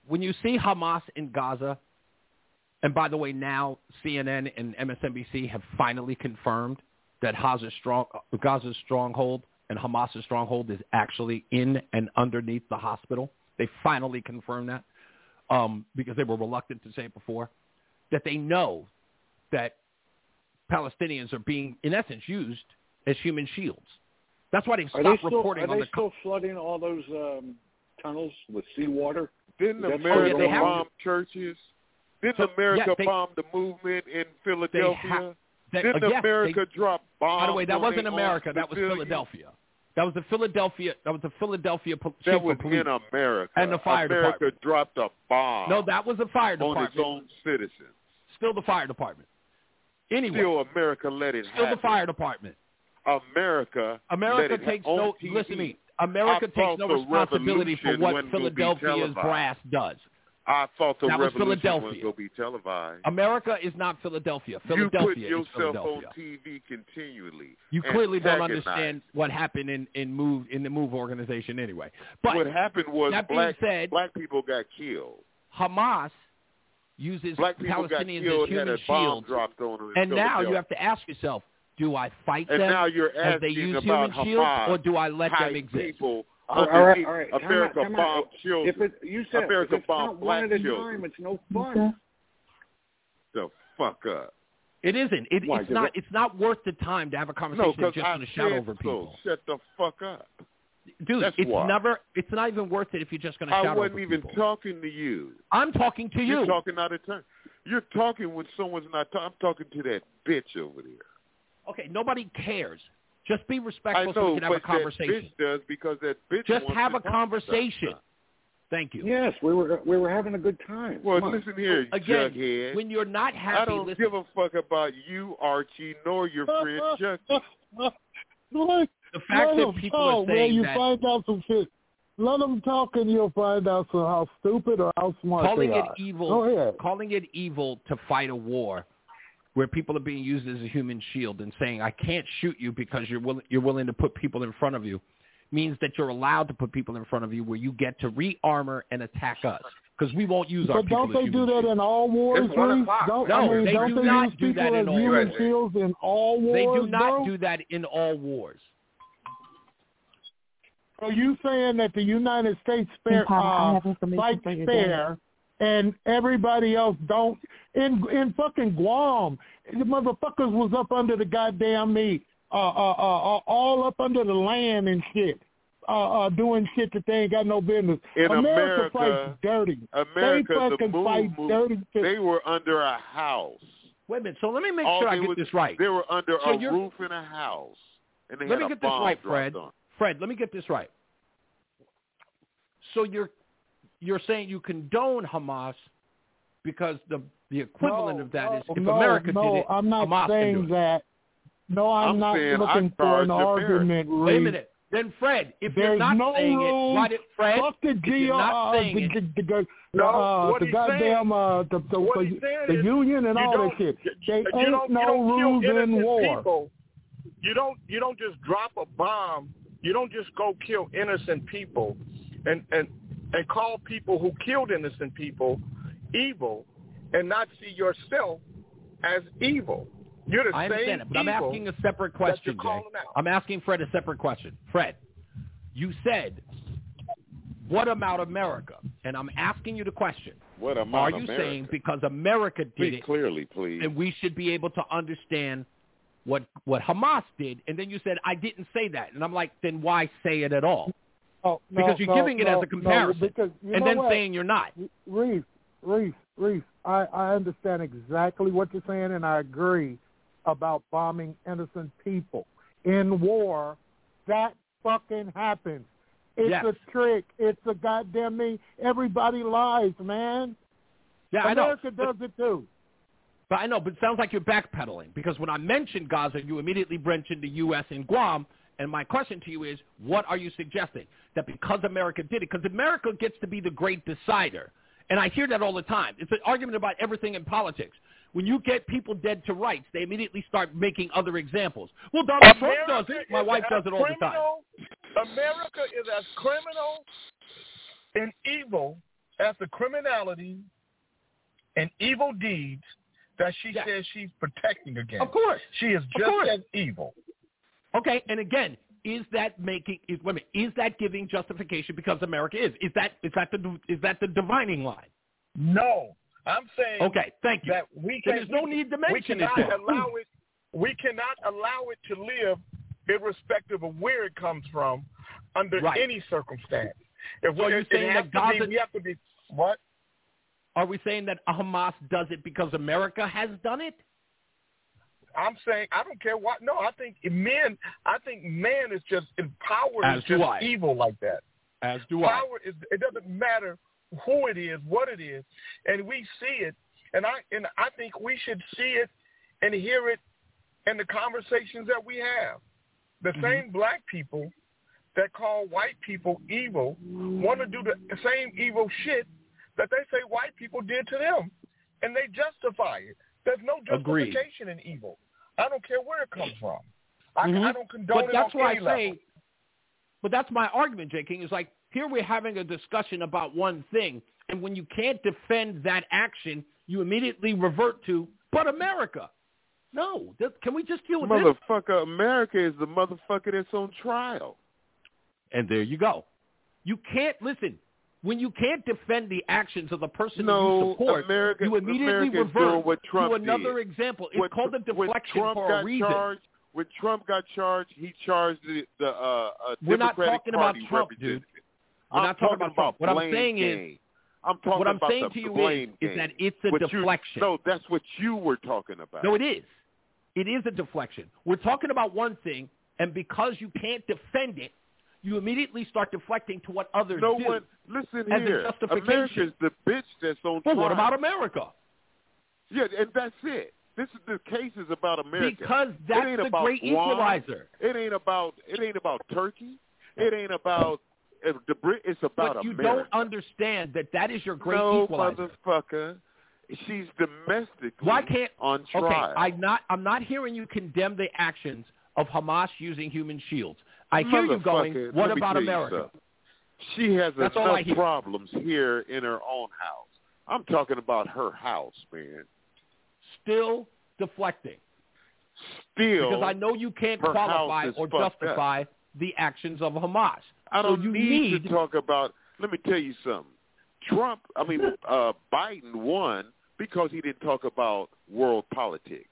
when you see Hamas in Gaza, and by the way, now CNN and MSNBC have finally confirmed that Gaza's, strong, Gaza's stronghold and Hamas's stronghold is actually in and underneath the hospital. They finally confirmed that um, because they were reluctant to say it before. That they know that Palestinians are being, in essence, used as human shields. That's why they Are stopped they still, reporting are on they the still flooding all those um, tunnels with seawater? Didn't That's America still going on? bomb churches? Didn't So, America yeah, they- bomb the movement in Philadelphia? Ha- they- Didn't uh, yes, America they- drop bombs? By the way, that wasn't America. That was? Philadelphia. That was the Philadelphia. That was the Philadelphia po- That chief was of police. in America. And the fire America department. dropped a bomb No, that was the fire department. on its own citizens. Still the fire department. Anyway, Still, America let it still happen. the fire department. America, America takes no. TV. Listen to me. America I takes no responsibility for what wasn't gonna be Philadelphia's brass does. I thought the That revolution was Philadelphia. going to be televised. America is not Philadelphia. Philadelphia you put yourself on TV continually. You clearly don't understand what happened in in move in the move organization anyway. But what happened was that being black said, black people got killed. Hamas uses Black people got Palestinians killed, as human had a bomb shields, dropped on them. and now you have to ask yourself: Do I fight And them now you're as they use about human shields, or do I let them exist? people All right, all right, underneath all right. Time America time bomb out. children. If it, you said America if it's bomb not black one at a children. time, it's no fun. The fuck up. It isn't. It, Why, it's 'cause not. it- It's not worth the time to have a conversation because just I to shout said over so. people. Shut the fuck up. Dude, That's it's why. never. It's not even worth it if you're just going to I wasn't over even people. talking to you. I'm talking to you. You're talking out of turn. You're talking when someone's not talking. I'm talking to that bitch over there. Okay, nobody cares. Just be respectful know, so we can have a conversation. that bitch does because that bitch Just wants have to a conversation. Thank you. Yes, we were we were having a good time. Well, Come on. listen here, Again, Jughead. when you're not happy, I don't listen. give a fuck about you, Archie, nor your friend *laughs* Chucky. Let, The fact let that them people talk, are saying man, you that- find out some shit. Let them talk and you'll find out some, how stupid or how smart calling they it are. evil, Go ahead. calling it evil to fight a war where people are being used as a human shield and saying I can't shoot you because you're willing you're willing to put people in front of you means that you're allowed to put people in front of you where you get to rearmor and attack us because we won't use our But people don't as they human do that shields. in all wars, It's one o'clock. Don't, No, I mean, they don't do they not use do people that as in all human wars. shields in all wars, They do not bro? do that in all wars. Are you saying that the United States fair, Papa, I uh, have information fights for you, fair and everybody else don't? In in fucking Guam, the motherfuckers was up under the goddamn me, uh, uh, uh, uh, all up under the land and shit, uh, uh, doing shit that they ain't got no business. In America, America, fights dirty. America, they the fucking move, fight move, dirty. shit. they were under a house. Wait a minute. So let me make All sure I they get was- this right. They were under So a you're- roof in a house, and they Let had me a get this right, dropped Fred. on. Fred, let me get this right. So you're you're saying you condone Hamas because the the equivalent No, of that is no, if no, America no, did it, I'm not Hamas can do saying it. that. No, I'm, I'm not saying I looking for an the argument, Wait a minute. Then Fred, if you're There's not no saying rules. it, why did Fred? Fuck the if G, you're not uh, saying the, it, the, the, No, uh, what the goddamn uh, the the, what the, the union and all that shit. They you ain't don't, no you rules in war. people. You don't you don't just drop a bomb. You don't just go kill innocent people, and and and call people who killed innocent people evil, and not see yourself as evil. You're the I same understand it, but I'm asking a separate that question, you're Jay. calling out. I'm asking Fred a separate question. Fred, you said, "What about America?" And I'm asking you the question: What about Are you America? saying because America did Speak it, clearly, please. and we should be able to understand what what Hamas did? And then you said, "I didn't say that," and I'm like, "Then why say it at all?" Oh, no, Because you're no, giving it no, as a comparison, because and then what? saying you're not. Reese, Reese, Reese, I, I understand exactly what you're saying, and I agree about bombing innocent people. In war, that fucking happens. It's Yes. a trick. It's a goddamn me. Everybody lies, man. Yeah, I know. America does it too. But I know, but it sounds like you're backpedaling because when I mentioned Gaza, you immediately mentioned the U.S. and Guam. And my question to you is, what are you suggesting? That because America did it, because America gets to be the great decider. And I hear that all the time. It's an argument about everything in politics. When you get people dead to rights, they immediately start making other examples. Well, Donald Trump does it. My wife does it all the time. America is as criminal and evil as the criminality and evil deeds that she says she's protecting against. Of course. She is just as evil. Okay, and again, is that making is wait minute, is that giving justification because America is? Is that is that the is that the divining line? No, I'm saying Okay, thank you. that we can, there's no need to we mention it. cannot then. allow it. We cannot allow it to live, irrespective of where it comes from, under Right. any circumstance. If So you're saying that be, Gaza- we have to be what? Are we saying that Hamas does it because America has done it? I'm saying I don't care what. No, I think men. I think man is just empowered. As is just I. evil like that. As do I. Power is. It doesn't matter who it is, what it is, and we see it. And I and I think we should see it and hear it in the conversations that we have. The Mm-hmm. same black people that call white people evil want to do the same evil shit that they say white people did to them, and they justify it. There's no Agreed. justification in evil. I don't care where it comes from. I, Mhm. I don't condone But it that's on why I any say. But that's my argument, J. King. Is like here we're having a discussion about one thing, And when you can't defend that action, you immediately revert to, but America. No, th- can we just deal with this? Motherfucker, America is the motherfucker that's on trial. And there you go. You can't listen. When you can't defend the actions of the person No, you support, America- you immediately revert what Trump to another did. example. It's When called a deflection Trump for got a reason. Charged, when Trump got charged, he charged the, the uh, uh, We're not talking about Party Trump, dude. We're I'm not talking talking about Trump. What I'm saying is- I'm talking what I'm about saying the to you is, is that it's a What you- deflection. no, that's what you were talking about. No, it is. It is a deflection. We're talking about one thing, and because you can't defend it, you immediately start deflecting to what others No do. one, listen as here. America's the bitch that's on Well, trial. what about America? Yeah, and that's it. This is the case is about America. Because that's ain't the about great equalizer. It ain't about it ain't about Turkey. It ain't about the Brit. It's about But you America. don't understand that that is your great no, equalizer. motherfucker. She's domestically Why can't on Okay, trial. I'm not. I'm not hearing you condemn the actions of Hamas using human shields. I hear you going. What about America? She has That's enough problems here in her own house. I'm talking about her house, man. Still deflecting. Still, because I know you can't qualify or justify the actions of Hamas. I don't you need, need to talk about. Let me tell you something. Trump, I mean, *laughs* uh, Biden won because he didn't talk about world politics.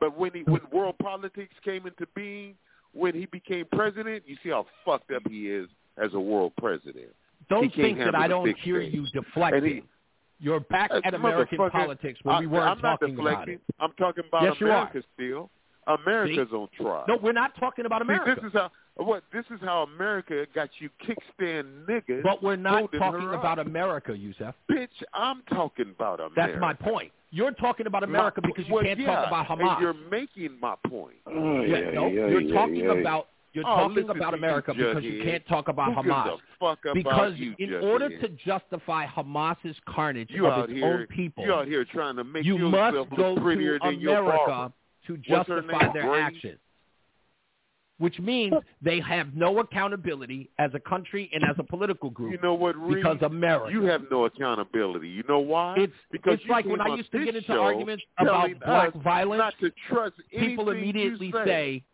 But when he, when world politics came into being, when he became president, you see how fucked up he is as a world president. Don't think that I don't hear stage. you deflecting. He- You're back Uh, at American politics when I, we weren't I'm not talking about deflecting. it. I'm talking about Yes, America still. America's on trial. No, we're not talking about See, America. this is how what this is how America got you kickstand niggas. but we're not talking about America, Yusef. Bitch, I'm talking about America. That's my point. You're talking about America My- because you well, can't yeah, talk about and Hamas. you're making my point. Oh, yeah, no, you're talking about you're Oh, talking about to you, America because you can't talk about Who gives Hamas. a fuck about because you, in order to justify Hamas's carnage You of out its here, own people, you out here trying to make you yourself must look go prettier to than your America barber. to justify their Grace? actions. Which means they have no accountability as a country and as a political group. You know what, Reed? Because America. You have no accountability. You know why? It's because it's you like when I on used to this get into show arguments about telling black violence. Not to trust people anything immediately you say. say,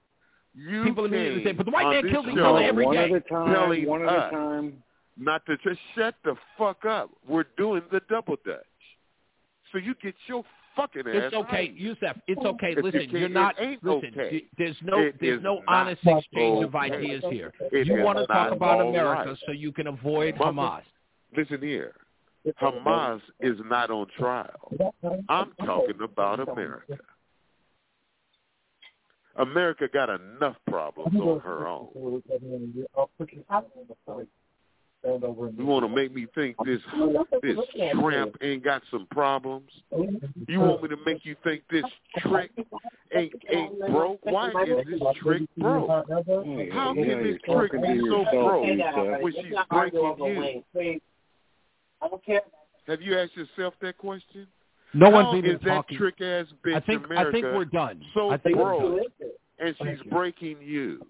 You people immediately say, "But the white man this kills each show other every one day." at a time, telling one at us a time. Not to just shut the fuck up. We're doing the double dutch. So you get your fucking ass. It's okay, right. Yusef. It's okay. If you Listen, you're not. listen, okay. there's no It there's no honest exchange of ideas here. It you want to talk about America right. so you can avoid Mother- Hamas. Listen here. Hamas is not on trial. I'm talking about America. America got enough problems on her own. You want to make me think this this tramp ain't got some problems? You want me to make you think this trick ain't ain't broke? Why is this trick broke? How can this trick be so broke when she's breaking you? Have you asked yourself that question? No How one's even is that trick ass bitch I think America I think we're done. so I think broke and she's breaking you?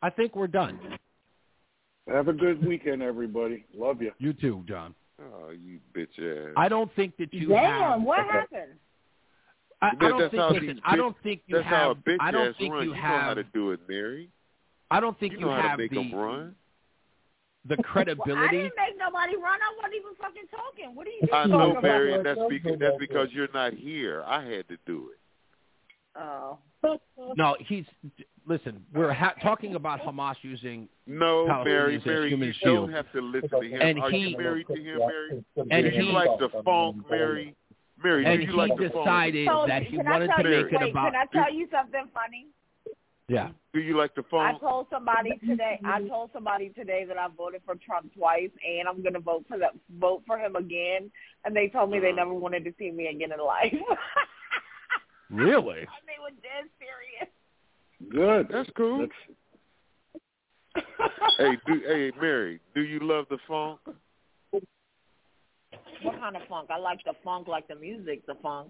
I think we're done. Have a good weekend, everybody. Love you. You too, John. Oh, you bitch ass. I don't think that you Damn, have. what happened? I, I don't think. Listen, these I don't think you That's have. how a bitch I don't ass think run. you know how have. to do it, Mary. I don't think You you, know how to have make the them run. the Well, *laughs* I didn't make nobody run. I wasn't even fucking talking. What are you I talking know, about? Mary, and that's because that's because you're not here. I had to do it. Oh. No, he's. Listen, we're ha- talking about Hamas using No, Mary, Palestinians as Mary, human you shields. don't have to listen to him. And Are he- you married to him, Mary? And do he- you like the funk, Mary? Mary, and do you he like the funk? decided that he can wanted I to tell you, make it wait, about. Can I tell you something funny? Yeah. Do you like the I told somebody today. I told somebody today that I voted for Trump twice, and I'm going to vote for that, vote for him again. And they told me they uh-huh. never wanted to see me again in life. *laughs* Really? *laughs* they were dead serious. Good. That's cool. *laughs* hey, do, hey, Mary, do you love the funk? What kind of funk? I like the funk, like the music, the funk.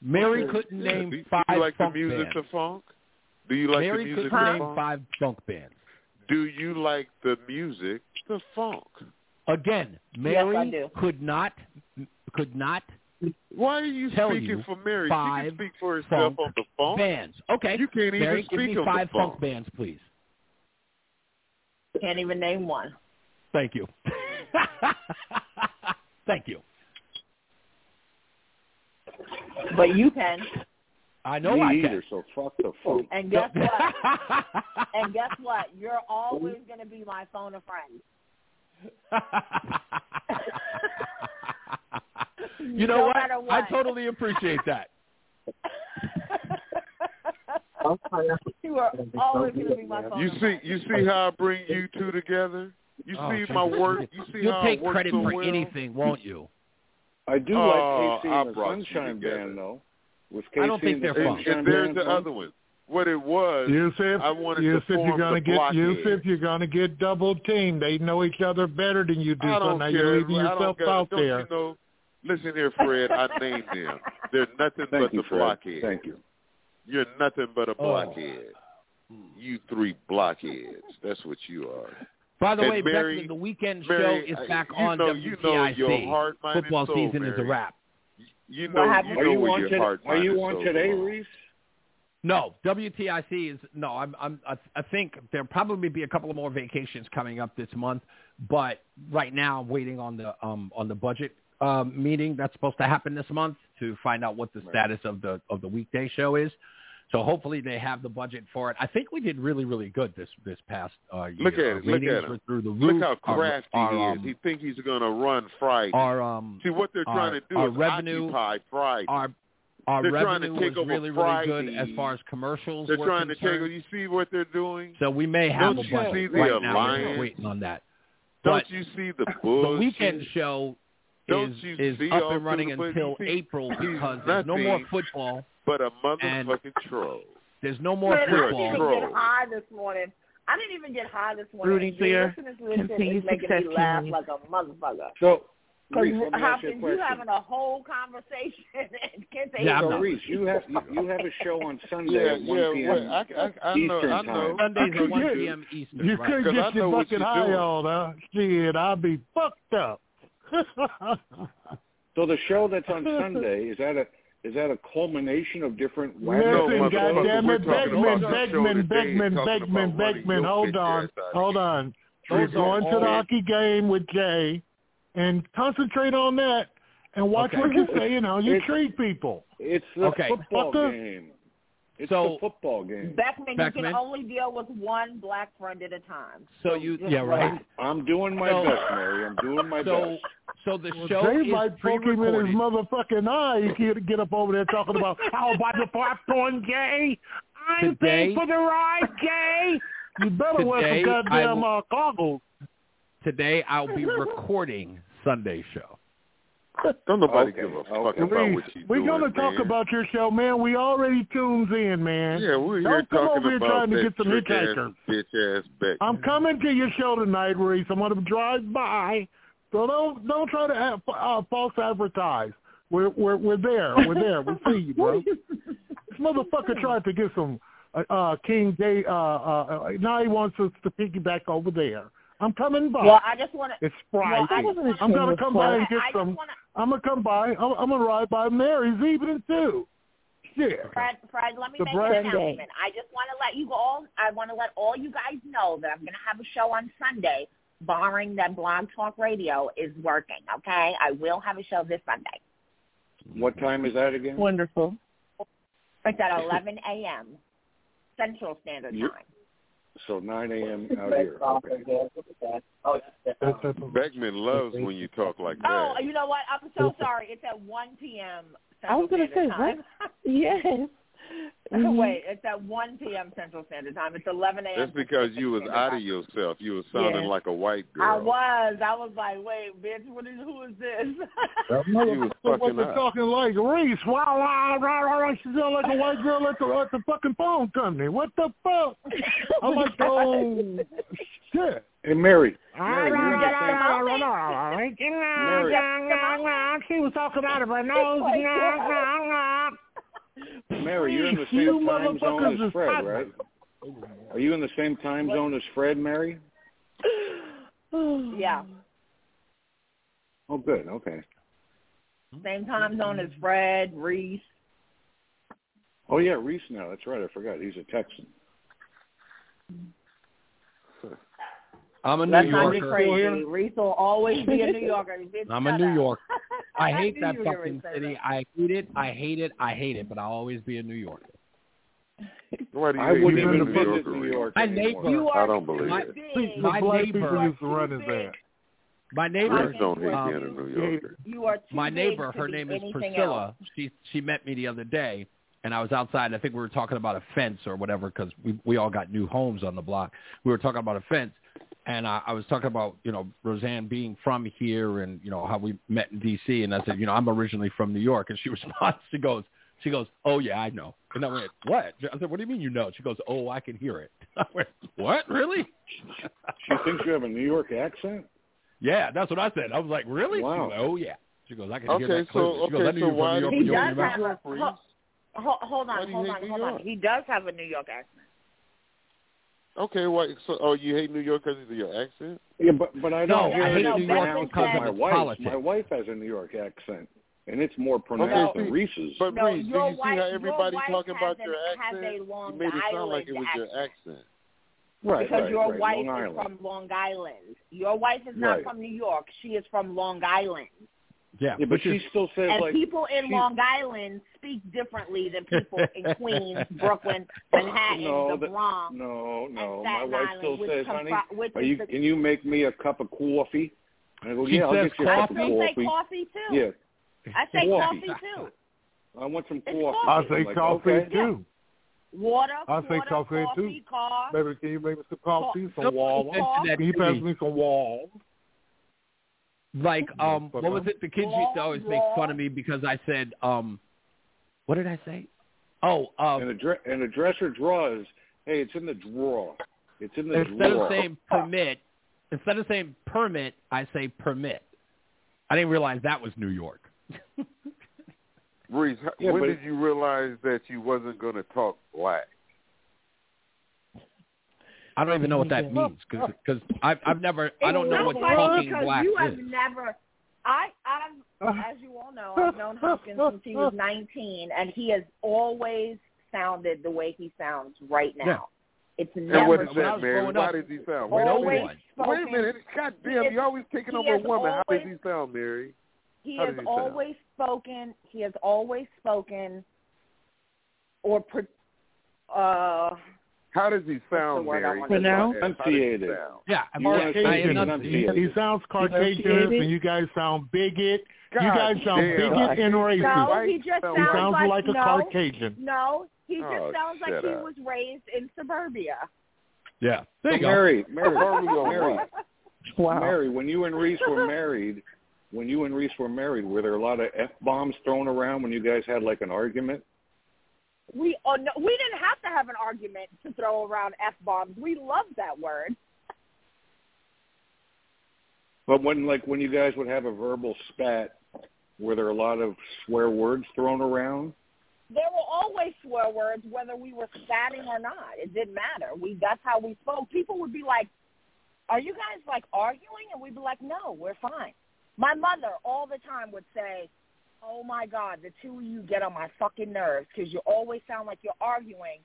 Mary couldn't Yeah, name do, do five you like funk the music bands. to funk? Do you like Mary the music couldn't to name five funk bands. Do you like the music to funk? Again, Mary do. could not could not Why are you tell speaking you for Mary? five she can speak for herself funk on the phone. bands. Okay, You can't even Mary, speak give me on five the phone. funk bands, please. Can't even name one. Thank you. *laughs* Thank you. But you can. I know Me I either, can. so fuck the phone. And guess *laughs* what? and guess what? You're always going to be my phone a friend. *laughs* you know No what? matter I totally appreciate that. *laughs* you are always going to be my phone You see, you see how I bring you two together. You Oh, see my work. You see You'll how take I work credit so for well? anything, won't you? I do Oh, like KC I and the brought you Sunshine. Band, though. With KC I don't think and the they're fun. And, and there's the other one. What it was, Yusuf, I wanted Yusuf, to form you're gonna the get blockhead. Yusuf, you're gonna get double teamed. They know each other better than you do, I so don't now care. you're leaving yourself out don't there. You know, listen here, Fred. I named them. They're nothing Thank but you, the Fred. blockhead. Thank you. You're nothing but a Oh. blockhead. You three blockheads. That's what you are. By the And way, Mary- Beckman, the weekend Mary, show is back you on know- you know WTIC. your heart, Football soul, season is a wrap. You What know, happened? you Are know you where on your today? heart, Are you and on today, belong. Reese? No, WTIC is no. I'm. I'm. I, I think there'll probably be a couple of more vacations coming up this month, but right now I'm waiting on the um on the budget um, meeting that's supposed to happen this month to find out what the status of the of the weekday show is. So hopefully they have the budget for it. I think we did really really good this this past uh, year. Look at Our it. Look at him. through the roof. Look how Our- crafty our, he is. um, He think he's going to run Friday. our um See what they're trying our- to do our is revenue- occupy Friday. our our They're trying to revenue take was over really really good as far as commercials they're trying to concerned. take. You see what they're doing? So we may have Don't a budget right now. We're waiting on that. Don't But you see the the weekend show Don't is is up and running until you April because there's no more football. But a and motherfucking troll. There's no more Man, I didn't football. even get high this morning. I didn't even get high this morning. Rooting for your Listening to this shit continued making success, me laugh Kenny. like a motherfucker. So, Because Reese, let me how ask you a can having a whole conversation *laughs* and can't say Yeah, so, not- Reese, you have you, you have a show on Sunday Yeah, at 1 yeah. p.m. Well, I, I, I know. Eastern I know. time. Sundays at 1 could- p.m. Eastern. You right? could 'Cause I get your fucking you're high doing. on, huh? Shit, I'll be fucked up. *laughs* So the show that's on Sunday is that a is that a culmination of different No, Listen, motherfucker, goddammit, we're Beckman, about the show Beckman, Beckman, Beckman, Beckman. Hold on, hold on. We're Those are going to the hockey game with Jay, and concentrate on that, and watch Okay. what you say and how you It's- treat people. It's the Okay. football Fucker. game. It's So- the football game. Beckman, you can only deal with one black friend at a time. So you, just yeah, right. I'm doing my So- best, Mary. I'm doing my So, best. so the Well, show Jay is might poke him in his motherfucking eye. He can't get up over there talking about how about the popcorn, gay? I'm Today- paying for the ride, gay. You better wear Today, some I goddamn will- uh, goggles. Today I'll be recording Sunday show. *laughs* Don't nobody Okay, give a fuck okay. about Reese, what you we're doing, gonna talk man. about your show, man. We already tunes in, man. Yeah, we're Don't here come talking over here about trying to that get some trick hitchhikers. ass, bitch ass Beck. I'm coming to your show tonight, Reese. I'm gonna drive by, so don't don't try to have, uh, false advertise. We're we're we're there. We're there. We see you, bro. *laughs* This motherfucker tried to get some uh, uh King Day. Uh, uh, uh, now he wants us to piggyback over there. I'm coming by. Well, I just want to. it's Well, I Friday. wasn't I'm gonna come by and get I some. wanna- I'm gonna come by. I'm, I'm gonna ride by Mary's evening too. Shit. Fred, Fred, let me The make Brad an Day. announcement. I just want to let you all. I want to let all you guys know that I'm going to have a show on Sunday, barring that Blog Talk Radio is working. Okay, I will have a show this Sunday. What time is that again? Wonderful. It's at 11 a.m. Central Standard Time. So 9 a.m. out here. Okay. Oh, Beckman loves when you talk like oh, that. Oh, you know what? I'm so sorry. It's at 1 p.m. I was gonna say Standard what? *laughs* Yes. *laughs* Mhm. Wait, it's at 1 p.m. Central Standard Time. It's 11 a.m. That's because you was out of yourself. You was sounding Yeah. like a white girl. I was. I was like, wait, bitch, what is, who is this? That You was motherfucker fucking wasn't up. talking like Reese. Wow, wow, wow, wow, wow. She sounded like a white girl at the, at the fucking phone company. What the fuck? I'm like, *laughs* oh, shit. Hey, Mary. Mary, Mary, you're in the same, She was talking out of her nose. *laughs* Mary, you're in the You same time zone motherfuckers as Fred, right? Are you in the same time zone as Fred, Mary? yeah. Oh, good. Okay. Same time zone as Fred, Reese. Oh yeah, Reese. Now that's right. I forgot. He's a Texan. I'm a New Let's not get Yorker. crazy. Reese will always be a New Yorker. *laughs* I'm a New. Yorker. *laughs* I hate knew that you were gonna fucking city. that. I hate it. I hate it. I hate it. But I'll always be a New Yorker. Why do you I hate wouldn't being even a New visit Yorker? New York My anymore. neighbor. I don't believe my, it. See, my the black people neighbor. used to run his ass. My neighbor. Reese don't hate um, being a New Yorker. You are too my neighbor, her name is Priscilla. else. She she met me the other day, and I was outside. I think we were talking about a fence or whatever because we we all got new homes on the block. We were talking about a fence, and I, I was talking about you know Roseanne being from here and you know how we met in D.C. And I said you know I'm originally from New York, and she *laughs* responds. She goes she goes oh yeah I know. And I went what? I said what do you mean you know? She goes oh I can hear it. *laughs* I went what really? She thinks you have a New York accent. Yeah, that's what I said. I was like really? She Wow. goes, oh yeah. She goes I can hear Okay, that clearly. so She goes, okay, I knew so you were why from New He York. you You does have a. Reese? Ho- ho- hold on, hold on, hold on. He does have a New York accent. Okay, why? So, oh, you hate New York because of your accent? Yeah, but but I don't I hear hate New York because of my wife. politics. My wife has a New York accent, and it's more pronounced Okay, than Reese's. But No, Reese, do your you see how your everybody talking about an- your has accent? a Long you made it sound like it Island was your accent. right, because right, your right. wife Long is Island. from Long Island. Your wife is not Right. from New York. She is from Long Island. Yeah, Yeah, but she is still says and like people in Long Island speak differently than people in *laughs* Queens, Brooklyn, Manhattan, no, the Bronx. no, no. My wife Island, still says, "Honey, which are you, the- can you make me a cup of coffee?" And I go, She "Yeah, I'll get you a I cup of still say coffee." coffee too. Yeah, I say Coffee. coffee too. I want some It's coffee. I say like, coffee okay. too. Water, I say water, coffee, coffee, too. car. Baby, can you make me some coffee, some Somebody walls? mentioned that Can you pass me. me some walls? Like, um, what was it? The kids used to always make fun of me because I said, um, what did I say? Oh, um, And a dre- and a dresser drawers. Hey, it's in the drawer. It's in the instead drawer. of saying permit, instead of saying permit, I say permit. I didn't realize that was New York. Reese, Yeah, when did you realize that you wasn't going to talk black? I don't even know what that means because I've I've never I don't know what so funny talking because black you have is. never. I, I've, as you all know, I've known Hopkins since he was 19, and he has always sounded the way he sounds right now. Yeah. It's And never. what is when that, was Mary? growing Why up, does he sound? Wait a always minute. spoken, Wait a minute. God damn, He you're always taking over a has woman. How does he sound, Mary? He How has does he sound? always spoken. He has always spoken, or pro- uh, How does he sound, word I Mary? wanted to Pronounce? How does he Enunciated. Yeah, I You mean, wanna I say enunciate. enunciated. He sounds Caucasian, and you guys sound bigot. you guys sound damn. bigot and racist. no, he just sound he sounds sounds like, like a no, Caucasian. No, he just Oh, sounds like shut he up. was raised in suburbia. Yeah, So there you go. Mary, *laughs* Mary, Mary. Wow. Mary, when you and Reese were *laughs* married, when you and Reese were married, were there a lot of f bombs thrown around when you guys had like an argument? We oh, no, we didn't have to have an argument to throw around f bombs. We loved that word. But when like when you guys would have a verbal spat, were there a lot of swear words thrown around? There were always swear words, whether we were spatting or not. It didn't matter. We that's how we spoke. People would be like, "Are you guys like arguing?" And we'd be like, "No, we're fine." My mother all the time would say, "Oh my God, the two of you get on my fucking nerves because you always sound like you're arguing,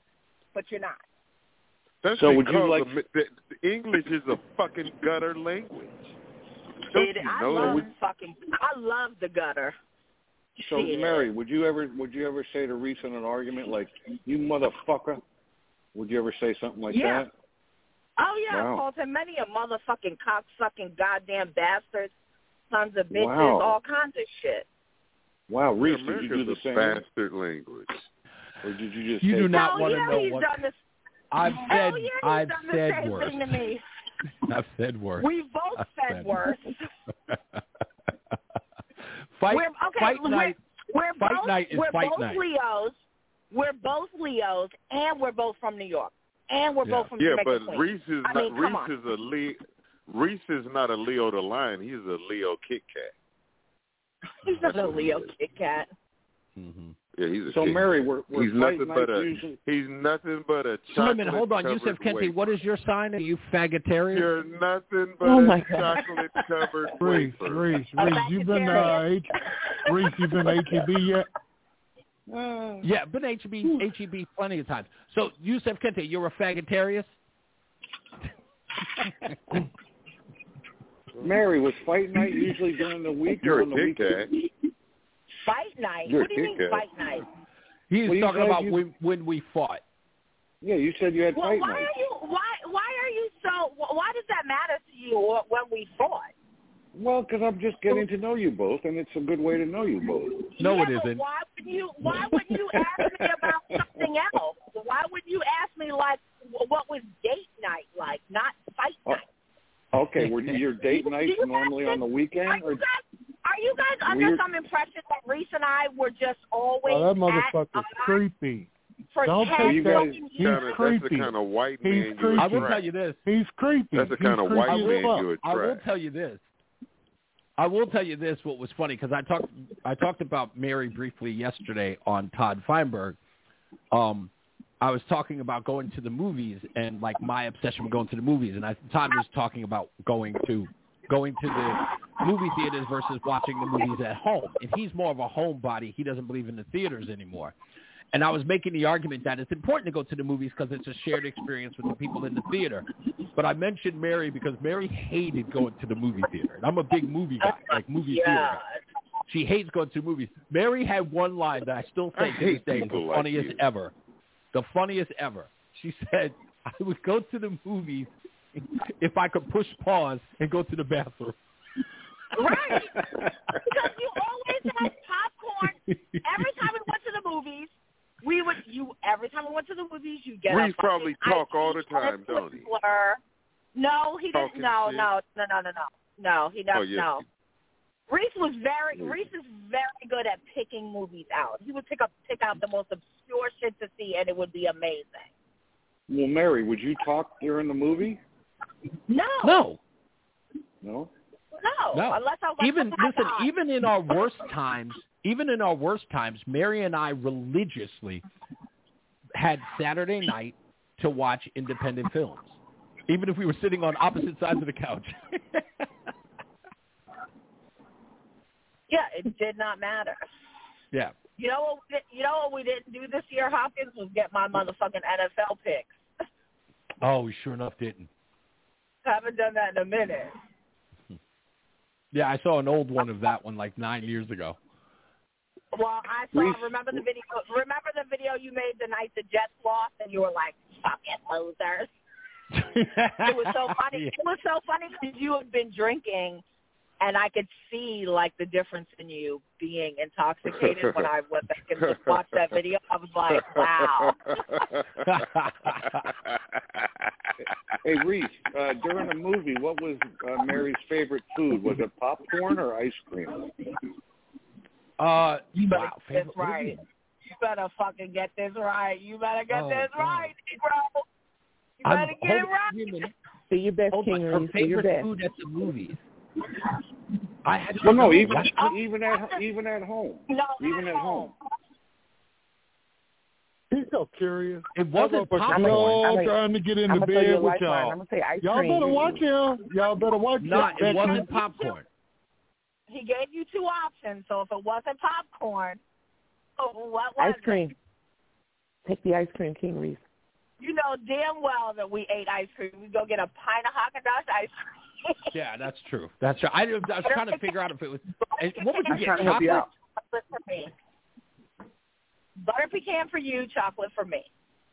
but you're not." That's So would you like- the, the, the English is a fucking gutter language. Don't It, you I love that? fucking. I love the gutter. So Shit. Mary, would you ever would you ever say to Reese in an argument like, "You motherfucker"? Would you ever say something like Yeah. that? Oh yeah, Wow. I called him many a motherfucking cocksucking goddamn bastards, sons of bitches, Wow. all kinds of shit. Wow, Reese, did you do the a same, bastard language. or did you just? You take do not Hell want to oh, yeah, know he's what done this. I've Hell said. yeah, he's I've done the said same worse. thing to me. *laughs* I've said worse. We both I've said worse. *laughs* fight, we're, okay, fight we're, night. We're Fight both, night is we're fight both night. Leos. We're both Leos, and we're both from New York, and we're Yeah. both from New York. Yeah, Jamaica but Queens. Reese is I not. mean, come on. Is a Leo. Reese is not a Leo the lion. He's a Leo Kit Kat. *laughs* He's not a Leo Kit Kat. Mm-hmm. Yeah, he's a So king. Mary, we're, we're he's nothing but a usually. he's nothing but a Wait a hold on, covered Yusuf Kenti. What is your sign? Are you faggotarian? You're nothing but Oh a God. chocolate covered *laughs* Reese. Reese, Reese, you been uh, H- Reese, you been HEB yet? Yeah, been HEB, HEB plenty of times. So, Yusuf Kente, you're a faggotarian? *laughs* Mary, was fight night usually during the week You're or a on the dick weekend? Fight night. You're what do you mean fight night? He's Well, talking about you- when, when we fought. Yeah, you said you had Well, fight why night. are you why why are you so why does that matter to you wh- when we fought? Well, because I'm just getting to know you both, and it's a good way to know you both. No, yeah, it but isn't. Why would you why would you ask me about *laughs* something else? Why would you ask me like what was date night like, not fight Oh, night? Okay, were your date nights you normally on the weekend? Or you guys are you guys under Weird. some impression that Reese and I were just always Oh, that motherfucker's odds creepy. for Don't 10 take that. He's years? Kinda, that's the kind of white He's man you creepy. I will tell you this. He's creepy. That's the He's kind of white creepy man fuck. you I will tell you this. I will tell you this. What was funny because I talked I talked about Mary briefly yesterday on Todd Feinberg. Um, I was talking about going to the movies and like my obsession with going to the movies, and I, Todd was talking about going to going to the movie theaters versus watching the movies at home. And he's more of a homebody. He doesn't believe in the theaters anymore. And I was making the argument that it's important to go to the movies because it's a shared experience with the people in the theater. But I mentioned Mary because Mary hated going to the movie theater. And I'm a big movie guy, like movie theater guy. She hates going to movies. Mary had one line that I still I say to this day is the like funniest you. ever. The funniest ever. She *laughs* said, I would go to the movies if I could push pause and go to the bathroom. Right. *laughs* because you always had popcorn. Every time we went to the movies, we would you every time we went to the movies you get Reese a probably talk ice all the cream and a time, don't he? Twizzler. No, he didn't Talking no, shit. no, no, no, no, no. No, he doesn't Oh, yes, no. Reese was very. Reese is very good at picking movies out. He would pick up pick out the most obscure shit to see and it would be amazing. well, Mary, would you talk during the movie? No. No. No. No. No. Unless I was even oh listen, God. even in our worst times, even in our worst times, Mary and I religiously had Saturday night to watch independent films, even if we were sitting on opposite sides of the couch. *laughs* Yeah, it did not matter. yeah. You know what? We did, you know what we didn't do this year, Hopkins, was get my motherfucking NFL picks. Oh, we sure enough didn't. Haven't done that in a minute. *laughs* Yeah, I saw an old one of that one like nine years ago. Well, I saw. Remember the video? Remember the video you made the night the Jets lost, and you were like, "Fucking losers." *laughs* It was so funny. Yeah. It was so funny because you had been drinking, and I could see like the difference in you being intoxicated when I went back and just watched that video. I was like, "Wow." *laughs* Hey, Reese, uh, during the movie, what was uh, Mary's favorite food? Was it popcorn or ice cream? Uh, You better wow, get this favorite- what do you right. mean? You better fucking get this right. You better get Oh, this God. right, Negro. You I'm- better get it right. wait a minute. Do your best, Hold on. King Reese. Do your favorite best. food at the movies. I had Well, no, even What? even at even at home. No, Even at home. He's so curious. It wasn't That motherfucker popcorn. all I'm like- trying to get I'm into gonna tell you a bed with lifeline. y'all. I'm gonna say ice Y'all cream. better watch him. Y'all better watch No, him. it wasn't popcorn. He gave you two options, so if it wasn't popcorn, oh, what was Ice cream. Take the ice cream, King Reese. You know damn well that we ate ice cream. We go get a pint of Haagen Dazs ice cream. Yeah, that's true. That's true. I, was- I was trying to figure out if it was. and What would you I'm get? trying help you Chocolate? out. chocolate for me. Butter pecan for you, chocolate for me.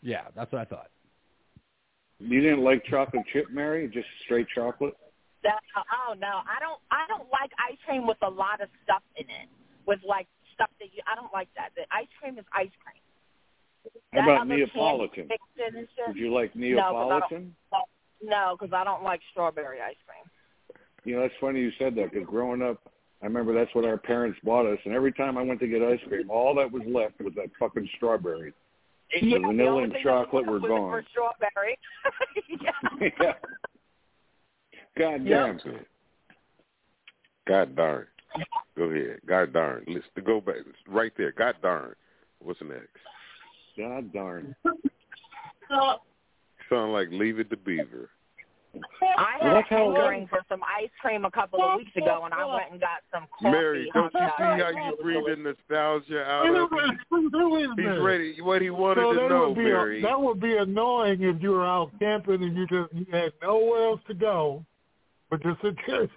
Yeah, that's what I thought. You didn't like chocolate chip, Mary? Just straight chocolate? That, oh no, I don't. I don't like ice cream with a lot of stuff in it. With like stuff that you. I don't like that. The ice cream is ice cream. How That about Neapolitan? candy mixed in and shit- Would you like No, 'cause I don't- Neapolitan? No, because I don't like strawberry ice cream. You know, that's funny you said that because growing up, I remember that's what our parents bought us, and every time I went to get ice cream, all that was left was that fucking strawberry. The Yeah, vanilla only and chocolate were gone. For strawberry. *laughs* yeah. *laughs* yeah. God damn. God darn. Go ahead. God darn. Let's go back right there. God darn. What's next? God darn. Sound like Leave It to Beaver. I had that's a how hankering for some ice cream a couple of weeks ago, and I went and got some coffee. Mary, don't you *laughs* see how you breathing nostalgia out of him? minute, wait a He's ready. What he wanted so to know, would be Mary. that would be annoying if you were out camping and you just you had nowhere else to go, but just sit there and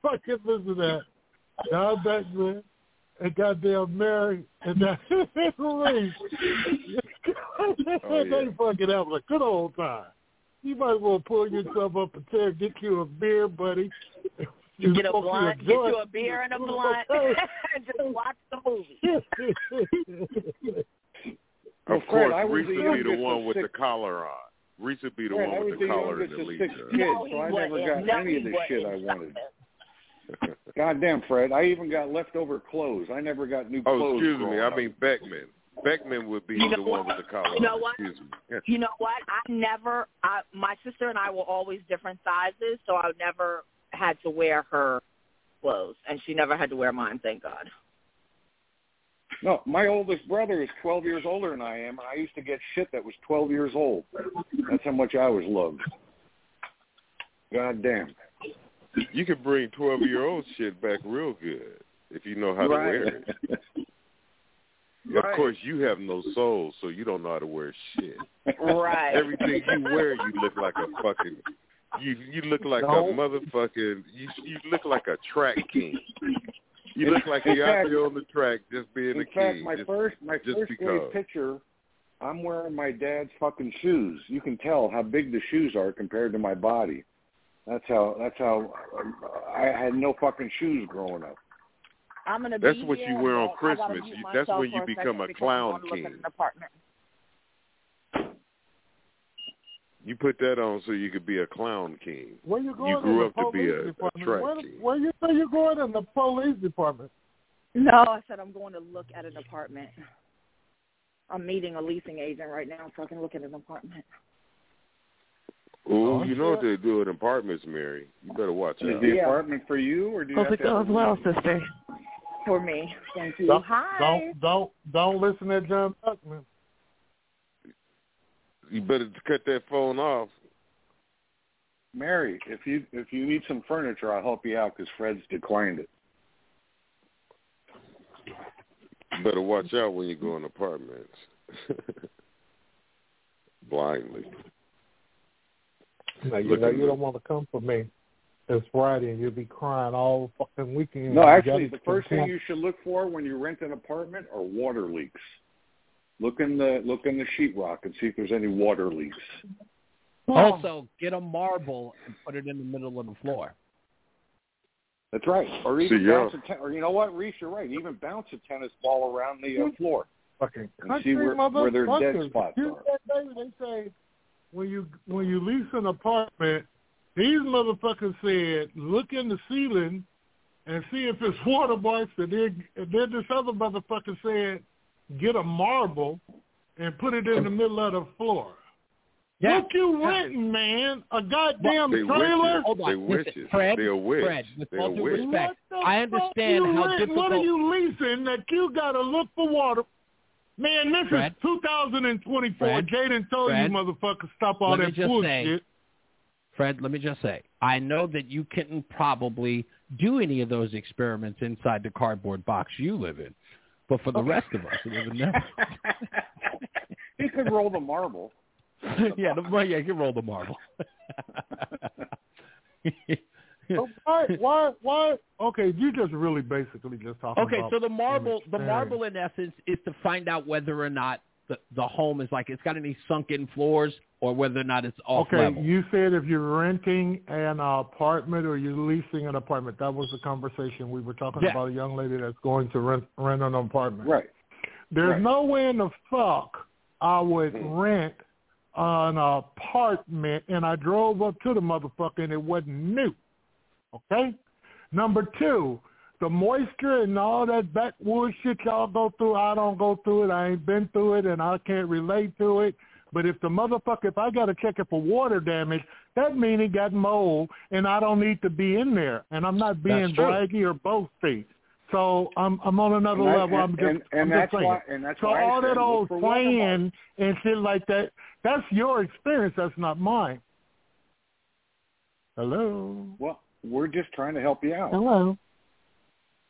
fucking listen to that. John Beckman and goddamn Mary and that *laughs* Reese. Oh, they fucking have a good old time. You might as well pull yourself up a chair, get you a beer, buddy. *laughs* You get a smoke you blunt, get you a beer and a *laughs* blunt, and *laughs* just watch the movie. Of course, I was Reese the would be the one of with the collar on. Reese would be the Fred, one with the the collar and the of leash. six on. kids, No, so I never got No, any of the shit I wanted. it. Goddamn, Fred, I even got leftover clothes. I never got new Oh, clothes. excuse me. growing I mean Beckman. Beckman would be You know the one what? with the collar You know what? Excuse me. You know what? I never. I, my sister and I were always different sizes, so I never had to wear her clothes, and she never had to wear mine. Thank God. No, my oldest brother is 12 years older than I am, and I used to get shit that was 12 years old. That's how much I was loved. God damn. You can bring 12 year old shit back real good if you know how to wear it. *laughs* Of course, you have no soul, so you don't know how to wear shit. Right. Everything you wear, you look like a fucking. You you look like No. a motherfucking. You you look like a track king. You look like in you're fact- out there on the track just being In a fact, king. my just, first my just first because. grade picture, I'm wearing my dad's fucking shoes. You can tell how big the shoes are compared to my body. That's how that's how um, I had no fucking shoes growing up. I'm gonna That's be what you wear on but I gotta Christmas. You- that's when you become a clown I'm going to look king. at an apartment. You put that on so you could be a clown king. Where you going You in grew the up to be police a, a department? track Where, king. where you say you're going in the police department? No, I said I'm going to look at an apartment. I'm meeting a leasing agent right now, so I can look at an apartment. Ooh, Oh, you know what they do in apartments, Mary. You better watch Is out. the Yeah. apartment for you, or do you Hope have it to have goes well, sister. For me, thank you. Don't, Hi. don't don't don't listen to John Buckman. You better cut that phone off. Mary, if you if you need some furniture, I'll help you out because Fred's declined it. You better watch out when you go in apartments. *laughs* Blindly. Now, you know you don't want to come for me. It's Friday and you'll be crying all fucking weekend. No, actually, the first thing you should look for when you rent an apartment are water leaks. Look in the look in the sheetrock and see if there's any water leaks. Also, get a marble and put it in the middle of the floor. That's right. Or even See, yeah. bounce a ten- or you know what, Reese, you're right. Even bounce a tennis ball around the uh, floor fucking and country see where, where their dead motherfuckers. spots You are. they say when you when you lease an apartment, these motherfuckers said look in the ceiling and see if it's *laughs* water marks, and then and then this other motherfucker said get a marble and put it in the middle of the floor. Yeah. Look you renting, man, a goddamn They trailer. wishes. Hold on. They Listen, wishes. Fred, They a wish. Fred, with They all due wish. respect, I understand how rent- difficult. What are you leasing that you got to look for water? Man, this Fred? is 2024. Fred? Jaden told Fred? you motherfuckers stop all Let that bullshit. say- Fred, let me just say, I know that you couldn't probably do any of those experiments inside the cardboard box you live in, but for the rest of us who live in there, he could roll the marble. *laughs* yeah, the, yeah, you can roll the marble. *laughs* So why, why, why? Okay, you just really basically just talking Okay, about so the marble, the marble in essence is to find out whether or not the the home is like it's got any sunken floors or whether or not it's off Okay, level. you said if you're renting an apartment or you're leasing an apartment. That was the conversation we were talking Yeah. about. A young lady that's going to rent rent an apartment. Right. There's Right. no way in the fuck I would Hmm. rent an apartment and I drove up to the motherfucker and it wasn't new. Okay? Number two, the moisture and all that backwoods shit y'all go through, I don't go through it. I ain't been through it and I can't relate to it. But if the motherfucker, if I got to check it for water damage, that means it got mold and I don't need to be in there. And I'm not being braggy or boasty. So I'm I'm on another And level. I'm just and- and I'm that's just saying. why- and that's so why all that old playing and shit like that, that's your experience. That's not mine. Hello. Well, we're just trying to help you out. Hello.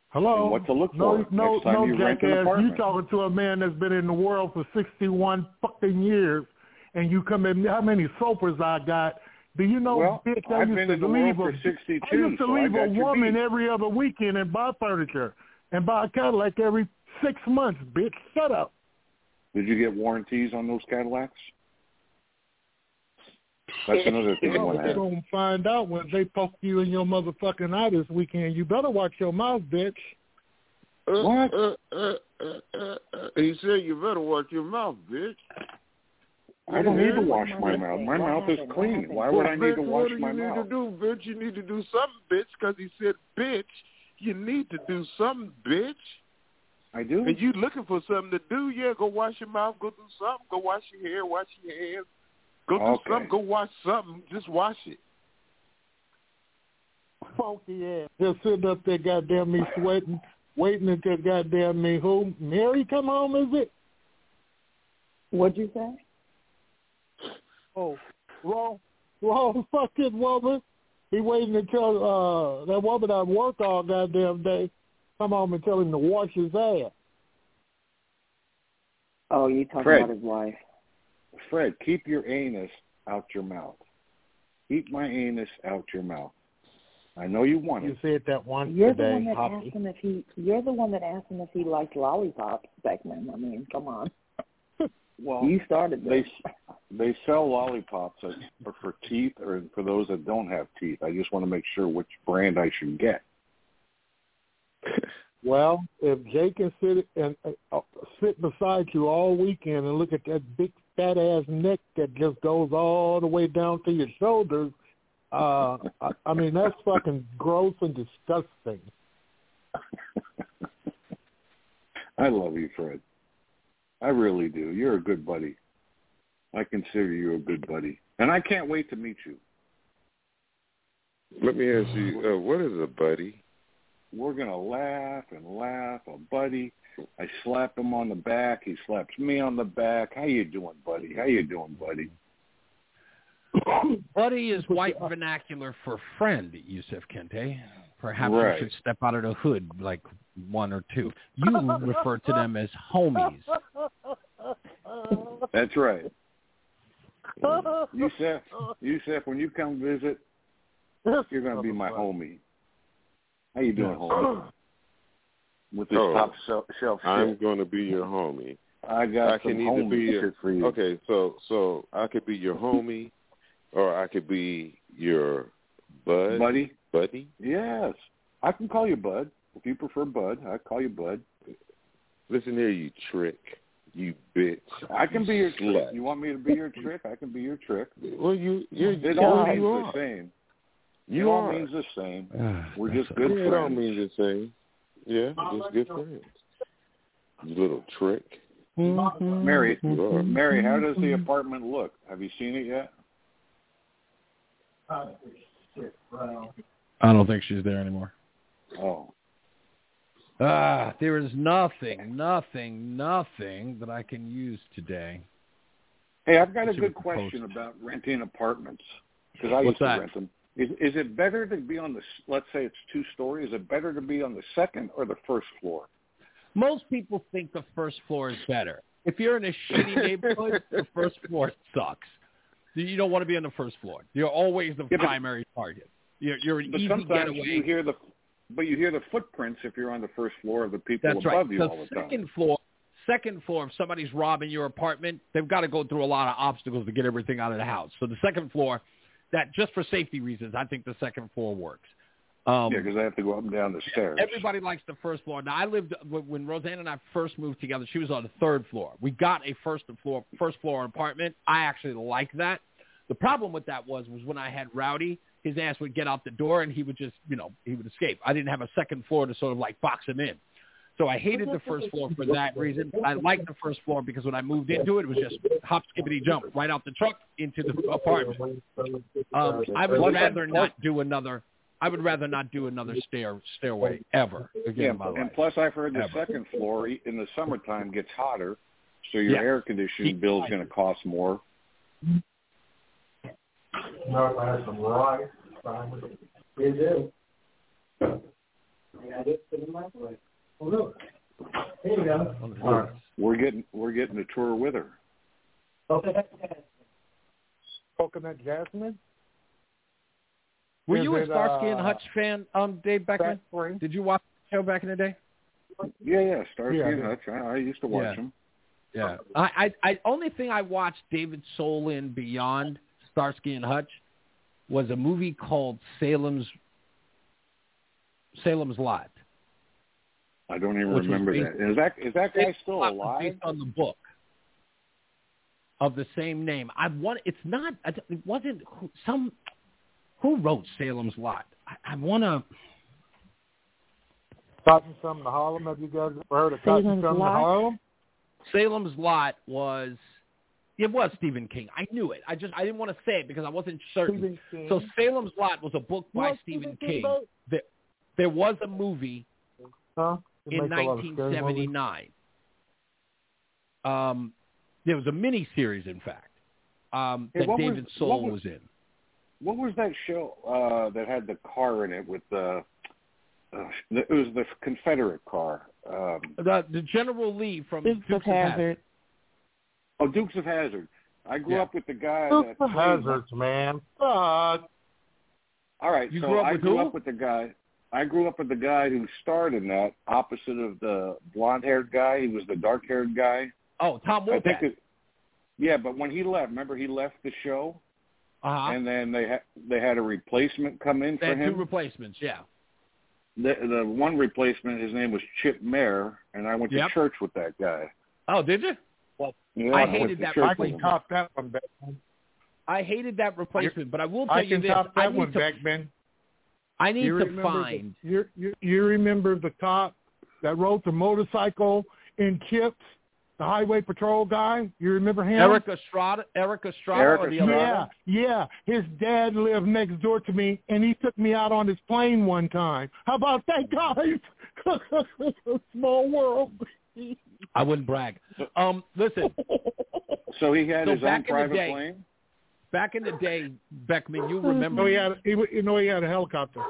Hello. And what to look no, for no, next time no, you rent an apartment. You talking to a man that's been in the world for sixty-one fucking years, and you come in. How many sofas I got? Do you know, Well, bitch? I I've used been to in the leave world a, for 62, I used to so leave a woman beat. every other weekend and buy furniture and buy a Cadillac every six months. Bitch, shut up. Did you get warranties on those Cadillacs? That's another thing I Well, want to they're ask. gonna find out when they poke you in your motherfucking eye this weekend. You better watch your mouth, bitch. What? Uh, uh, uh, uh, uh, he said you better watch your mouth, bitch. I don't need to wash my mouth. My mouth is clean. Why Well, would I need bitch, to wash my mouth? what do my you mouth? need to do, bitch? You need to do something, bitch, because he said, bitch. You need to do something, bitch. I do. And you looking for something to do? Yeah, go wash your mouth. Go do something. Go wash your hair. Wash your hands. Go do Okay. something. Go watch something. Just wash it. Funky ass. Just sitting up there, goddamn me sweating, waiting until goddamn me who? Mary come home, is it? What'd you say? Oh, wrong, wrong fucking woman. He waiting until uh that woman I work all goddamn day come home and tell him to wash his ass. Oh, you talking Fred. about his wife? Fred, keep your anus out your mouth. Keep my anus out your mouth. I know you want You it. said that once You're the one that Hoppy. asked him if he. You're the one that asked him if he liked lollipops back then. I mean, come on. *laughs* Well, you started they this. they sell lollipops that are for teeth or for those that don't have teeth. I just want to make sure which brand I should get. *laughs* *laughs* Well, if Jake can sit and uh, sit beside you all weekend and look at that big fat ass neck that just goes all the way down to your shoulders, uh, I, I mean that's fucking gross and disgusting. *laughs* I love you, Fred. I really do. You're a good buddy. I consider you a good buddy, and I can't wait to meet you. Let me ask you, uh, what is a buddy? We're gonna laugh and laugh. A buddy. I slap him on the back. He slaps me on the back. How you doing, buddy? How you doing, buddy? Buddy is white vernacular for friend, Yusuf Kente. Perhaps Right. you should step out of the hood like one or two. You refer to them as homies. That's right. Yusef, Yusef, when you come visit, you're gonna be my homie. How you doing, homie? With this Oh, top shelf, shelf shit. I'm going to be your homie. I got I some can either homie be your, shit for you. okay. So so I could be your homie, or I could be your bud, Buddy? buddy. Yes, I can call you Bud if you prefer Bud. I call you Bud. Listen here, you trick, you bitch. I can you be your slut. trick. You want me to be your trick? I can be your trick. Well, you you It you all are. means the same. You it all are. means the same. Ah, We're just Yeah, good it all means the same. Yeah, just good friends. You little trick. Mm-hmm. Mary, You are. Mary, how does the mm-hmm. apartment look? Have you seen it yet? I don't think she's there anymore. Oh, Ah, there is nothing, nothing, nothing that I can use today. hey, I've got a Let's see good what post- question about renting apartments because I What's used to that? rent them. Is is it better to be on the? s- Let's say it's two story. Is it better to be on the second or the first floor? Most people think the first floor is better. If you're in a shitty *laughs* neighborhood, the first floor sucks. You don't want to be on the first floor. You're always the Yeah, but- primary target. You're, you're an But easy sometimes getaway. you hear the, but you hear the footprints if you're on the first floor of the people That's above right. you The all the time. second floor, second floor, if somebody's robbing your apartment, they've got to go through a lot of obstacles to get everything out of the house. So the second floor, that just for safety reasons, I think the second floor works. Um, yeah, because I have to go up and down the stairs. Everybody likes the first floor. Now, I lived when Roseanne and I first moved together. She was on the third floor. We got a first floor first floor apartment. I actually liked that. The problem with that was was when I had Rowdy, his ass would get out the door and he would just you know he would escape. I didn't have a second floor to sort of like box him in. So I hated the first floor for that reason. I liked the first floor because when I moved into it, it was just hop, skippity, jump right out the truck into the apartment. Um, I would rather not do another I would rather not do another stair stairway ever again Yeah, in my and plus I've heard the Ever. second floor e- in the summertime gets hotter, so your Yeah. air conditioning bill's going to cost more. No, I had some rice, fine with it. You do. I just put it in my plate. Oh, look. Here you go. All right. We're getting we're getting a tour with her. Coconut Jasmine. Were Is you a it, Starsky and uh, Hutch fan, um, Dave Beckman? Did you watch the show back in the day? Yeah, yeah, Starsky Yeah. and Hutch. I, I used to watch Yeah. them. Yeah. I, I, I only thing I watched David Soul in beyond Starsky and Hutch was a movie called Salem's Salem's Lot. I don't even remember based- that. Is that is that guy still alive? Based on the book of the same name. I want. It's not. It wasn't who- some. Who wrote Salem's Lot? I, I want to. Cotton Comes to Harlem. Have you guys ever heard of Cotton Salem's Comes to Lot? Harlem? Salem's Lot was it was Stephen King. I knew it. I just I didn't want to say it because I wasn't certain. Stephen King. So Salem's Lot was a book by Stephen Stephen King King. There, there was a movie Huh? They in make a lot of scary movies. 1979. Um, there was a mini series, in fact, um, Hey, that what was- David Soul was, was- in. What was that show uh that had the car in it with the? Uh, it was the Confederate car. Um, The, the General Lee from Dukes of Dukes of Hazzard. oh, Dukes of Hazzard. I grew Yeah. up with the guy. Dukes that of played- Hazzards, man. Fuck. All right, You so grew up I with grew who? up with the guy. I grew up with the guy who starred in that, opposite of the blonde-haired guy. He was the dark-haired guy. Oh, Tom I Wopat. yeah, but when he left, remember he left the show, Uh-huh. and then they had they had a replacement come in They for had two replacements. Yeah. the the one replacement, his name was Chip Mayer, and I went Yep. to church with that guy. Oh, did you? Yeah, I went hated that I can replacement. top that one, Beckman. I hated that replacement, but I will tell I you can this: top I that need one, to Beckman. I need you to find. The, you, you, you remember the cop that rode the motorcycle in Chips, the highway patrol guy? You remember him? Erik Estrada, Erik Estrada, Eric or the Estrada? Yeah, yeah. His dad lived next door to me, and he took me out on his plane one time. How about that, guys? *laughs* Small world. I wouldn't brag. Um, listen, So he had So his own private day- plane. Back in the day, Beckman, you oh, remember? No, he had. He, you know, he had a helicopter.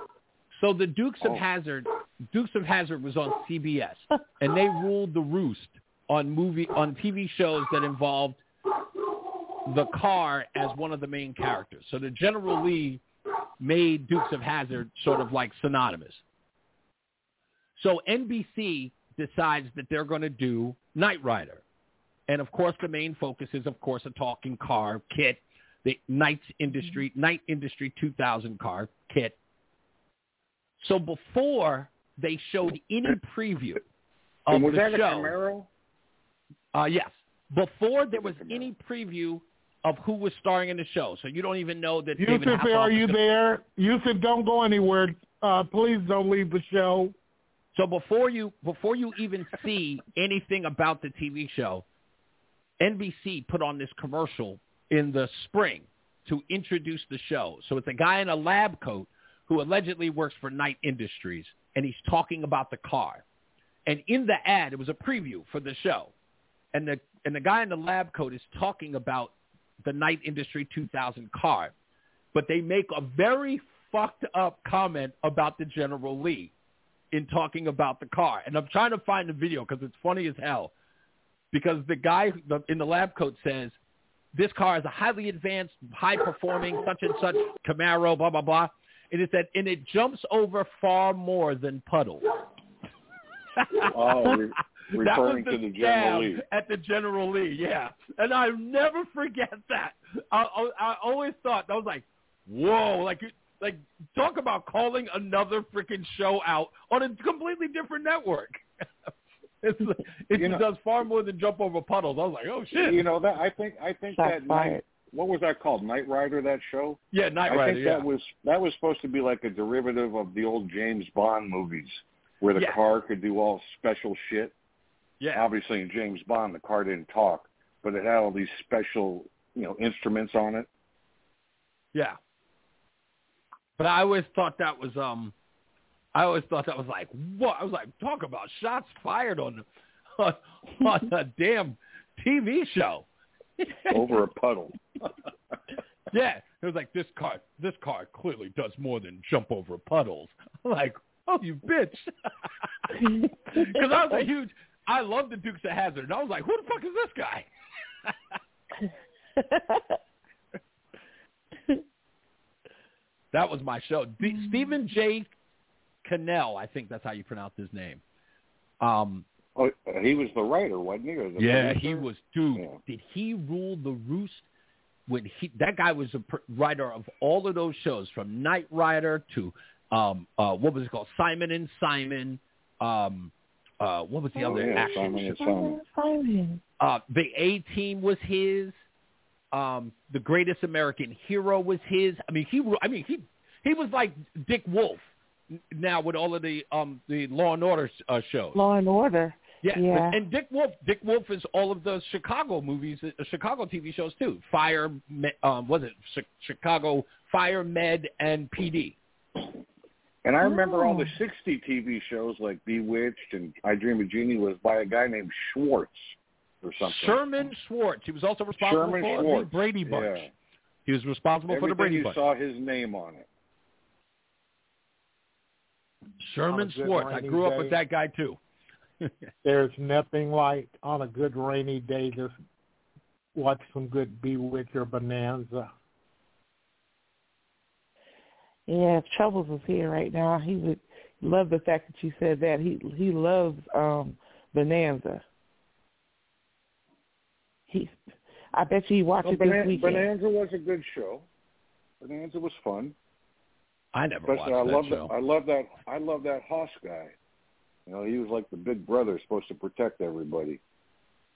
So the Dukes of Oh. Hazzard, Dukes of Hazzard was on CBS, *laughs* and they ruled the roost on movie on TV shows that involved the car as one of the main characters. So the General Lee made Dukes of Hazzard sort of like synonymous. So NBC decides that they're going to do Knight Rider. And of course the main focus is of course a talking car kit, the Knight's Industry Knight Industry 2000 car kit. So before they showed any preview of was the that a show, Camaro? uh, yes. Before there was any preview of who was starring in the show, so you don't even know that David Yusuf, Hasselhoff are you gonna- there? Yusuf, don't go anywhere. Uh, please don't leave the show. So before you before you even see anything about the TV show, NBC put on this commercial in the spring to introduce the show. So it's a guy in a lab coat who allegedly works for Knight Industries, and he's talking about the car. And in the ad, it was a preview for the show, and the and the guy in the lab coat is talking about the Knight Industry 2000 car, but they make a very fucked up comment about the General Lee in talking about the car. And I'm trying to find the video because it's funny as hell. Because the guy in the lab coat says, this car is a highly advanced, high-performing, such and such Camaro, blah, blah, blah. And it said, and it jumps over far more than puddles. Oh, *laughs* re- referring the to the General Lee. At the General Lee, yeah. And I never forget that. I, I, I always thought, I was like, whoa, like, like talk about calling another freaking show out on a completely different network. *laughs* it's, it You know- does far more than jump over puddles. I was like, oh, shit. You know that I think I think Shots that fired. night. What was that called? Knight Rider. That show. yeah, Night I think yeah. that was that was supposed to be like a derivative of the old James Bond movies, where the Yeah. car could do all special shit. yeah. Obviously, in James Bond, the car didn't talk, but it had all these special, you know, instruments on it. Yeah. But I always thought that was um, I always thought that was like what I was like talk about shots fired on *laughs* on, on a damn TV show. Over a *laughs* puddle. yeah, it was like this car. This car clearly does more than jump over puddles. I'm like, oh, you bitch. *laughs* Because I was a huge. I love the Dukes of Hazzard, and I was like, who the fuck is this guy? that was my show. D- Stephen J. Cannell, I think that's how you pronounce his name. Um, Oh, he was the writer, wasn't he? Or the yeah, producer? he was. Dude, Yeah. did he rule the roost? When he that guy was a pr- writer of all of those shows, from Knight Rider to um, uh, what was it called, Simon and Simon. Um, uh, what was the Oh, other yeah, action? Simon and show? Simon. Simon. Uh, the A Team was his. Um, the Greatest American Hero was his. I mean, he. I mean, he. He was like Dick Wolf n- now with all of the um the Law and Order uh, shows. Law and Order. Yeah, Yeah. and Dick Wolf. Dick Wolf is all of the Chicago movies, uh, Chicago TV shows too. Fire, Me- um, was it Chi- Chicago Fire, Med, and PD. And I remember all Oh. the 60 TV shows like Bewitched and I Dream of Jeannie was by a guy named Schwartz or something. Sherman Schwartz. He was also responsible Sherman for Schwartz. the Brady Bunch. Yeah. He was responsible for the Everything Brady you Bunch. You saw his name on it. Sherman On a good Schwartz. I grew up day. with that guy too. *laughs* There's nothing like on a good rainy day just watch some good Bewitcher Bonanza. Yeah, if Troubles was here right now, he would love the fact that you said that. He he loves um Bonanza. He, I bet you he watched Well, it this Bonan- weekend. Bonanza was a good show. Bonanza was fun. I never Especially, watched I that love show. that. I love that. I love that Hoss guy. You know, he was like the big brother, supposed to protect everybody.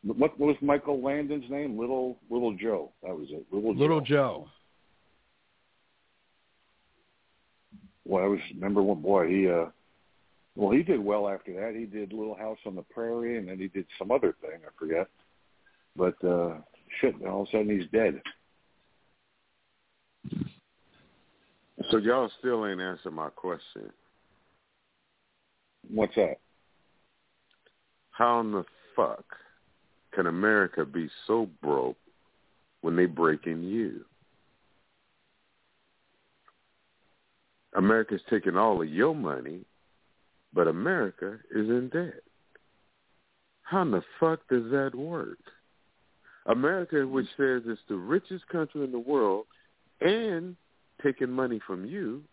What what was Michael Landon's name? Little Little Joe. That was it. Little, Joe. Little Joe. Joe. Well, I was remember one boy. He uh, well, he did well after that. He did Little House on the Prairie, and then he did some other thing. I forget. But uh, shit, and all of a sudden he's dead. So y'all still ain't answered my question. What's that? How in the fuck can America be so broke when they break in you? America's taking all of your money, but America is in debt. How in the fuck does that work? America, which says it's the richest country in the world and taking money from you,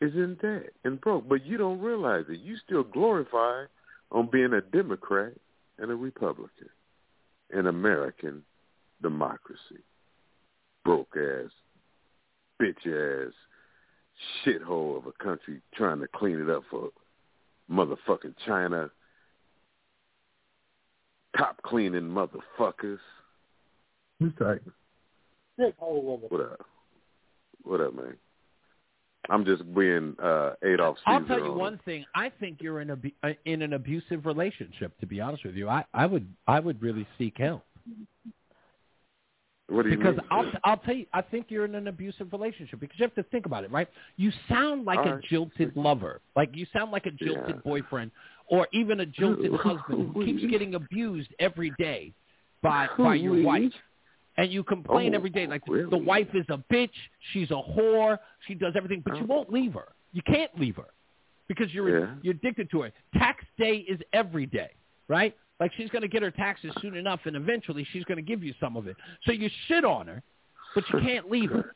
is in debt and broke. But you don't realize it. You still glorify on being a Democrat and a Republican in American democracy. Broke ass, bitch ass, shithole of a country trying to clean it up for motherfucking China. Top cleaning motherfuckers. Who's that? What up? What up, man? I'm just being uh, Adolf Caesar. I'll tell you on one thing. I think you're in a uh, in an abusive relationship. To be honest with you, I I would I would really seek help. What do you mean? because mean? I'll I'll tell you, I think you're in an abusive relationship because you have to think about it, right? You sound like a jilted lover, like you sound like a jilted Yeah. boyfriend, or even a jilted husband who keeps getting abused every day by *laughs* by your wife. And you complain Oh, every day like really? the wife is a bitch, she's a whore, she does everything, but you oh. won't leave her. You can't leave her because you're Yeah. you're addicted to her. Tax day is every day, right? Like she's going to get her taxes soon enough, and eventually she's going to give you some of it. So you shit on her, but you can't leave her,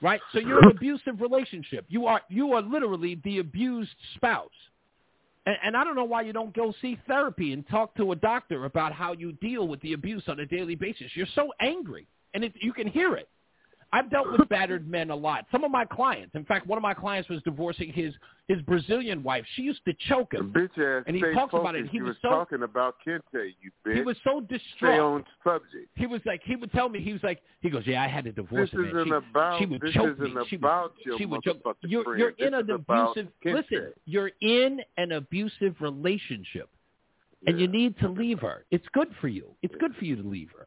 right? So you're in an *laughs* abusive relationship. You are you are literally the abused spouse. And, and I don't know why you don't go see therapy and talk to a doctor about how you deal with the abuse on a daily basis. You're so angry, and it, you can hear it. I've dealt with *laughs* battered men a lot. Some of my clients, in fact, one of my clients was divorcing his his Brazilian wife. She used to choke him, Bitch ass. and he talks focused. about it. He you was was so talking about Kente, you bitch. he was so Stay distraught. on subject. He was like, he would tell me, he was like, he goes, yeah, I had to divorce This her, isn't She, about. she would this choke isn't me. She about would, your she would choke. motherfucking You're, friend. you're in an abusive. Kente. Listen, you're in an abusive relationship, and you need to leave her. It's good for you. It's good for you to leave her.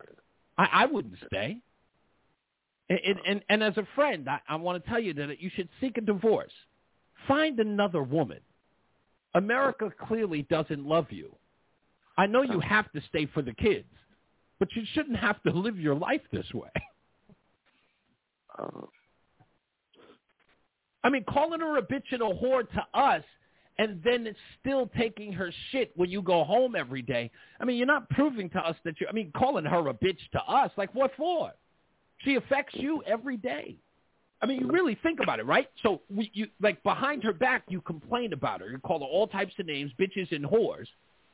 I, I wouldn't stay. And, and, and, as a friend, I, I want to tell you that you should seek a divorce. Find another woman. America clearly doesn't love you. I know you have to stay for the kids, but you shouldn't have to live your life this way. Uh, I mean, calling her a bitch and a whore to us and then it's still taking her shit when you go home every day. I mean, you're not proving to us that you I mean, calling her a bitch to us, like what for? She affects you every day. I mean, you really think about it, right? So we, you like behind her back, you complain about her. You call her all types of names, bitches and whores,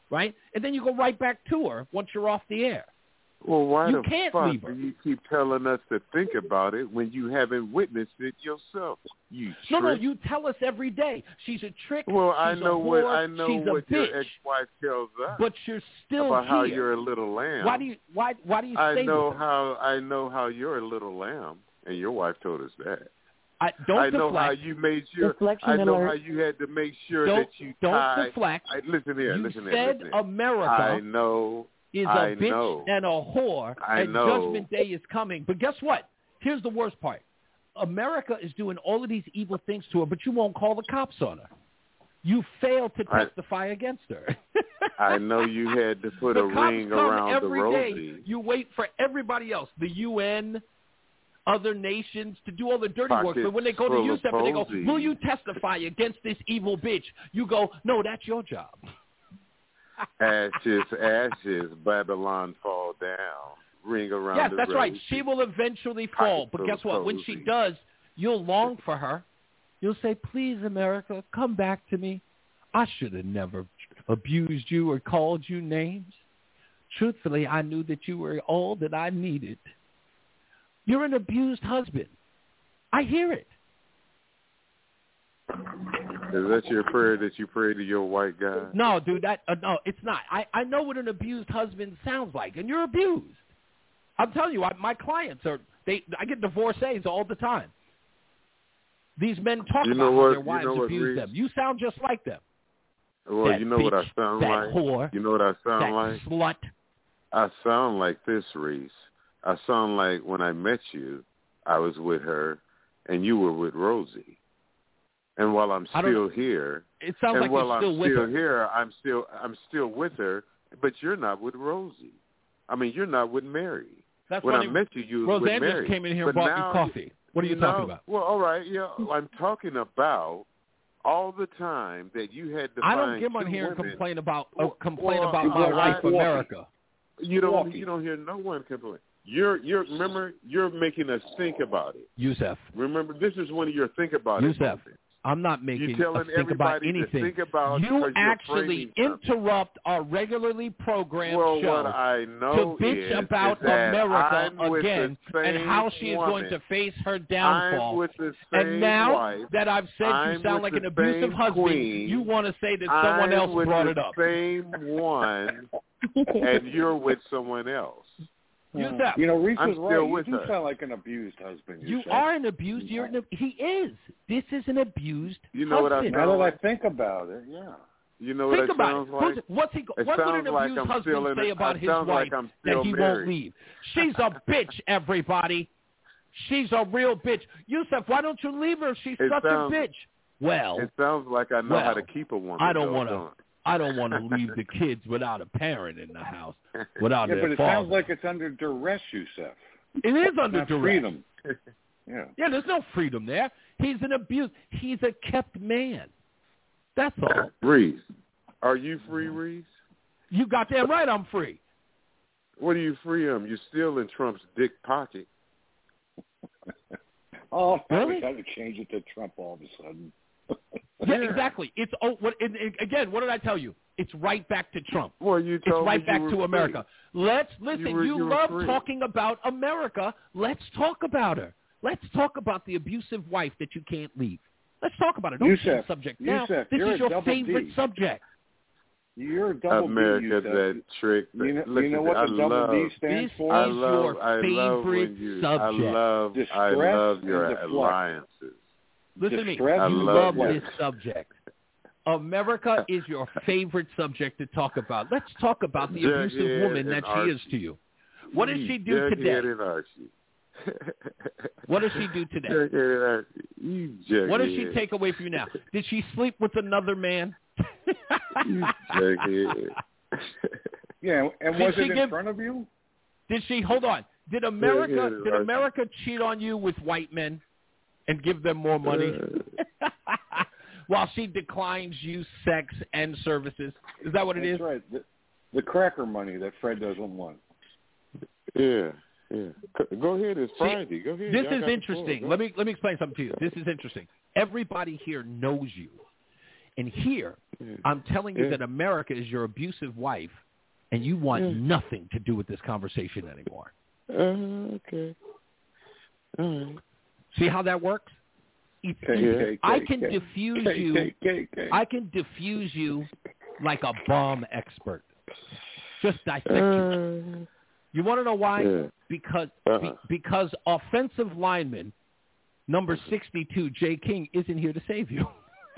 right? And then you go right back to her once you're off the air. Well, why You the can't fuck do you keep telling us to think about it when you haven't witnessed it yourself? You No, no, you tell us every day. She's a trick. Well, I know a what whore, I know she's what bitch. your ex-wife tells us But you're still about how here. you're a little lamb. Why do you why why do you I stay know with her? how I know how you're a little lamb, and your wife told us that. I don't I know deflect. how you made sure. Deflection I know alert. how you had to make sure Don't- that you don't tie. deflect. I, listen here. You listen here. said listen here. America I know. Is a I bitch know. and a whore, I and know. Judgment Day is coming. But guess what? Here's the worst part. America is doing all of these evil things to her, but you won't call the cops on her. You failed to I- testify against her. *laughs* I know you had to put the a ring around the day. rosy. You wait for everybody else, the UN, other nations, to do all the dirty work. But when they go to you, and they go, "Will you testify against this evil bitch?" You go, "No, that's your job." Ashes, ashes, Babylon fall down. Ring around yes, that's right. She will eventually fall. But guess what? When she does, you'll long for her. You'll say, "Please, America, come back to me. I should have never abused you or called you names. Truthfully, I knew that you were all that I needed. You're an abused husband. I hear it. Is that your prayer that you pray to your white guy? No, dude, that uh, no, it's not. I I know what an abused husband sounds like, and you're abused. I'm telling you, I, my clients are they. I get divorcees all the time. These men talk You about know how what- their you wives know what, abuse Reese? them. You sound just like them. Well, That you know what I sound like. whore, you know what I sound like. slut. I sound like this, Reese. I sound like when I met you, I was with her, and you were with Rosie. And while I'm still here, It sounds and like while you're I'm still with still her. here, I'm still I'm still with her, but you're not with Rosie. I mean, you're not with Mary. That's when funny. I met you, you was Roseanne with Mary. just came in here but and bought now, me coffee. What are you no, talking about? Well, all right, yeah, I'm talking about all the time that you had to I don't find get on two here and complain about uh, complain well, about my I- wife, I- America. You don't Walkie. you don't hear no one complain. You're you're remember you're making us think about it. Yusef, Remember this is one of your think about it. Yusef, moments. I'm not making us think about anything. think about you actually interrupt our regularly programmed Well, show what I know to bitch about America I'm with the again and how she is going to face her downfall. I'm with the same and now wife. that I've said I'm you sound like an abusive husband, queen. you want to say that someone I'm else brought it up. Same one, *laughs* and you're with someone else. Yusef, You know, Reese I'm is still right. You with do her. sound like an abused husband. you Yusef. are an abused. You're an, he is. This is an abused You know what I husband. Now that I think about it, yeah. You know what Think it about sounds it. like? What's he? It What would sounds an like abused I'm husband say a- about his wife like that still he won't leave? She's a bitch, *laughs* everybody. She's a real bitch. Yusef, why don't you leave her? She's It such sounds- a bitch. Well, It sounds like I know how to keep a woman. I don't want to. Don't I don't want to leave the kids without a parent in the house, without yeah, their but it father. sounds like it's under duress, Yusef. it is under Not duress. freedom. *laughs* Yeah. Yeah, there's no freedom there. He's an abuse. He's a kept man. That's all. Reese, are you free, Reese? You goddamn right, I'm free. What are you free of? You're still in Trump's dick pocket. *laughs* Oh, Really? we got to change it to Trump all of a sudden. *laughs* Yeah, exactly. It's oh, what and, and again. What did I tell you? It's right back to Trump. Well, you It's told right me back you were to free. America. Let's listen. You were- you you love free. talking about America. Let's talk about her. Let's talk about the abusive wife that you can't leave. Let's talk about it. Don't change the subject now. Yusef, this is your favorite D. subject. You're a double America, D, Yusef. that trick. You know, Listen, you know what I the double love, D stands for? I love, your I love favorite when you, subject. I love, I love your and alliances. Listen to me. Distress I You love love this subject. America is your favorite subject to talk about. Let's talk about the abusive woman and that she is to you. What does she do Jughead today? and Archie. *laughs* What does she do today? Jughead, you jughead. What does she take away from you now? Did she sleep with another man? *laughs* Yeah, and Did was she it in give- front of you? Did she hold on? Did America did. America cheat on you with white men and give them more money? *laughs* While she declines you sex and services. Is that what it is? That's right. The, the cracker money that Fred doesn't want. Yeah, yeah. Go ahead. It's Friday. Go ahead. This Y'all is interesting. Let me let me explain something to you. This is interesting. Everybody here knows you. And here I'm telling you Yeah. that America is your abusive wife and you want Yeah. nothing to do with this conversation anymore. Uh, okay. All right. See how that works? It's K, easy. K, I K, can K, diffuse you. I can diffuse you like a bomb expert. Just dissect you. Uh, You want to know why? yeah. Because be, Uh-uh. because offensive lineman number 62 Jay King isn't here to save you. *laughs*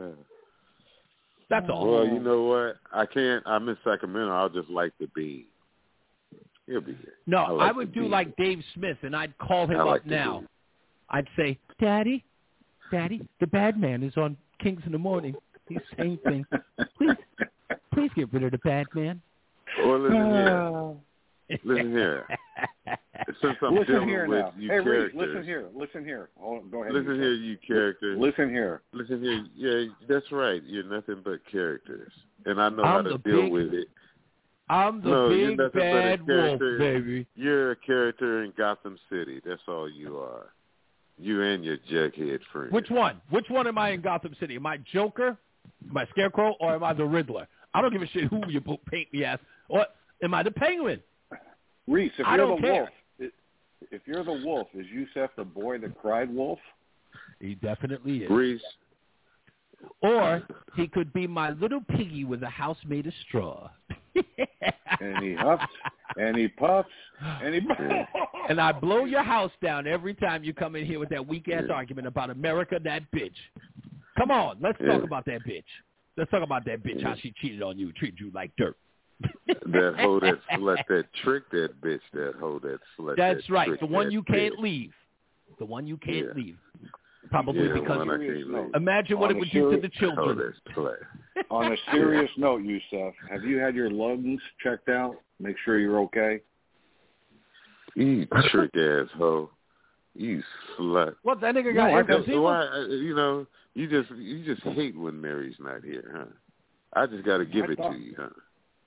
uh. That's all. Well, you know what? I can't. I'm in Sacramento. I'll just like the bean. He'll be here. No, I, like I would do bean. like Dave Smith, and I'd call him like up now. bean. I'd say, Daddy, Daddy, the bad man is on Kings in the Morning. He's saying things. Please, please get rid of the bad man. Well, listen here. Uh, *laughs* Listen here. Since I'm listen dealing here with now. you hey, Reese, characters, listen here. Listen here. Hold go ahead. listen here, you characters. Listen here. Listen here. Yeah, that's right. You're nothing but characters, and I know how I'm to deal big- with it. I'm the no, you're big nothing bad but a wolf, character. baby. You're a character in Gotham City. That's all you are. You and your jughead friend. Which one? Which one am I in Gotham City? Am I Joker, am I Scarecrow, or am I the Riddler? I don't give a shit who you paint me as. Or am I the Penguin? Reese, if I you're don't the care. wolf, if you're the wolf, is Yusef the boy that cried wolf? He definitely is. Reese. Or he could be my little piggy with a house made of straw. And he huffs and he puffs and he. and I blow your house down every time you come in here with that weak ass argument about America, that bitch. Come on, let's talk about that bitch. Let's talk about that bitch, how she cheated on you, treated you like dirt. that hoe that *laughs* slut that tricked that bitch. That hoe that slut. That's that right, the one you can't bitch. leave. The one you can't Yeah. leave. Probably Yeah, because one I can't leave. imagine what it a would do to the children. Oh, that's play. On a serious note, Yusuf, have you had your lungs checked out? Make sure you're okay. You trick ass hoe. You slut. What that nigga No, got I That's why you know you just you just hate when Mary's not here, huh? I just got to give I it thought- to you, huh?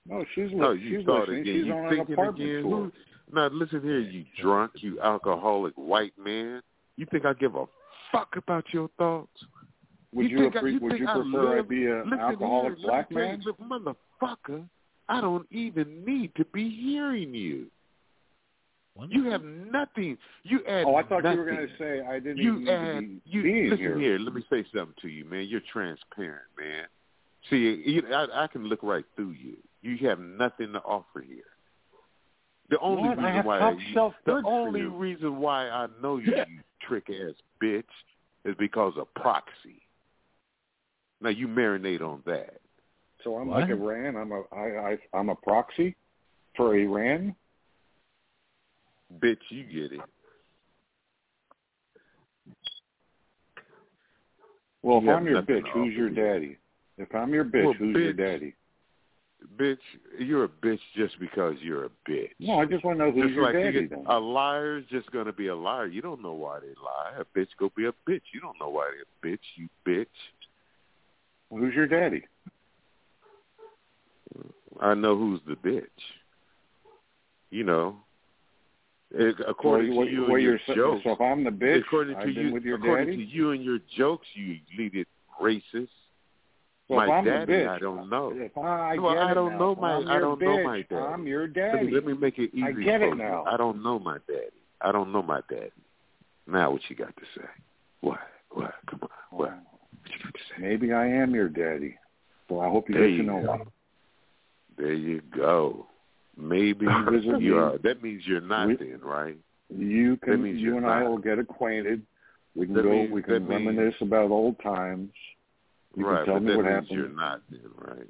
No, she's oh, li- No, you she's thought listening. again. She's you on an thinking apartment again. tour. Now listen here, you drunk, you alcoholic white man. You think I give a fuck about your thoughts? Would you, think I- appre- would think you I prefer I live- be an alcoholic here, black let me man? motherfucker, I don't even need to be hearing you. You have nothing. You add. Oh, I thought nothing. you were going to say I didn't You even add. need to be You being listen here. here. Let me say something to you, man. You're transparent, man. See, you, I, I can look right through you. You have nothing to offer here. The only What? Reason have why top you, shelf the only reason why I know you, *laughs* you trick ass bitch, is because of proxy. Now you marinate on that. So I'm What? like Iran. I'm a I, I I'm a proxy for Iran. Bitch, you get it. Well, if You have I'm your bitch, who's your daddy? If I'm your bitch, Well, who's your daddy? Bitch, you're a bitch just because you're a bitch. No, I just want to know who's just your like you daddy get, then. a liar's just gonna be a liar. You don't know why they lie. A bitch go be a bitch. You don't know why they're a bitch. You bitch. Who's your daddy? I know who's the bitch. You know, It- according Well, to you well, and your so- jokes. So if I'm the bitch, according I've to been you, with your according daddy. to you and your jokes, you lead racist. My daddy, bitch, I don't know. If I Well, get I don't now. know my- I'm I don't know my daddy. I'm your Let daddy. me, let me make it easy I get for it you. I don't know my daddy. I don't know my daddy. Now what you got to say? What? What? Come on. What? What you got to say? Maybe I am your daddy. Well, I hope you There get to know go. me. There you go. Maybe *laughs* You you are. That means you're not We- then, right? You That can. means You and I will get acquainted. We can That go. means- we can means- reminisce about old times. You right, can tell but me that what means happened. you're not then, right?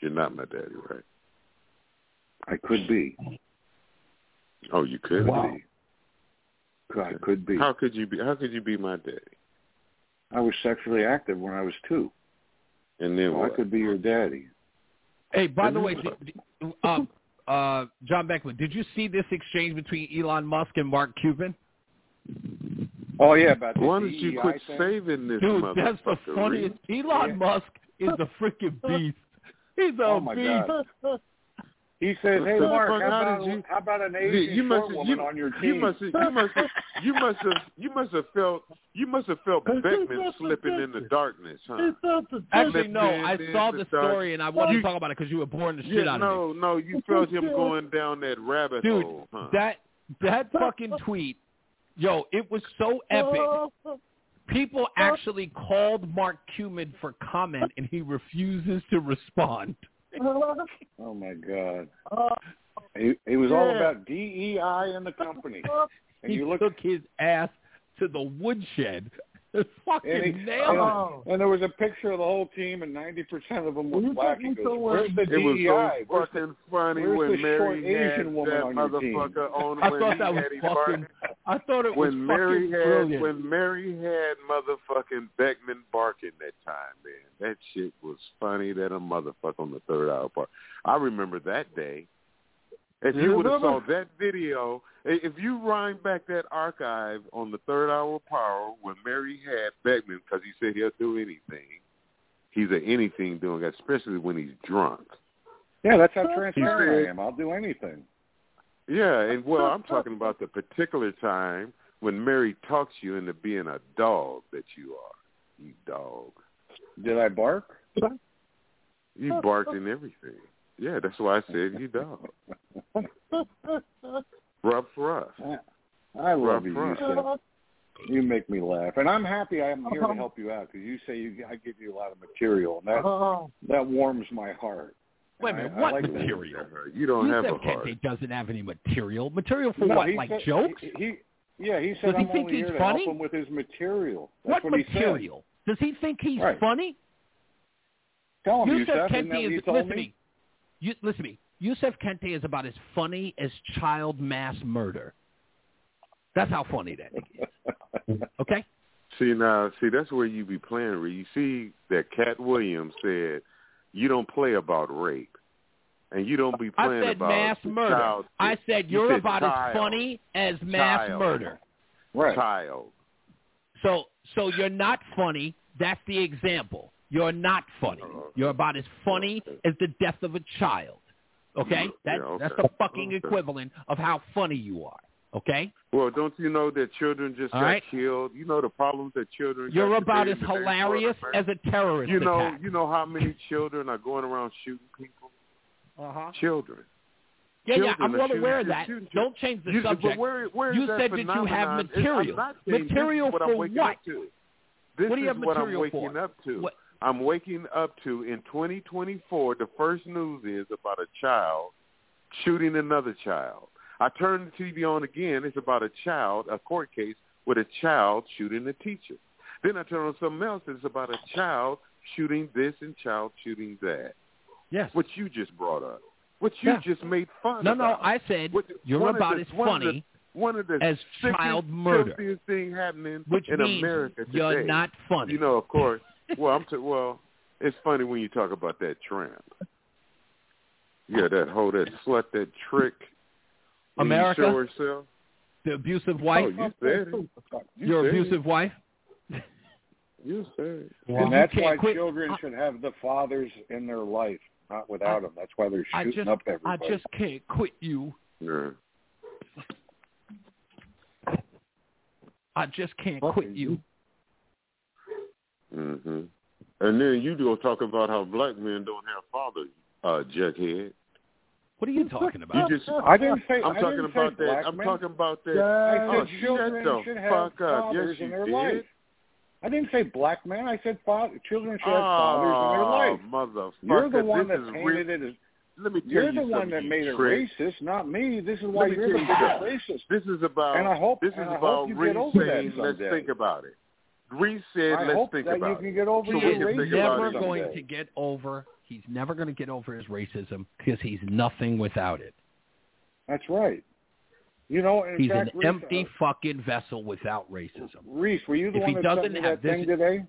You're not my daddy, right? I could be. Oh, you could Wow. be. I could be. How could you be? How could you be my daddy? I was sexually active when I was two. And then So I could be your daddy. Hey, by the way, did, did- uh, uh, John Beckman, did you see this exchange between Elon Musk and Mark Cuban? Oh yeah, about the Why don't you quit thing? saving this Dude, that's the funniest. Reed? Elon Musk is a freaking *laughs* beast. He's a Oh, my beast. God. He says, "Hey, the Mark, how How about, did you- how about an You- Asian you must short have- woman you, on your you team?" must have, you must have, you must have, you must have felt, you must have felt Beckman slipping in the darkness, huh? Actually, no. I saw the dark- story and I wanted to talk about it because you were boring the shit Yeah, out of me. no, no, you felt him going down that rabbit Dude, hole, huh? that that fucking tweet, yo, it was so epic. Oh. People actually called Mark Cuban for comment, and he refuses to respond. Oh, oh my God. Oh. He, he was all about DEI in the company. And he you look took his ass to the woodshed. *laughs* fucking and, he, nailed and, and there was a picture of the whole team, and ninety percent of them was black. He goes, "Where's the It was DEI? so Where's fucking funny where's when the Mary short had Asian woman that on motherfucker on *laughs* I when thought that was had fucking. barking. I thought it was when Mary fucking had brilliant. when Mary had motherfucking Beckman barking that time, man. That shit was funny that a motherfucker on the third hour part. I remember that day. If you You would have saw that video, if you wind back that archive on the third hour of power when Mary had Beckman, because he said he'll do anything. He's an anything doing, especially when he's drunk. Yeah, that's how transparent I am. I'll do anything. Yeah, and well, I'm talking about the particular time when Mary talks you into being a dog that you are. You dog. Did I bark? You barked and everything. Yeah, that's why I said you dog. *laughs* Rough for us. I love Rough you, for us. Yusef. You make me laugh, and I'm happy I'm here to oh. help you out because you say you, I give you a lot of material, and that oh. that warms my heart. Wait a And minute, I- I what like to- material? You don't have Yusef a heart. Kente doesn't have any material. Material for No, what? Like said- jokes? He, he yeah, he said Does he I'm think only he's here to funny? help him with his material. That's what what, he said. material? Does he think he's Right. funny? Tell him, Yusef Yusef, isn't Kente is told listen to me? me. You, listen to me. Yusef Kente is about as funny as child mass murder. That's how funny that is. *laughs* Okay? See now, see that's where you be playing. Where you see that Katt Williams said, "You don't play about rape, and you don't be playing I said about mass murder. child I said You you're said about child. as funny as mass Child. murder. Right. Child. So so you're not funny. That's the example. You're not funny. You're about as funny as the death of a child. Okay? That's okay. that's the fucking Okay. equivalent of how funny you are. Okay? Well, don't you know that children just All got right. killed? You know the problems that children. You're about as in the name of hilarious as a terrorist You know, attack. you know how many children are going around shooting people? Uh-huh. Children. Yeah, yeah, I'm well aware of that. shooting- Don't change the You- subject. where- where you said that you have phenomenon? It's- I'm material. not saying this is Material for what? Up to. This What do you is have what I'm material waking for? up to. What- I'm waking up to in 2024. The first news is about a child shooting another child. I turn the TV on again. It's about a child, a court case with a child shooting a teacher. Then I turn on something else. It's about a child shooting this and child shooting that. Yes. What you just brought up. What you Yeah. just made fun No, about. no, I said What- you're about the- as one of the- funny one of the as child murder. thing happening Which in means America today. you're not funny. You know, of course. Well, I'm t- well. It's funny when you talk about that tramp. Yeah, that whole that slut, that trick. when you America? show herself. The abusive wife? Oh, you said it. You Your said abusive wife? You said it. and that's why can't quit- children I- should have the fathers in their life, not without them. That's why they're shooting just, up I just can't quit you. Yeah. I just can't quit you. Hmm And then you go talk about how black men don't have fathers, uh, Jughead. What are you talking about? You just, I didn't say. I'm I talking didn't about say that. black I'm men. talking about that. I oh, said children shut the should have fuck up. fathers yes, in their did. life. I didn't say black men. I said father. Children should have fathers in their life. Oh, motherfucker. You're the one this that is painted real. it as. Let me tell You're you the one that you made it racist, not me. This is why you're tell the you biggest racist. This is about. And I hope. This is about hope you get over that saying, let's think about it. Reese said, I let's hope think that you about can it. get over so He we is never going someday. to get over. He's never going to get over his racism because he's nothing without it. That's right. You know, in he's fact, an Reese, empty fucking vessel without racism. Reese, were you the If one he that doesn't sent me have that thing today?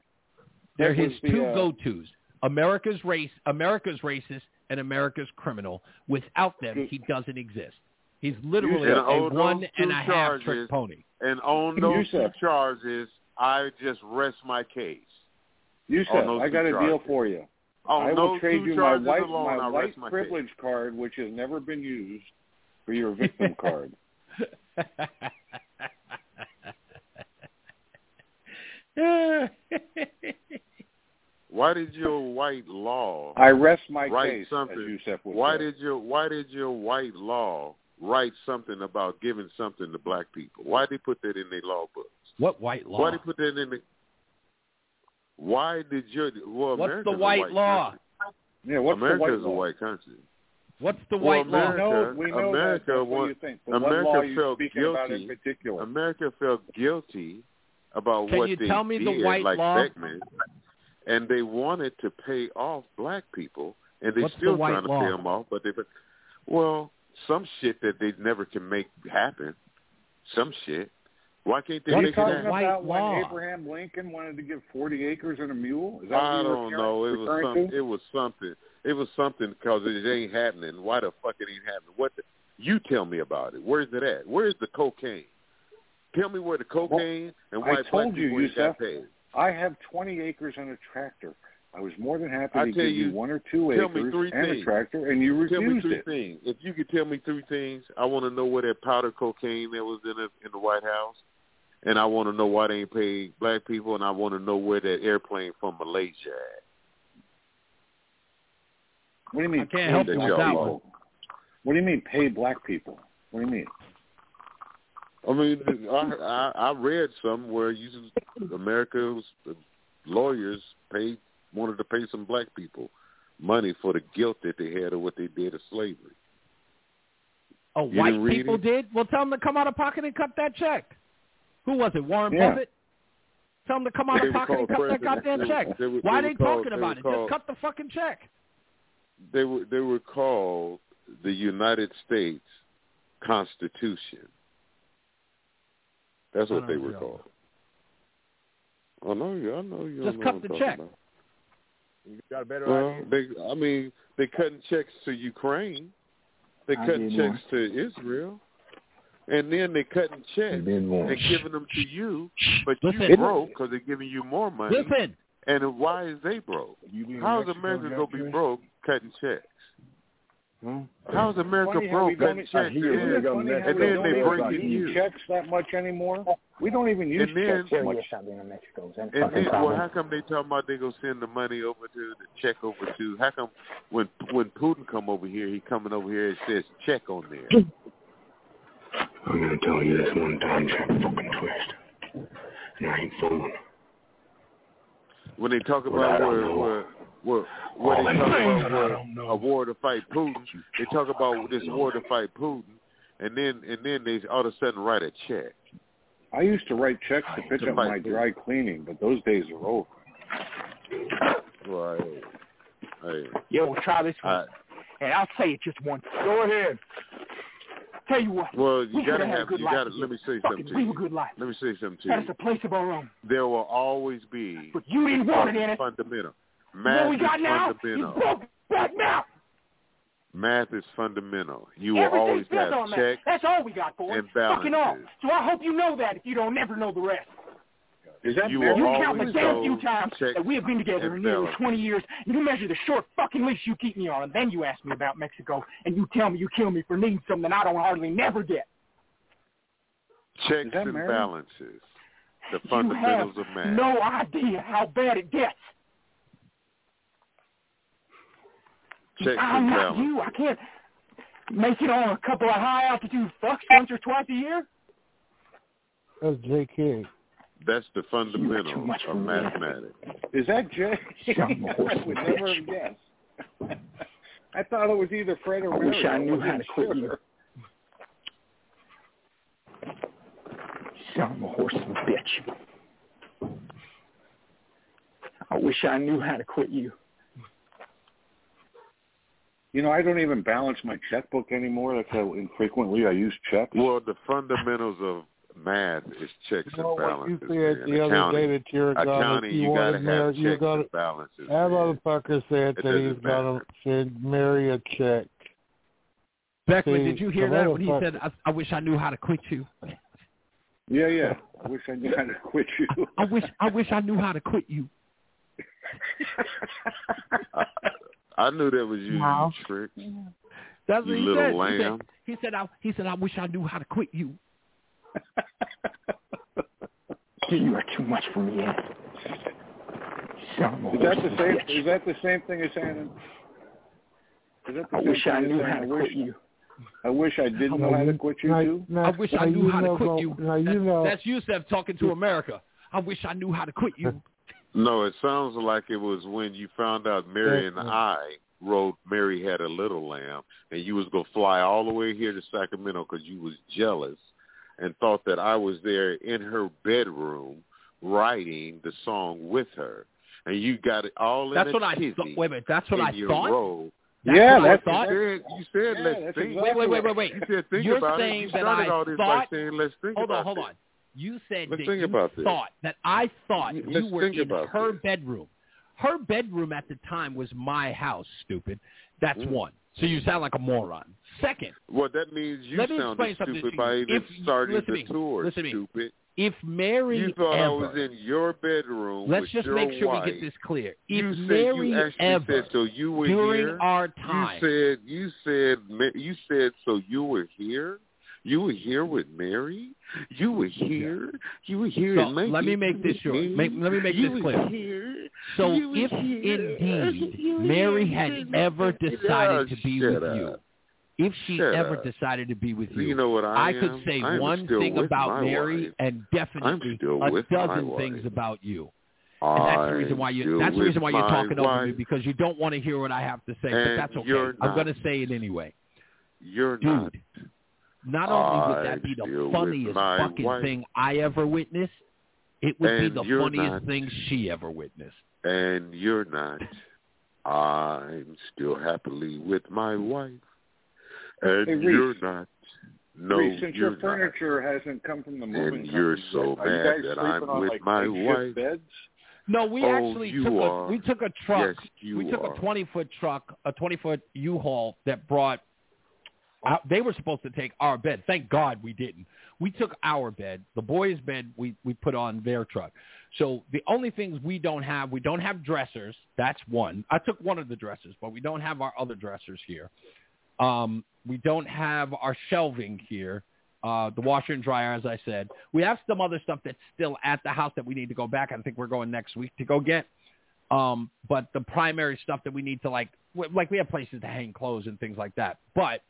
They're his the, two uh, go-tos. America's race, America's racist, and America's criminal. Without them, he doesn't exist. He's literally a on one those and two a half charges- trick pony. And on those two charges, I just rest my case. On those I got a deal for you. On I will trade you my white alone, my white my privilege card, which has never been used, for your victim *laughs* card. Why did your white law I rest my write case, something? as Yusef would why did your Why did your white law write something about giving something to black people? Why did they put that in their law books? What white law? Why did they put that in the? Why did your well? What's America's the white white law? Country. Yeah, what's America the white is a white country. What's the well, white law? America, We know- we know that. America, That's what wa- you think. What America law are you felt speaking guilty. about in particular? America felt guilty about Can what you they tell me the did, white like law? Beckman, and they wanted to pay off black people, and they're What's still white trying to law? pay them off. But they, well, some shit that they never can make happen. Some shit. Why can't they Are you make it talking happen? about when Abraham Lincoln wanted to give 40 acres and a mule? Is that I what don't know. It was referring something. It was something. It was something because it ain't happening. Why the fuck it ain't happening? What? The, you tell me about it. Where's it at? Where's the cocaine? Tell me where the cocaine and I white black told you, people Yusef. got paid. I have 20 acres and a tractor. I was more than happy I to tell give you, you, one or two tell me acres three and things. a tractor, and you Tell me refused three it. things. If you could tell me three things, I want to know where that powder cocaine that was in the, in the White House, and I want to know why they ain't paid black people, and I want to know where that airplane from Malaysia at. What do you mean? I can't pay help you black with that people? one. What do you mean pay black people? What do you mean? I mean, I, I I read some where you America's lawyers paid wanted to pay some black people money for the guilt that they had of what they did of slavery. Oh, You white people it? did? Well, tell them to come out of pocket and cut that check. Who was it? Warren Yeah. Buffett? Tell them to come out They of pocket and cut called that presidents. goddamn They were- check. they were- Why are they they were called- talking they about it? called- Just cut the fucking check. They were they were called the United States Constitution. That's what they were know. called. I know you. I know you. Just know cut the check. talking about. You got a better Well, idea? they. I mean, they cutting checks to Ukraine. They I cutting did checks to Israel, and then they cutting checks did more. and giving them to you, but Listen. you broke because they're giving you more money. Listen. And why is they broke? How is America gonna be broke cutting checks? How is America broke cutting checks? Isn't and and then don't they even bring it use you. checks that much anymore? We don't even use And then- checks much. And then, well, how come they talking about they gonna send the money over to the check over to? How come when when Putin come over here, he coming over here and says check on there? *laughs* I'm gonna tell you this one time, Jack fucking twist. And I ain't fooling. When they talk about don't where where where, where they talk about where a war to fight Putin, they talk about this war to fight Putin, and then and then they all of a sudden write a check. I used to write checks to pick To up my who? dry cleaning, but those days are over. Right. Hey. Yo, try this one. I, and I'll say it just once. Go ahead. Tell you what. well, you we gotta a good you life gotta. Let me say Fucking something to live you. a good life. Let me say something to you. a place of our own. There will always be. But you didn't want it, is Ennis. Fundamental. Math what we is got now? fundamental. You broke back now. Math is fundamental. You will Everything's always have on that. That's all we got for it. and Fucking all. So I hope you know that if you don't never know the rest. Is that You You count the damn few times that we have been together in nearly 20 years, and you measure the short fucking leash you keep me on, and then you ask me about Mexico, and you tell me you kill me for needing something I don't hardly never get. Checks and marriage? balances. The *laughs* You fundamentals have of math. no idea how bad it gets. Checks I'm and not balances. you. I can't make it on a couple of high altitude fucks once or twice a year. That's J.K. That's the fundamental much of mathematics. Is that Jay? *laughs* I would never have guessed. *laughs* I thought it was either Fred or I wish I knew how to quit you. Son of a horse of a bitch. I wish I knew how to quit you. You know, I don't even balance my checkbook anymore. That's how infrequently I use checks. Well, the fundamentals of math is checks You know and what you balances. said man. the other accounting, day that you're gonna, accounting, you, you gotta to marry, have you're checks gonna, and balances. that man. motherfucker said It that doesn't he's gonna said marry a check. Beckman, See, did you hear that when he said, I, "I wish I knew how to quit you"? Yeah, yeah. I wish I knew how to quit you. *laughs* I wish I wish I knew how to quit you. *laughs* I knew that was you, Wow. you trick. That's You what he little said. He said, he said, I, he said, I wish I knew how to quit you. *laughs* You are too much for me, Ed. Son Is that the same? bitch. Is that the same thing as saying? Is that the I same wish thing I knew how to quit you. I wish I didn't know how to quit you Now- too. now- I wish I knew you how to quit you. Now you know. That's Yusef talking to America. I wish I knew how to quit you. *laughs* No, it sounds like it was when you found out Mary and I wrote Mary Had a Little Lamb, and you was going to fly all the way here to Sacramento because you was jealous and thought that I was there in her bedroom writing the song with her. And you got it all in That's a what I tizzy thought. Wait a minute. That's what I thought. robe. That's Yeah, what I thought. You said, you said Yeah, let's think. exactly Wait, wait, wait, wait, wait. You said think You're about saying it. You that started I all this thought. by saying let's think hold about on, hold this. on. You said Let's that think you about this. thought that I thought Let's you were in her this. bedroom. Her bedroom at the time was my house. Stupid. That's Mm. one. So you sound like a moron. Second, Well, that means you Let me sounded explain something stupid by even If- starting the me. tour. Listen to me. Stupid. if Mary You thought I was in your bedroom. let's just make sure wife. we get this clear. If you Mary you ever, said so you were during here. our time, You said you said you said so you were here. You were here with Mary. You were here. You were here. So let me make this here. Make, let me make you this clear. Here. So You if indeed *laughs* Mary had ever decided to be with up. you, if she Shut ever up. decided to be with you, You know what I, I am? could say I'm one thing about Mary wife. and definitely a dozen wife. things about you. And that's the reason why you that's the reason why you're talking over me wife. because you don't want to hear what I have to say, but And that's okay. I'm going to say it anyway. You're Dude, not. Not only would that be the funniest fucking wife. thing I ever witnessed, it would be the funniest not. thing she ever witnessed. and you're not. I'm still happily with my wife, and Hey, you're not. No, Reese, since you're your furniture hasn't come from the moving And you're company so yet, are you guys that sleeping I'm on, with like, my makeshift wife. Beds? No, we Oh, actually took are. a we took a truck. Yes, you we took are. a twenty foot truck, a twenty foot U-Haul that brought. They were supposed to take our bed. Thank God we didn't. We took our bed, the boys' bed. We we put on their truck. So the only things we don't have, we don't have dressers. That's one. I took one of the dressers, but we don't have our other dressers here. Um, we don't have our shelving here. Uh, the washer and dryer, as I said. We have some other stuff that's still at the house that we need to go back. I think we're going next week to go get. Um, but the primary stuff that we need to like, like we have places to hang clothes and things like that. But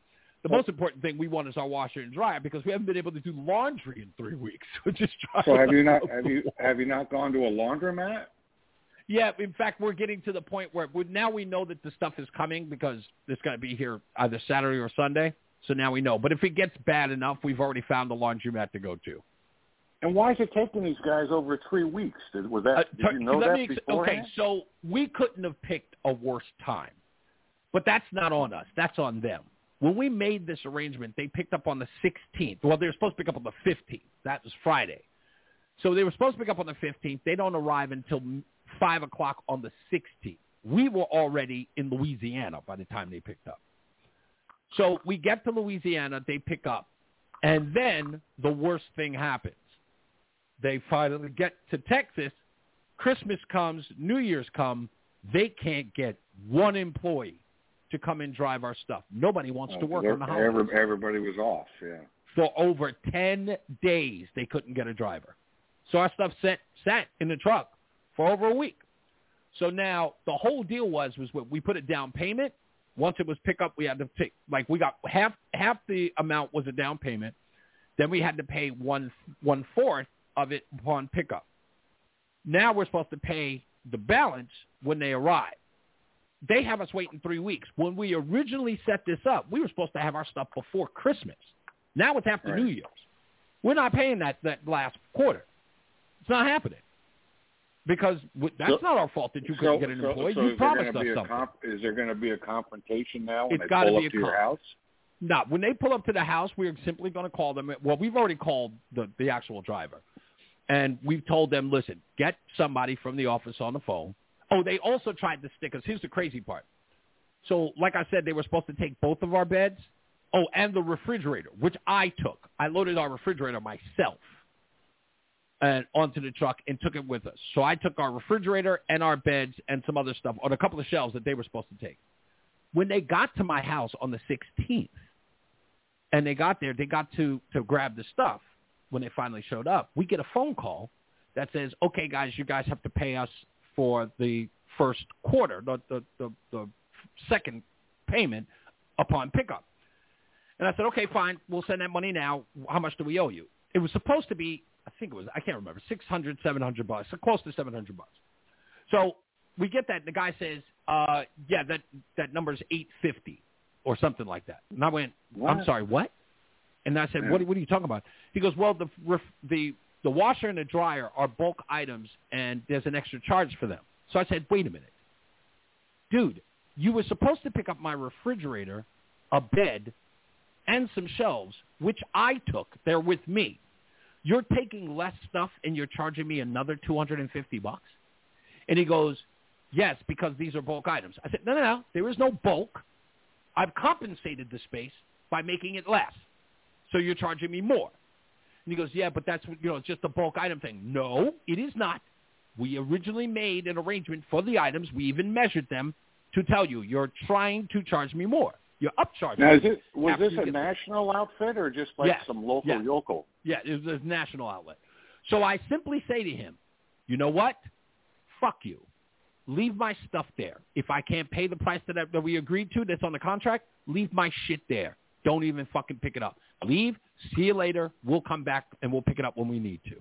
the most important thing we want is our washer and dryer because we haven't been able to do laundry in three weeks. *laughs* We're just trying So have you not have you have you not gone to a laundromat? Yeah, in fact, we're getting to the point where we, now we know that the stuff is coming because it's going to be here either Saturday or Sunday. So now we know. But if it gets bad enough, we've already found the laundromat to go to. And why is it taking these guys over three weeks? Did, was that Uh, did you know that me beforehand? Okay, so we couldn't have picked a worse time. But that's not on us. That's on them. When we made this arrangement, they picked up on the 16th. Well, they were supposed to pick up on the 15th. That was Friday. So they were supposed to pick up on the 15th. They don't arrive until 5 o'clock on the 16th. We were already in Louisiana by the time they picked up. So we get to Louisiana, they pick up, and then the worst thing happens. They finally get to Texas. Christmas comes, New Year's come. They can't get one employee to come and drive our stuff. Nobody wants to work on the holidays. Every, everybody was off. Yeah. For over 10 days, they couldn't get a driver. So our stuff sat, sat in the truck for over a week. So now the whole deal was was what we put a down payment. Once it was pick up, we had to pick like we got half half the amount was a down payment. Then we had to pay one one fourth of it upon pickup. Now we're supposed to pay the balance when they arrive. They have us waiting three weeks. When we originally set this up, we were supposed to have our stuff before Christmas. Now it's after New Year's. We're not paying that that last quarter. It's not happening. because that's So- not our fault that you couldn't so, get an employee. so you promised us something. Comp, is there going to be a confrontation now when It's they got to pull be up a to your house? No, when they pull up to the house, we're simply going to call them. Well, we've already called the the actual driver, and we've told them, listen, get somebody from the office on the phone. Oh, they also tried to stick us. Here's the crazy part. So, like I said, they were supposed to take both of our beds. Oh, and the refrigerator, which I took. I loaded our refrigerator myself and onto the truck and took it with us. So I took our refrigerator and our beds and some other stuff on a couple of shelves that they were supposed to take. When they got to my house on the 16th, and they got there, they got to to grab the stuff. When they finally showed up, we get a phone call that says, "Okay, guys, you guys have to pay us for the first quarter, the the the, the second payment upon pickup." And I said, "Okay, fine, we'll send that money now. How much do we owe you?" It was supposed to be, I think it was, I can't remember, six hundred, seven hundred bucks, so close to seven hundred bucks. So we get that. And the guy says, uh, "Yeah, that that number's eight fifty or something like that." And I went, "I'm sorry, what?" And I said, "What, what are you talking about?" He goes, "Well, the the the washer and the dryer are bulk items, and there's an extra charge for them." So I said, "Wait a minute, dude, you were supposed to pick up my refrigerator, a bed, and some shelves, which I took. They're with me. You're taking less stuff, and you're charging me another two hundred and fifty bucks." And he goes, "Yes, because these are bulk items." I said, "No, no, no. There is no bulk. I've compensated the space by making it less. So you're charging me more." And he goes, "Yeah, but that's you know it's just a bulk item thing." No, it is not. We originally made an arrangement for the items. We even measured them to tell you you're trying to charge me more. You're upcharging. Now, is me it was this a national outfit or just like Yes. some local Yes. yokel? Yeah, it was a national outlet. So I simply say to him, you know what? Fuck you. Leave my stuff there. If I can't pay the price that, I, that we agreed to that's on the contract, leave my shit there. Don't even fucking pick it up. Leave. See you later. We'll come back and we'll pick it up when we need to.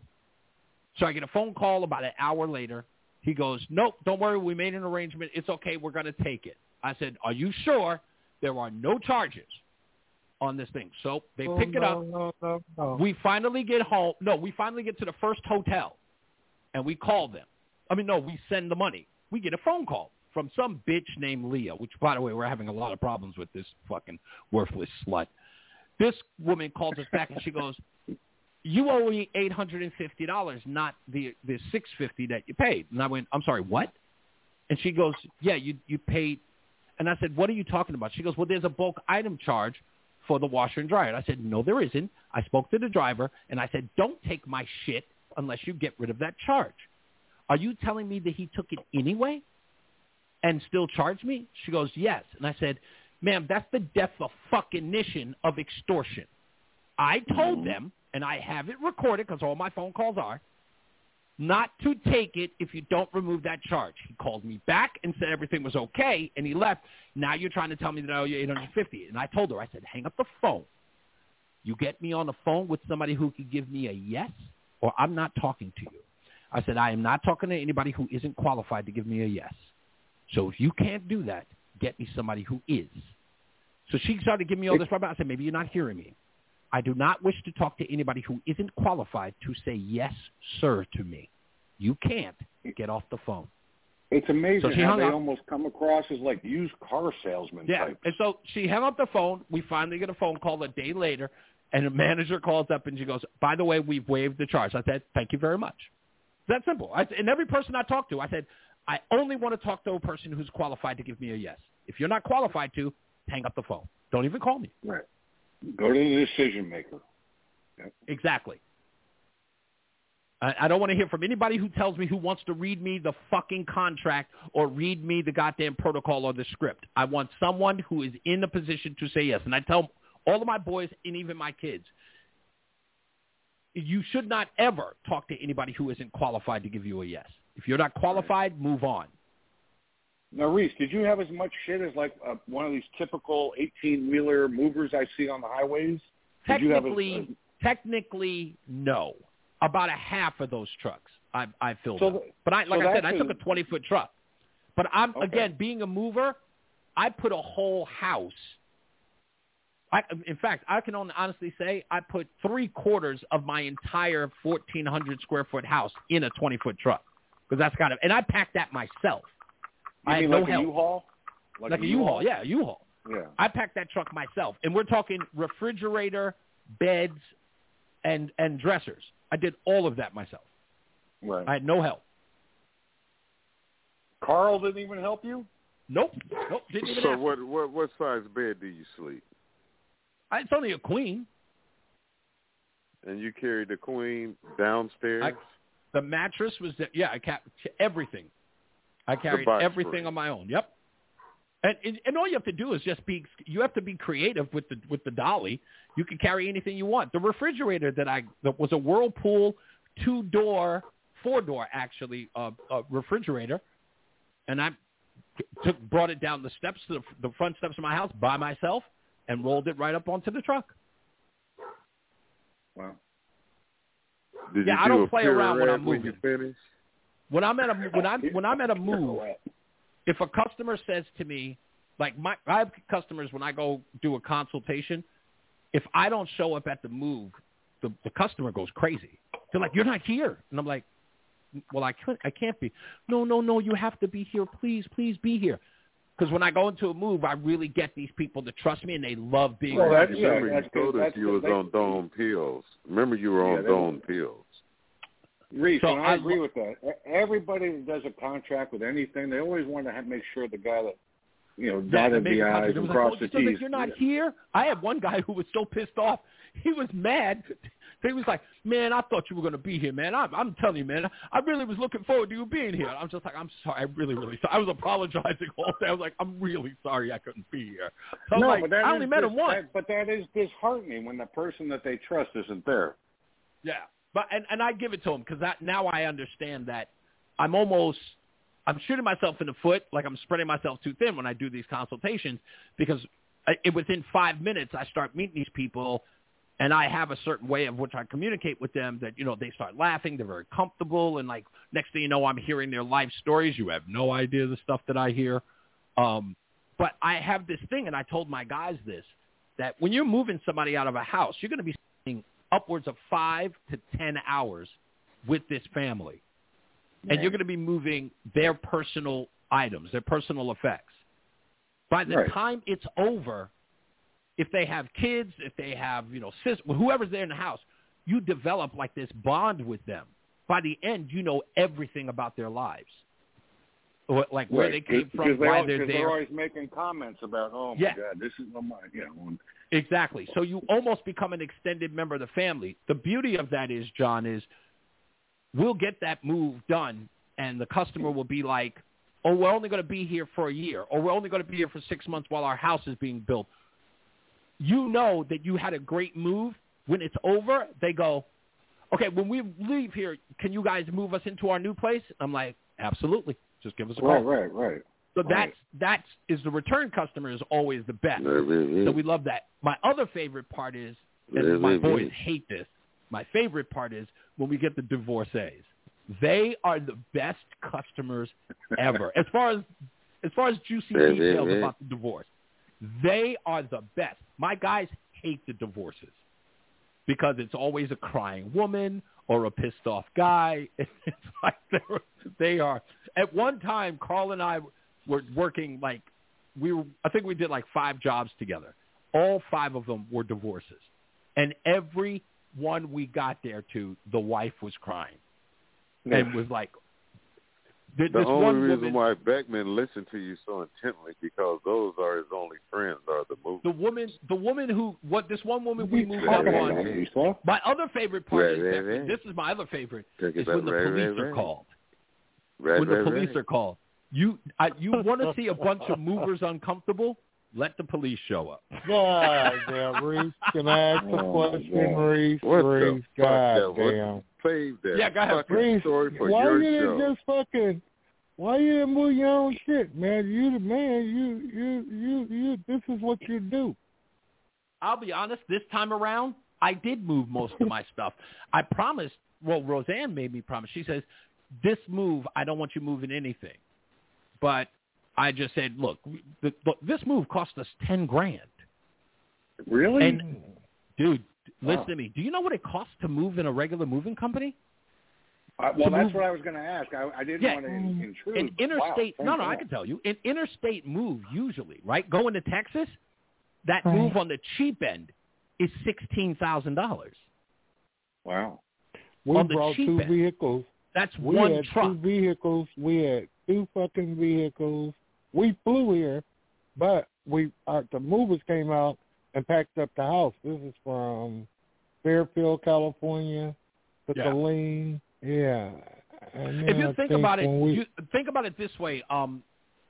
So I get a phone call about an hour later. He goes, nope, don't worry. We made an arrangement. It's okay. We're going to take it. I said, are you sure there are no charges on this thing? So they Oh, pick it no, up. No, no, no. We finally get home. No, we finally get to the first hotel, and we call them. I mean, no, we send the money. We get a phone call from some bitch named Leah, which, by the way, we're having a lot of problems with this fucking worthless slut. This woman calls us back and she goes, "You owe me eight hundred and fifty dollars, not the the six fifty that you paid." And I went, "I'm sorry, what?" And she goes, "Yeah, you you paid." And I said, "What are you talking about?" She goes, "Well, there's a bulk item charge for the washer and dryer." And I said, "No, there isn't." I spoke to the driver and I said, "Don't take my shit unless you get rid of that charge." Are you telling me that he took it anyway and still charged me? She goes, "Yes." And I said, "Ma'am, that's the definition of fucking mission of extortion." I told mm-hmm. them, and I have it recorded because all my phone calls are, not to take it if you don't remove that charge. He called me back and said everything was okay, and he left. Now you're trying to tell me that I owe you 850 And I told her, I said, hang up the phone. You get me on the phone with somebody who can give me a yes, or I'm not talking to you. I said, I am not talking to anybody who isn't qualified to give me a yes. So if you can't do that, get me somebody who is. So she started giving me all this rubber. I said, maybe you're not hearing me. I do not wish to talk to anybody who isn't qualified to say yes, sir, to me. You can't get off the phone. It's amazing So she how they up. almost come across as like used car salesman Yeah. type. And so she hung up the phone. We finally get a phone call a day later, and the manager calls up and she goes, "By the way, we've waived the charge." I said, "Thank you very much." That simple. I, and every person I talked to, I said, "I only want to talk to a person who's qualified to give me a yes. If you're not qualified to, hang up the phone. Don't even call me." Right. Go to the decision maker. Exactly. I, I don't want to hear from anybody who tells me who wants to read me the fucking contract or read me the goddamn protocol or the script. I want someone who is in a position to say yes. And I tell all of my boys and even my kids, you should not ever talk to anybody who isn't qualified to give you a yes. If you're not qualified, move on. Now, Reese, did you have as much shit as like uh, one of these typical eighteen-wheeler movers I see on the highways? Did you have a- Technically, technically, no. About a half of those trucks I, I filled So up. But I, so like I said, I took a- a 20 foot truck. But I'm Okay. again being a mover. I put a whole house. I, in fact, I can only honestly say I put three quarters of my entire 1,400 square foot house in a 20 foot truck. Because that's kind of and I packed that myself. You I had mean no like help. a U-Haul? Like, a U-Haul, yeah, a U-Haul. Yeah. I packed that truck myself, and we're talking refrigerator, beds, and and dressers. I did all of that myself. Right. I had no help. Carl didn't even help you? Nope. Nope. Didn't even So ask. what what what size bed do you sleep? I, it's only a queen. And you carried the queen downstairs? I, the mattress was the, yeah. I ca- everything. I carried everything on my own. Yep. And, and and all you have to do is just be you have to be creative with the with the dolly. You can carry anything you want. The refrigerator that I that was a Whirlpool two door, four door actually uh, uh, refrigerator, and I took brought it down the steps to the, the front steps of my house by myself and rolled it right up onto the truck. Wow. Did Yeah, I do don't play around when I'm moving. finish? When I'm at a when I'm when I'm at a *laughs* move, if a customer says to me, like my I have customers when I go do a consultation, if I don't show up at the move, the the customer goes crazy. They're like, "You're not here," and I'm like, "Well, I can't I can't be." No, no, no, you have to be here. Please, please be here. Because when I go into a move, I really get these people to trust me, and they love being. Well, around that's- me. yeah, Remember, that's you told good. us you was They- on Dawn pills. Remember, you were on they- Dawn pills. Reese, So and I, I agree with that. E- Everybody that does a contract with anything, they always want to have, make sure the guy that, you know, Yeah, dotted the the I's. It and was like, oh, crossed oh, the so T's. You're not here. I had one guy who was so pissed off. He was mad. He was like, "Man, I thought you were going to be here, man. I'm, I'm telling you, man. I really was looking forward to you being here." I'm just like, "I'm sorry. I'm really, really sorry." I was apologizing all day. I was like, "I'm really sorry I couldn't be here." So no, like, but that I only met him once. that- but that is disheartening when the person that they trust isn't there. Yeah, but and and I give it to him because that now I understand that I'm almost I'm shooting myself in the foot, like I'm spreading myself too thin when I do these consultations because I, it, within five minutes I start meeting these people, and I have a certain way of which I communicate with them that you know they start laughing, they're very comfortable, and like next thing you know I'm hearing their life stories. You have no idea the stuff that I hear. Um, but I have this thing, and I told my guys this that when you're moving somebody out of a house, you're going to be spending upwards of five to ten hours with this family, and you're going to be moving their personal items, their personal effects. By the Right. time it's over, if they have kids, if they have you know sis, whoever's there in the house, you develop like this bond with them. By the end, you know everything about their lives, Or, like where Right, they came from, they why they're there. They're always making comments about, oh my Yeah. God, this is my. Yeah, Exactly. So you almost become an extended member of the family. The beauty of that is, John, is we'll get that move done, and the customer will be like, "Oh, we're only going to be here for a year, or we're only going to be here for six months while our house is being built." You know that you had a great move. When it's over, they go, "Okay, when we leave here, can you guys move us into our new place?" I'm like, "Absolutely. Just give us a call." right, right, right. So that's that's is the return customer is always the best. Mhm. So we love that. My other favorite part is, and Mhm. my boys hate this. My favorite part is when we get the divorcees. They are the best customers ever. as far as as far as juicy Mhm. details about the divorce, they are the best. My guys hate the divorces because it's always a crying woman or a pissed off guy. *laughs* It's like they're, they are. At one time, Carl and I were working like we were. I think we did like five jobs together. All five of them were divorces, and every one we got there to, the wife was crying and was like, th- The "This only one reason woman." why Beckman listened to you so intently because those are his only friends are the movies. the woman, the woman who, what this one woman we moved Right, up right, on. right. My other favorite part Right, is right, that- right. this is my other favorite Talk is about when the right, police right, are right. called. Right, when the police right. are called, you I, you want to see a bunch of movers uncomfortable? Let the police show up. *laughs* God damn, Reese. Can I ask a Oh, question, God. Reese? What Reese, fuck God damn. Save that Yeah, go ahead. Reese, story for why your you didn't just fucking why you didn't move your own shit, man? You the man, you you you you this is what you do. I'll be honest, this time around, I did move most of my stuff. I promised, well, Roseanne made me promise. She says, this move, I don't want you moving anything. But I just said, look, the, the, this move cost us 10 grand. Really? And, dude, Wow. listen to me. Do you know what it costs to move in a regular moving company? Uh, well, to that's move- what I was going to ask. I, I didn't Yeah. want to in, intrude. An interstate, Wow, no, no, I can tell you. An interstate move usually, right? Going to Texas, that Right. move on the cheap end is sixteen thousand dollars. Wow. We On the brought cheap two end. vehicles. That's we one had truck. two vehicles. We had two fucking vehicles. We flew here, but we our, the movers came out and packed up the house. This is from Fairfield, California, to Yeah. Yeah. And if you I think about it, we, you, think about it this way, um,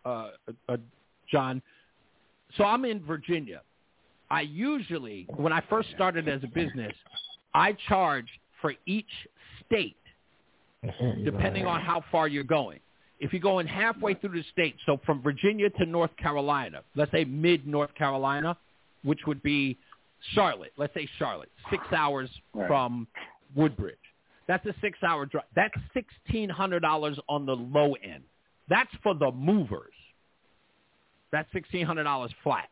uh, uh, John. So I'm in Virginia. I usually, when I first started as a business, I charge for each state, *laughs* depending on how far you're going. If you're going halfway through the state, so from Virginia to North Carolina, let's say mid North Carolina, which would be Charlotte. Let's say Charlotte, six hours Right. from Woodbridge. That's a six-hour drive. That's sixteen hundred dollars on the low end. That's for the movers. That's sixteen hundred dollars flat.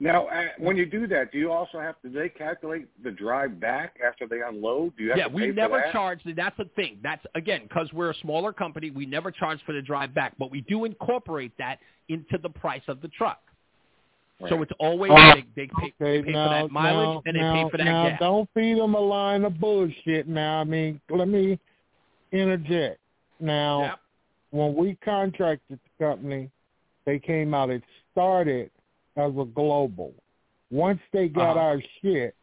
Now, uh, when you do that, do you also have to? Do they calculate the drive back after they unload? Do you have yeah, to we pay never for that? charge. That's the thing. That's again because we're a smaller company. We never charge for the drive back, but we do incorporate that into the price of the truck. So it's always Oh, they, they pay, okay, they pay now, for that mileage now, and they now, pay for that now, gas. Don't feed them a line of bullshit. Now, I mean, let me interject. Now, Yep. when we contracted the company, they came out. It started as a global. Once they got Uh-huh. our shit,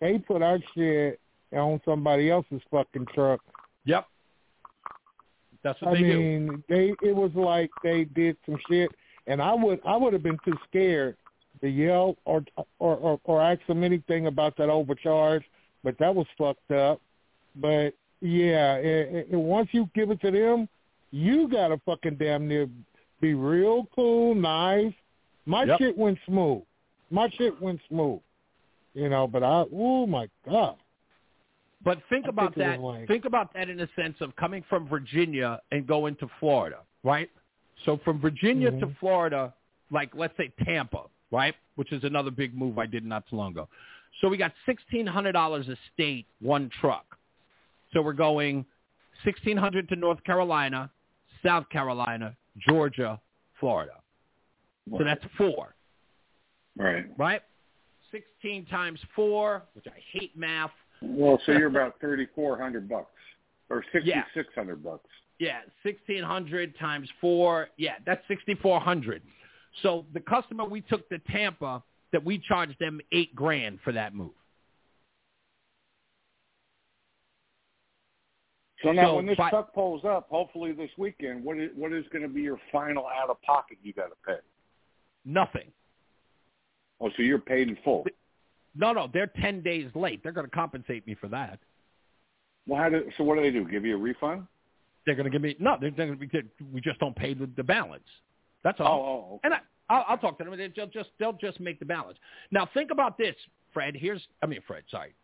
they put our shit on somebody else's fucking truck. Yep. That's what I they do. mean, they it was like they did some shit, and I would I would have been too scared to yell or or or, or ask them anything about that overcharge, but that was fucked up. But yeah, it, it, once you give it to them, you gotta fucking damn near be real cool, nice. My Yep. shit went smooth. My shit went smooth. You know, but I oh my god. But think I about think that. like- think about that in the sense of coming from Virginia and going to Florida, right? So from Virginia to Mhm. Florida, like let's say Tampa, right? Which is another big move I did not too long ago. So we got sixteen hundred dollars a state, one truck. So we're going sixteen hundred to North Carolina, South Carolina, Georgia, Florida. So that's four, Right. right? Sixteen times four, which I hate math. Well, so you're about thirty four hundred bucks or sixty *laughs* Yeah. six hundred bucks. Yeah, sixteen hundred times four. Yeah, that's sixty four hundred. So the customer we took to Tampa, that we charged them eight grand for that move. So now, So when this truck pulls up, hopefully this weekend, what is what is going to be your final out of pocket you got to pay? Nothing. Oh, so you're paid in full. No, no, they're ten days late. They're going to compensate me for that. Well, how do, so what do they do? Give you a refund? They're going to give me no. They're, they're going to be. We just don't pay the, the balance. That's Oh, all. oh, okay. And I, I'll, I'll talk to them. They'll just they'll just make the balance. Now think about this, Fred. Here's I mean Fred. Sorry,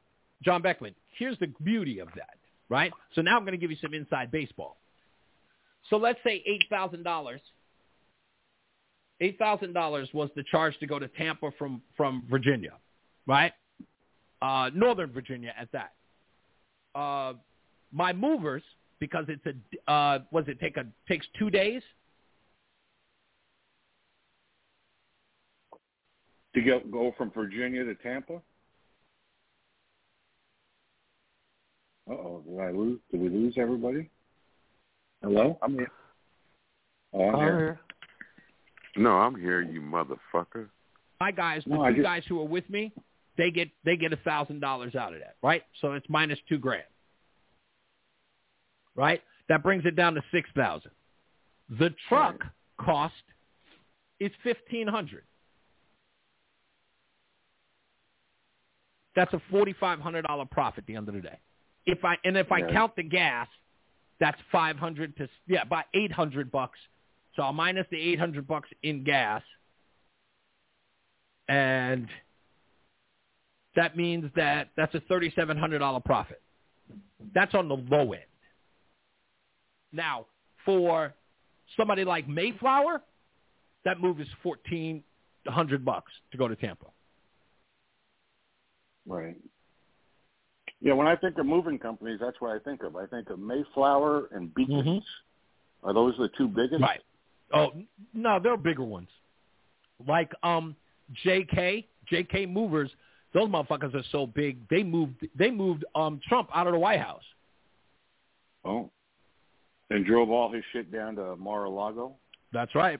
John Beckman. Here's the beauty of that, right? So now I'm going to give you some inside baseball. So let's say eight thousand dollars. Eight thousand dollars was the charge to go to Tampa from from Virginia, right? Uh, Northern Virginia at that. Uh, my movers because it's a uh, was it take a takes two days To go go from Virginia to Tampa? Uh oh, did I lose? Did we lose everybody? Hello? I'm here. Oh, I'm here. No, I'm here, you motherfucker. my guys, the No, two just- guys who are with me, they get they get a thousand dollars out of that, right? So it's minus two grand, right? That brings it down to six thousand. The truck cost is fifteen hundred. That's a forty five hundred dollar profit at the end of the day. If I and if I Right. count the gas, that's five hundred to yeah, about eight hundred bucks. So I'll minus the eight hundred bucks in gas and that means that that's a thirty-seven hundred dollar profit. That's on the low end. Now, for somebody like Mayflower, that move is fourteen hundred bucks to go to Tampa. Right. Yeah, when I think of moving companies, that's what I think of. I think of Mayflower and Bekins. Are those the two biggest? Mm-hmm. Right. Oh no, there are bigger ones, like um JK JK Movers. Those motherfuckers are so big. They moved they moved um Trump out of the White House. Oh. And drove all his shit down to Mar-a-Lago. That's right.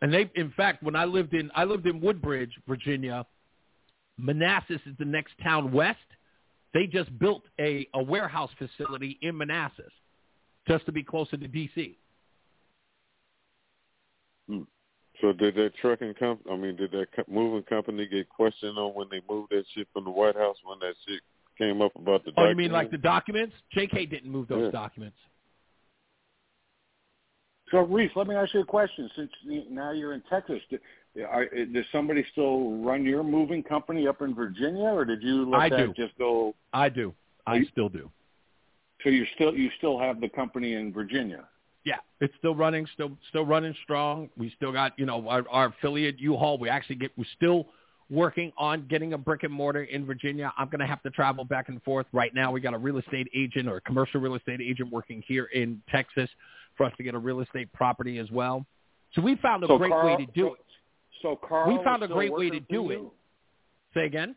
And they, in fact, when I lived in I lived in Woodbridge, Virginia. Manassas is the next town west. They just built a, a warehouse facility in Manassas, just to be closer to D.C. So did that trucking comp? I mean, did that co- moving company get questioned on when they moved that shit from the White House when that shit came up about the? Oh, you mean like the documents? J.K. didn't move those Yeah. documents. So, Reese, let me ask you a question. Since now you're in Texas, do, are, does somebody still run your moving company up in Virginia, or did you let I that do. just go? I do. I still do. So you still you still have the company in Virginia. Yeah, it's still running, still still running strong. We still got you know our, our affiliate U-Haul. We actually get we're still working on getting a brick and mortar in Virginia. I'm going to have to travel back and forth. Right now, we got a real estate agent or a commercial real estate agent working here in Texas for us to get a real estate property as well. So we found a So great Carl- way to do it. So Carl, We found a great way to do it. Say again.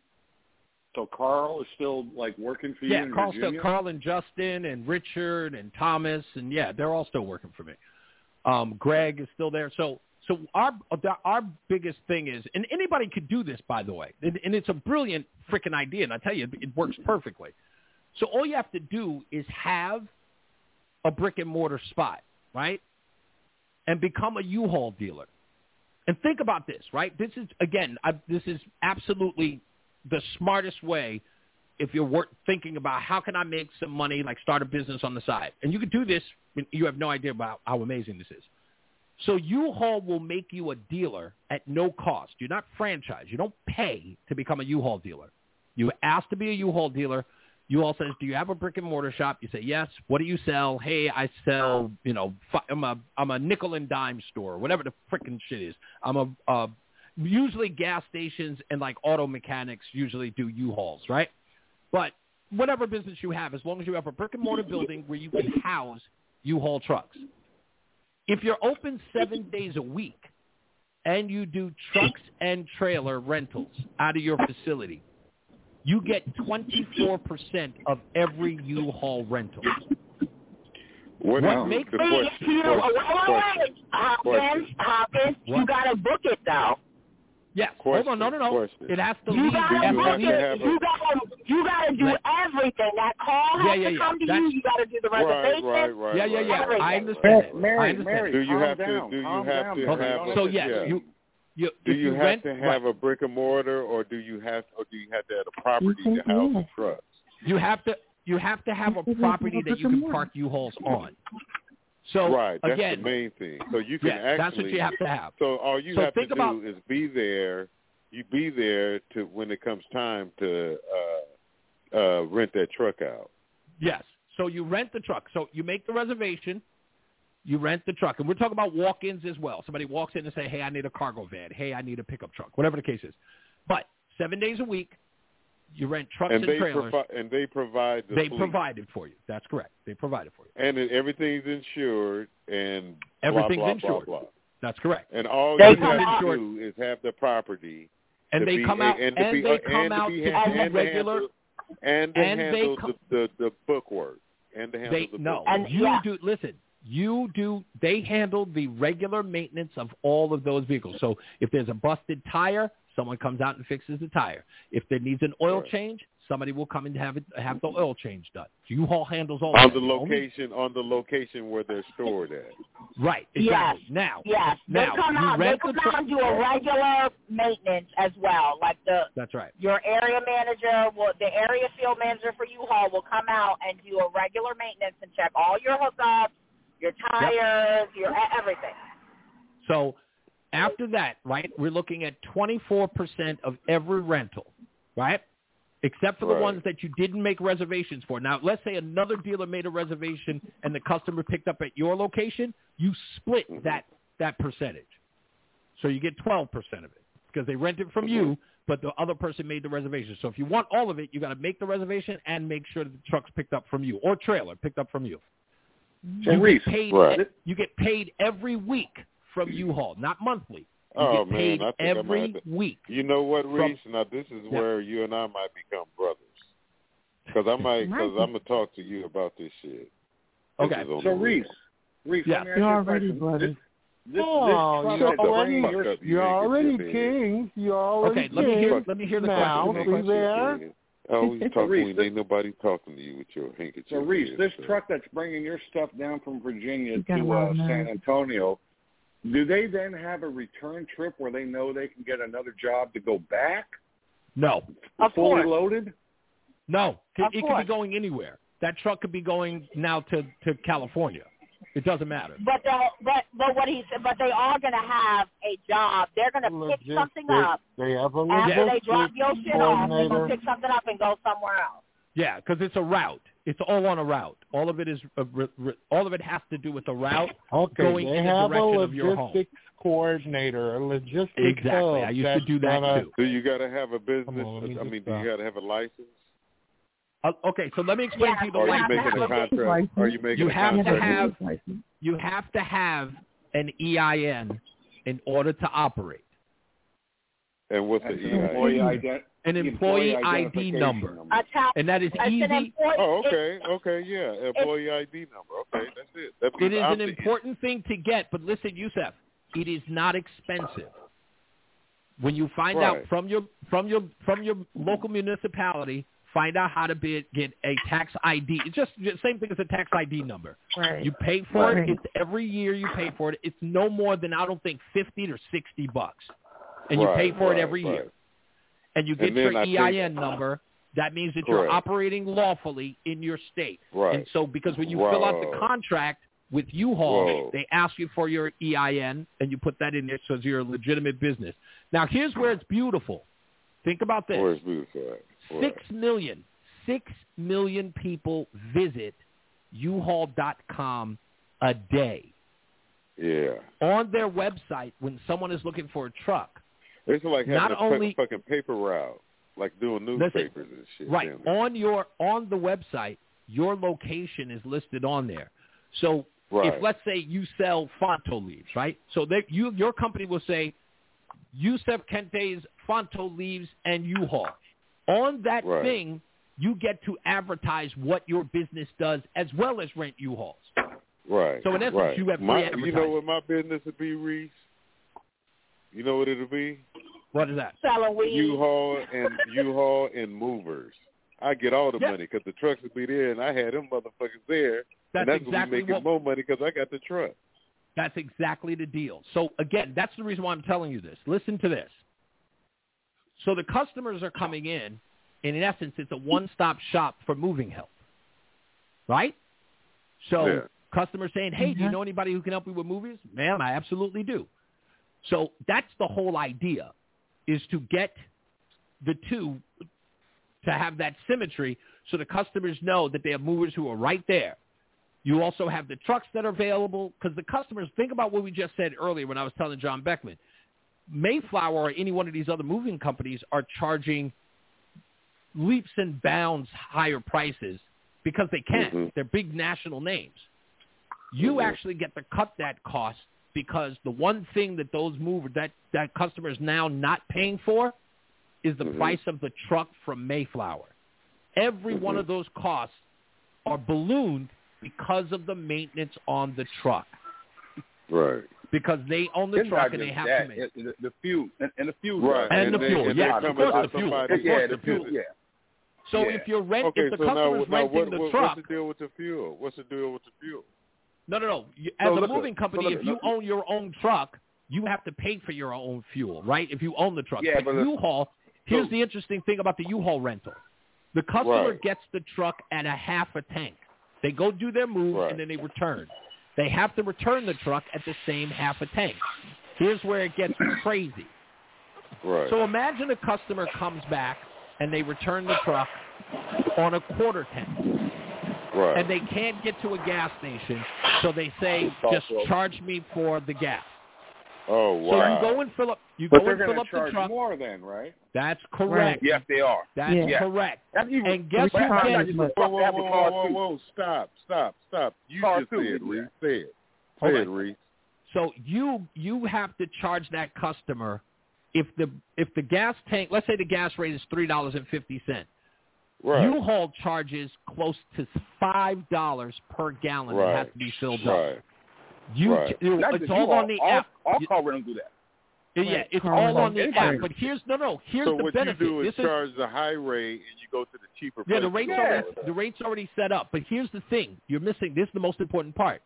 So Carl is still like working for you Yeah, Carl, still, Carl and Justin and Richard and Thomas and yeah, they're all still working for me. Um, Greg is still there. So so our our biggest thing is, and anybody could do this, by the way, and, and it's a brilliant freaking idea, and I tell you, it, works perfectly. So all you have to do is have a brick and mortar spot, right, and become a U-Haul dealer. And think about this, right? This is again, I, this is absolutely the smartest way if you're wor- thinking about how can I make some money, like start a business on the side. And you can do this. You have no idea about how amazing this is. So U-Haul will make you a dealer at no cost. You're not franchised. You don't pay to become a U-Haul dealer. You ask to be a U-Haul dealer. U-Haul says, "Do you have a brick and mortar shop?" You say, "Yes." What do you sell? Hey, I sell. You know, I'm a I'm a nickel and dime store, whatever the frickin' shit is. I'm a uh, usually gas stations and like auto mechanics usually do U-Hauls, right? But whatever business you have, as long as you have a brick and mortar building where you can house U-Haul trucks. If you're open seven days a week and you do trucks and trailer rentals out of your facility, you get 24% of every U-Haul rental. What, What is makes the Wait, question? you know, wait, question, wait, wait. Hopkins. Hopkins, you gotta book it though. Yes. Question, Hold on. No, no, no. question. It has to You gotta Do you have to it. have a- You gotta, you gotta do Let- everything. That call has Yeah, yeah, to yeah. come to That's- you. You gotta do the Right, reservation. right, right. Yeah, yeah, yeah. Everything. I understand. Mary, I understand. Mary. Do you calm have to? Do you calm have down, to Mary. have? Don't a- So yes, yeah. you you Do if you, have rent, to have right, a brick and mortar, or do you have, or do you have to have a property to house a trucks? you have to you have to have a property that you can park U-Hauls on. So right, that's again, the main thing. So you can yeah, actually. that's what you have to have. So all you So have to do about- is be there. You be there to when it comes time to uh, uh, rent that truck out. Yes. So you rent the truck. So you make the reservation. You rent the truck, and we're talking about walk-ins as well. Somebody walks in and say, "Hey, I need a cargo van. Hey, I need a pickup truck. Whatever the case is." But seven days a week, you rent trucks and and, they trailers. provi- and they provide the they fleet. provide it for you. That's correct. They provide it for you. and it, everything's insured and Everything's blah, blah, insured. Blah, blah. That's correct. And all They you have out- to do is have the property. And they be, come out and, and, be, they come out to be, to and do to regular. and to and they handle come- the, the the book work and to handle They the no, book you work. do. Listen, you do. They handle the regular maintenance of all of those vehicles. So if there's a busted tire, someone comes out and fixes the tire. If there needs an oil Right. change, somebody will come and have it have the oil change done. U-Haul handles all on that. the The location on the location where they're stored at. right. Yes. Now. Yes, Now, they Now come out. They come the out and do a regular maintenance as well. Like the That's right. your area manager, will, the area field manager for U-Haul will come out and do a regular maintenance and check all your hookups, your tires, your e- everything. So after that, right, we're looking at 24% of every rental, right? Except for the Right. ones that you didn't make reservations for. Now, let's say another dealer made a reservation and the customer picked up at your location, you split Mm-hmm. that that percentage. So you get 12% of it. because they rent it from you, but the other person made the reservation. So if you want all of it, you got to make the reservation and make sure that the truck's picked up from you or trailer picked up from you. So you Reese, get paid. right. You get paid every week from U-Haul, not monthly. You Oh get paid man, I think I every might. week. You know what, From- Reese? Now this is Yeah. where you and I might become brothers. Because I might, because I'm gonna talk to you about this shit. This Okay. is So Reese. Reese, Yeah. let me ask You're already question. brothers. This, this, Oh, this you're already- bringing your Fuck up, you You're already king. You're already Okay, let me hear. king. Let me hear the now, question. see there? Always *laughs* talking Reese, when this- ain't nobody talking to you with your handkerchief. So Reese, here, this so. truck that's bringing your stuff down from Virginia You got a to uh. San Antonio, do they then have a return trip where they know they can get another job to go back, No, Of fully course. loaded? no, it, Of it could be going anywhere. That truck could be going now to to California. It doesn't matter. But the, but but what he said, but they are going to have a job. They're going to pick something up They have a after they logistics drop your shit off. They're going to pick something up and go somewhere else. Yeah, because it's a route. It's all on a route. All of it is a, re- re- all of it has to do with the route Okay, going in the have a direction of your home. logistics coordinator, a logistics Exactly. hub I used to do that gonna- too. Do you got to have a business? On, me I mean, do you got to have a license? Uh, okay, so let me explain Yeah, to you the Or are you making a a business contract? Are you making You a have to have you have to have an EIN in order to operate. And what's the That's EIN? an employee, ident- An the employee ID identification number. A And that is it's easy. Oh, okay, okay, yeah, employee ID number. Okay, that's it. That It means I'm an the- important thing to get, but listen, Yusef, it is not expensive. When you find out from your from your from your local municipality, find out how to be, get a tax ID. It's just the same thing as a tax ID number. Right. You pay for Right. it. It's every year you pay for it. It's no more than I don't think fifty or sixty bucks, and you pay Right, for it right, every year. And you get And your I think- EIN number. That means that you're operating lawfully in your state. Right. And so, because when you fill out the contract with U-Haul, Whoa. they ask you for your EIN, and you put that in there so you're a legitimate business. Now, here's where it's beautiful. Think about this. Where's beautiful at? Where? Six million, six million people visit U-Haul.com a day. Yeah. On their website, when someone is looking for a truck, It's like having Not a only- fu- fucking paper route, like doing newspapers and shit. Right. On your on the website, your location is listed on there. So Right. if let's say you sell Fonto leaves, right? So that you your company will say Yusef Kente's Fonto leaves and U-Haul. On that Right. thing, you get to advertise what your business does as well as rent U-Hauls. Right. So in essence, right. you have my, You know what my business would be, Reese? You know what it'll be? What is that? selling weed. U-Haul and *laughs* U-Haul and movers. I get all the Yeah. money because the trucks would be there, and I had them motherfuckers there. That's and that's exactly when making what- more money because I got the truck. That's exactly the deal. So again, that's the reason why I'm telling you this. Listen to this. So the customers are coming in, and in essence, it's a one-stop shop for moving help, right? So Yeah. customers saying, "Hey, do you mm-hmm. know anybody who can help me with movies?" Ma'am, I absolutely do. So that's the whole idea, is to get the two to have that symmetry, so the customers know that they have movers who are right there. You also have the trucks that are available because the customers think about what we just said earlier when I was telling John Beckman. Mayflower or any one of these other moving companies are charging leaps and bounds higher prices because they can. Mhm. They're big national names. You Mhm. actually get to cut that cost because the one thing that those movers that that customer is now not paying for is the Mhm. price of the truck from Mayflower. Every one Mhm. of those costs are ballooned because of the maintenance on the truck Right. because they own the It's truck and they have that. to make It- the, the fuel and, and the fuel. Right. And the they- fuel, and yes, of course the fuel. Of yeah, course the the fuel. fuel. Yeah. So Yeah. if you're rent, Okay, if the so customer's now renting what, the what, truck, what's the deal with the fuel? What's the deal with the fuel? No, no, no. As So a moving so company, look, if you look. own your own truck, you have to pay for your own fuel, right? If you own the truck. Yeah, but but U-Haul, here's so- the interesting thing about the U-Haul rental. The customer Right. gets the truck at a half a tank. They go do their move Right. and then they return. They have to return the truck at the same half a tank. Here's where it gets *clears throat* crazy. Right. So imagine a customer comes back and they return the truck on a quarter tank. Right. And they can't get to a gas station, so they say, just to 'em. charge me for the gas. Oh wow! So you go and fill up. You But go they're and fill gonna up the charge truck. more then, right? That's correct. Yes, they are. That's Yeah. correct. That's even, And guess but who gets- just Whoa, whoa, whoa, whoa, whoa, whoa! Stop, stop, stop! You Cars just too, said, yeah. Reese. Say it. Say on. it, Reese. So you you have to charge that customer if the if the gas tank. Let's say the gas rate is three dollars and fifty cent. Right. U-Haul charges close to five dollars per gallon. It has to be filled Right. up. You, Right. you Not it's all U-Haul. on the all, app. All You- car rentals do that. yeah, it's car all on the Anybody. app. But here's no no. Here's so the what you do is this is charge the high rate, and you go to the cheaper. Yeah, place the rate's already the rate's already set up. But here's the thing: you're missing. This is the most important part.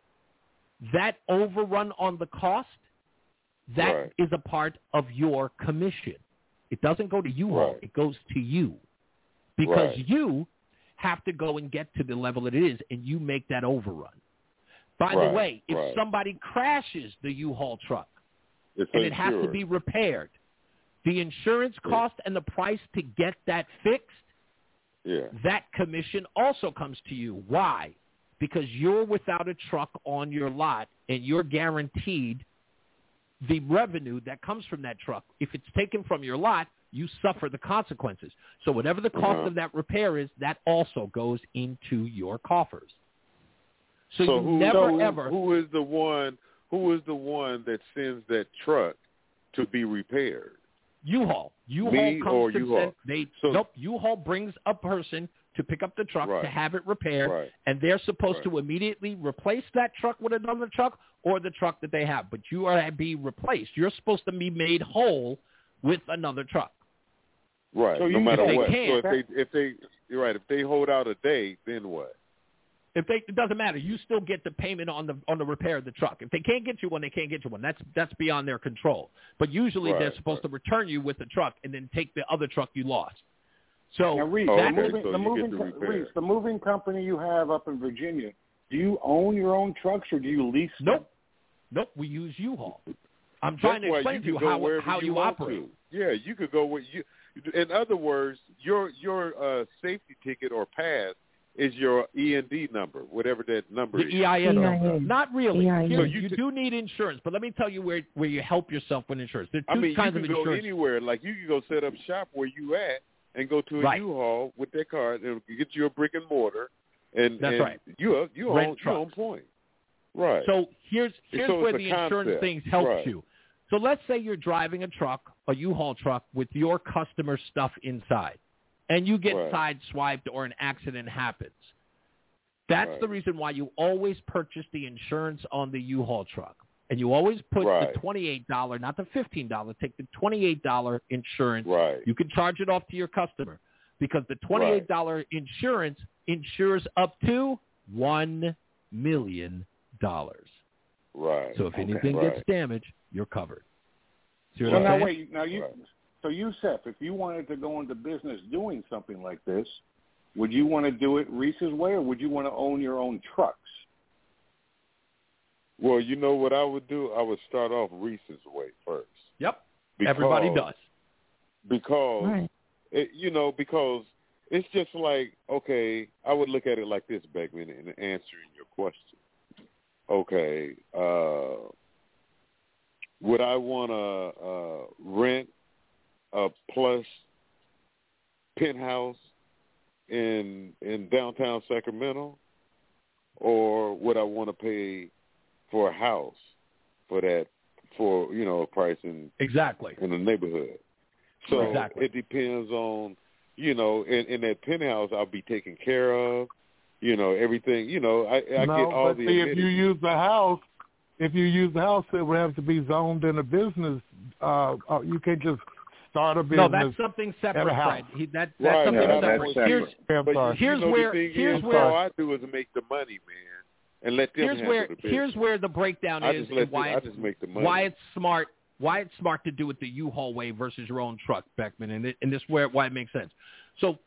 That overrun on the cost, that is Right. a part of your commission. It doesn't go to U-Haul. Right. It goes to you, because Right. you have to go and get to the level it is, and you make that overrun. By Right, the way, if right. somebody crashes the U-Haul truck It's and it has to be repaired, the insurance cost and the price to get that fixed Yeah. that commission also comes to you. Why? Because you're without a truck on your lot and you're guaranteed the revenue that comes from that truck. If it's taken from your lot, you suffer the consequences. So whatever the cost Uh-huh. of that repair is, that also goes into your coffers. So, So you who, never so ever who is the one? Who is the one that sends that truck to be repaired? U-Haul. U-Haul Me comes or to U-Haul? send, they So- nope. U-Haul brings a person to pick up the truck Right. to have it repaired, Right. and they're supposed Right. to immediately replace that truck with another truck or the truck that they have. But you are to be replaced. You're supposed to be made whole with another truck. Right. So no matter what. can't- so if they if they you're right, if they hold out a day, then what? If they, it doesn't matter. You still get the payment on the on the repair of the truck. If they can't get you one, they can't get you one. That's that's beyond their control. But usually they're Right, supposed to return you with the truck and then take the other truck you lost. So Now, Reese, Oh, the okay. moving, so the you moving, the co- repair. Reese, the moving company you have up in Virginia, do you own your own trucks or do you lease them? Nope. Nope. We use U-Haul. I'm trying That's to why explain to you you can go how how you, you operate. To. Yeah, you could go where you. In other words, your your uh, safety ticket or pass is your E and D number, whatever that number The is. EIN number. EIN. Not really. EIN. So you you could- do need insurance, but let me tell you where where you help yourself with insurance. There are two I two mean, you can of go insurance. anywhere. Like you can go set up shop where you at and go to a Right. haul with that card and get you a brick and mortar, and That's and right. You are- you Rent own you on point. Right. So here's here's So where a the insurance concept. things helps Right. you. So let's say you're driving a truck, a U-Haul truck, with your customer stuff inside, and you get Right. sideswiped or an accident happens. That's Right. the reason why you always purchase the insurance on the U-Haul truck. And you always put Right. the $28, not the $15, take the $28 insurance. right. You can charge it off to your customer because the $28 insurance insures up to $1 million. Right. So if anything Right. gets damaged, you're covered. See what So I'm now saying? wait, now you, Right. so Yusef, if you wanted to go into business doing something like this, would you want to do it Reese's way, or would you want to own your own trucks? Well, you know what I would do? I would start off Reese's way first. Yep. Because, Everybody does. Because Right. it, you know, because it's just like okay, I would look at it like this, Beckman, in answering your question. Okay, uh, would I want to uh, rent a plus penthouse in in downtown Sacramento, or would I want to pay for a house for that for you know a price in Exactly. in the neighborhood. So Exactly. it depends on, you know, in, in that penthouse I'll be taken care of, you know, everything, you know, I, I no, get all but the see, if you use the house, if you use the house, it would have to be zoned in a business. Uh, uh, you can't just start a business. No, that's something separate, at a house. Fred. He, that, that's Right, something yeah, separate. that's Here's, separate. I'm But sorry. here's you know, where- here's is, where- all I do is make the money, man, and let them here's handle where the business. here's where the breakdown is and why them, it's, make the money. why it's smart why it's smart to do it the U-Haul way versus your own truck, Beckman, and it, and this where why it makes sense. So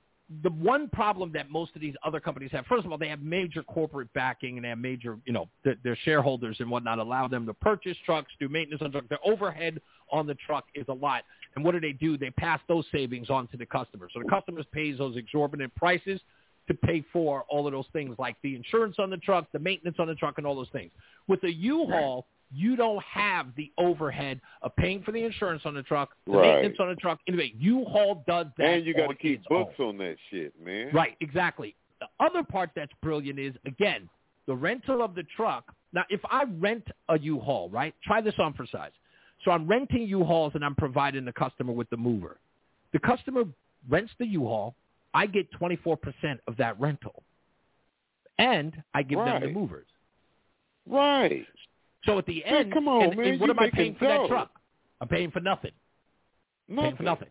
the one problem that most of these other companies have, first of all, they have major corporate backing and they have major, you know, th- their shareholders and whatnot allow them to purchase trucks, do maintenance on trucks. Their overhead on the truck is a lot. And what do they do? They pass those savings on to the customer. So the customers pays those exorbitant prices to pay for all of those things like the insurance on the truck, the maintenance on the truck, and all those things. With a U-Haul, you don't have the overhead of paying for the insurance on the truck, the Right. maintenance on the truck. Anyway, U-Haul does that. and you got to keep books own. on that shit, man. Right, exactly. The other part that's brilliant is again the rental of the truck. Now, if I rent a U-Haul, right? Try this on for size. So I'm renting U-Hauls and I'm providing the customer with the mover. The customer rents the U-Haul. I get 24% of that rental, and I give them the Right. movers. Right. So at the Man, end, come on, and, man, and what am I paying for that truck? I'm paying for nothing. Paying for nothing.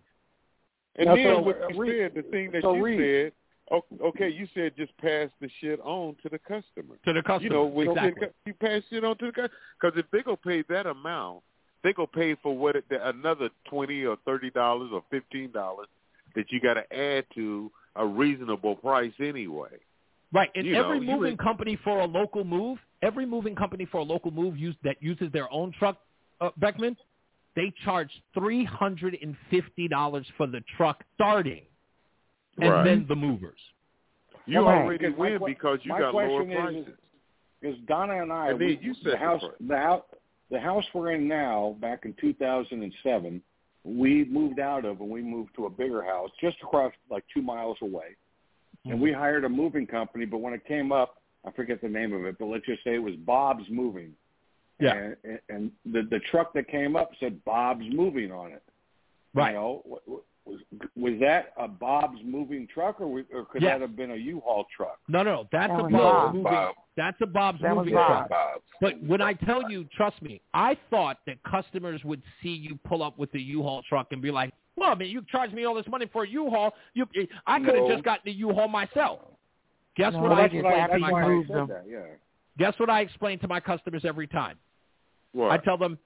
And Now, then so, what uh, you Reed- said, the thing that so you Reed- said, o- okay, you said just pass the shit on to the customer. To the customer, You know, when exactly. you pass shit on to the customer. Because if they go pay that amount, they go pay for what it, another twenty or thirty dollars or fifteen dollars that you got to add to a reasonable price anyway. Right, and You every know, moving would- company for a local move, every moving company for a local move use, that uses their own truck, uh, Beckman, they charge three hundred and fifty dollars for the truck starting, and Right. then the movers. You Right. already Because my win because you my got lower question is- prices. Because Donna and I, And then we, you set the the house, the house, the house we're in now, back in 2007, we moved out of and we moved to a bigger house just across like two miles away, and we hired a moving company. But when it came up, I forget the name of it, but let's just say it was Bob's Moving. Yeah. And, and- and the the truck that came up said Bob's Moving on it. Right. You know, wa- wa- was was that a Bob's Moving truck, or, was- or could Yes. that have been a U-Haul truck? No, no, that's That a Bob's Bob. moving. Bob. That's a Bob's That was moving Bob. truck. But when I tell you, trust me, I thought that customers would see you pull up with the U-Haul truck and be like, "Well, I mean, you charged me all this money for a U-Haul. You, I could have No. just gotten the U-Haul myself." Guess No, what I that's what I- explain to my I customers? that, yeah. Guess what I explain to my customers every time? What? I tell them,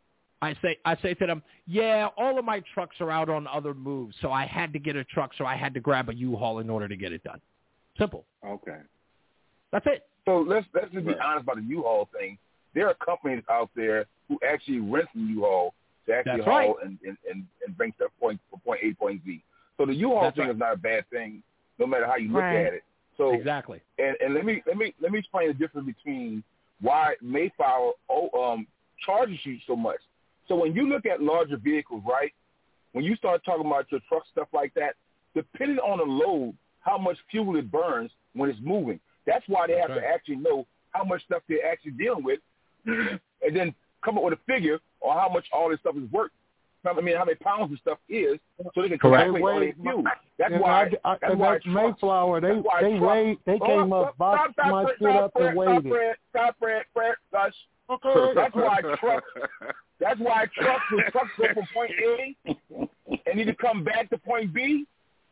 I say, I say to them, "Yeah, all of my trucks are out on other moves, so I had to get a truck, so I had to grab a U-Haul in order to get it done." Simple. Okay. That's it. So let's let's just be honest about the U-Haul thing. There are companies out there who actually rent from U-Haul to actually That's haul right. and, and, and, and bring stuff point from point A to point Z. So the U-Haul That's thing right. is not a bad thing, no matter how you look Right. at it. So exactly. and, and let me let me let me explain the difference between why Mayflower oh, um, charges you so much. So when you look at larger vehicles, right? When you start talking about your truck stuff like that, depending on the load, how much fuel it burns when it's moving. That's why they have That's to actually know how much stuff they're actually dealing with, *clears throat* and then come up with a figure on how much all this stuff is worth. I mean, how many pounds this stuff is, so they can Correct. calculate all their fuel. That's And why. I, I, that's and why that trucks- Mayflower, they that's they trucks- wait, they Oh, came stop, up, boxed stop, my stop, shit stop, up and Fred, waited. Stop, Fred, stop, Fred, Fred, gosh. That's why trucks. That's why trucks. When trucks go from point A and need to come back to point B.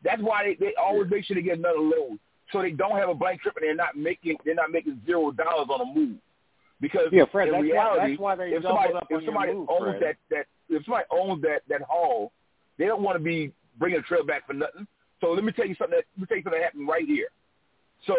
That's why they, they always make sure they get another load, so they don't have a blank trip and they're not making they're not making zero dollars on a move. Because Yeah, Fred, in that's why- reality, that's why they if somebody, up if on your somebody move, owns Fred. that that if somebody owns that that haul, they don't want to be bringing a trail back for nothing. So let me tell you something. That, let me tell you something that happened right here. So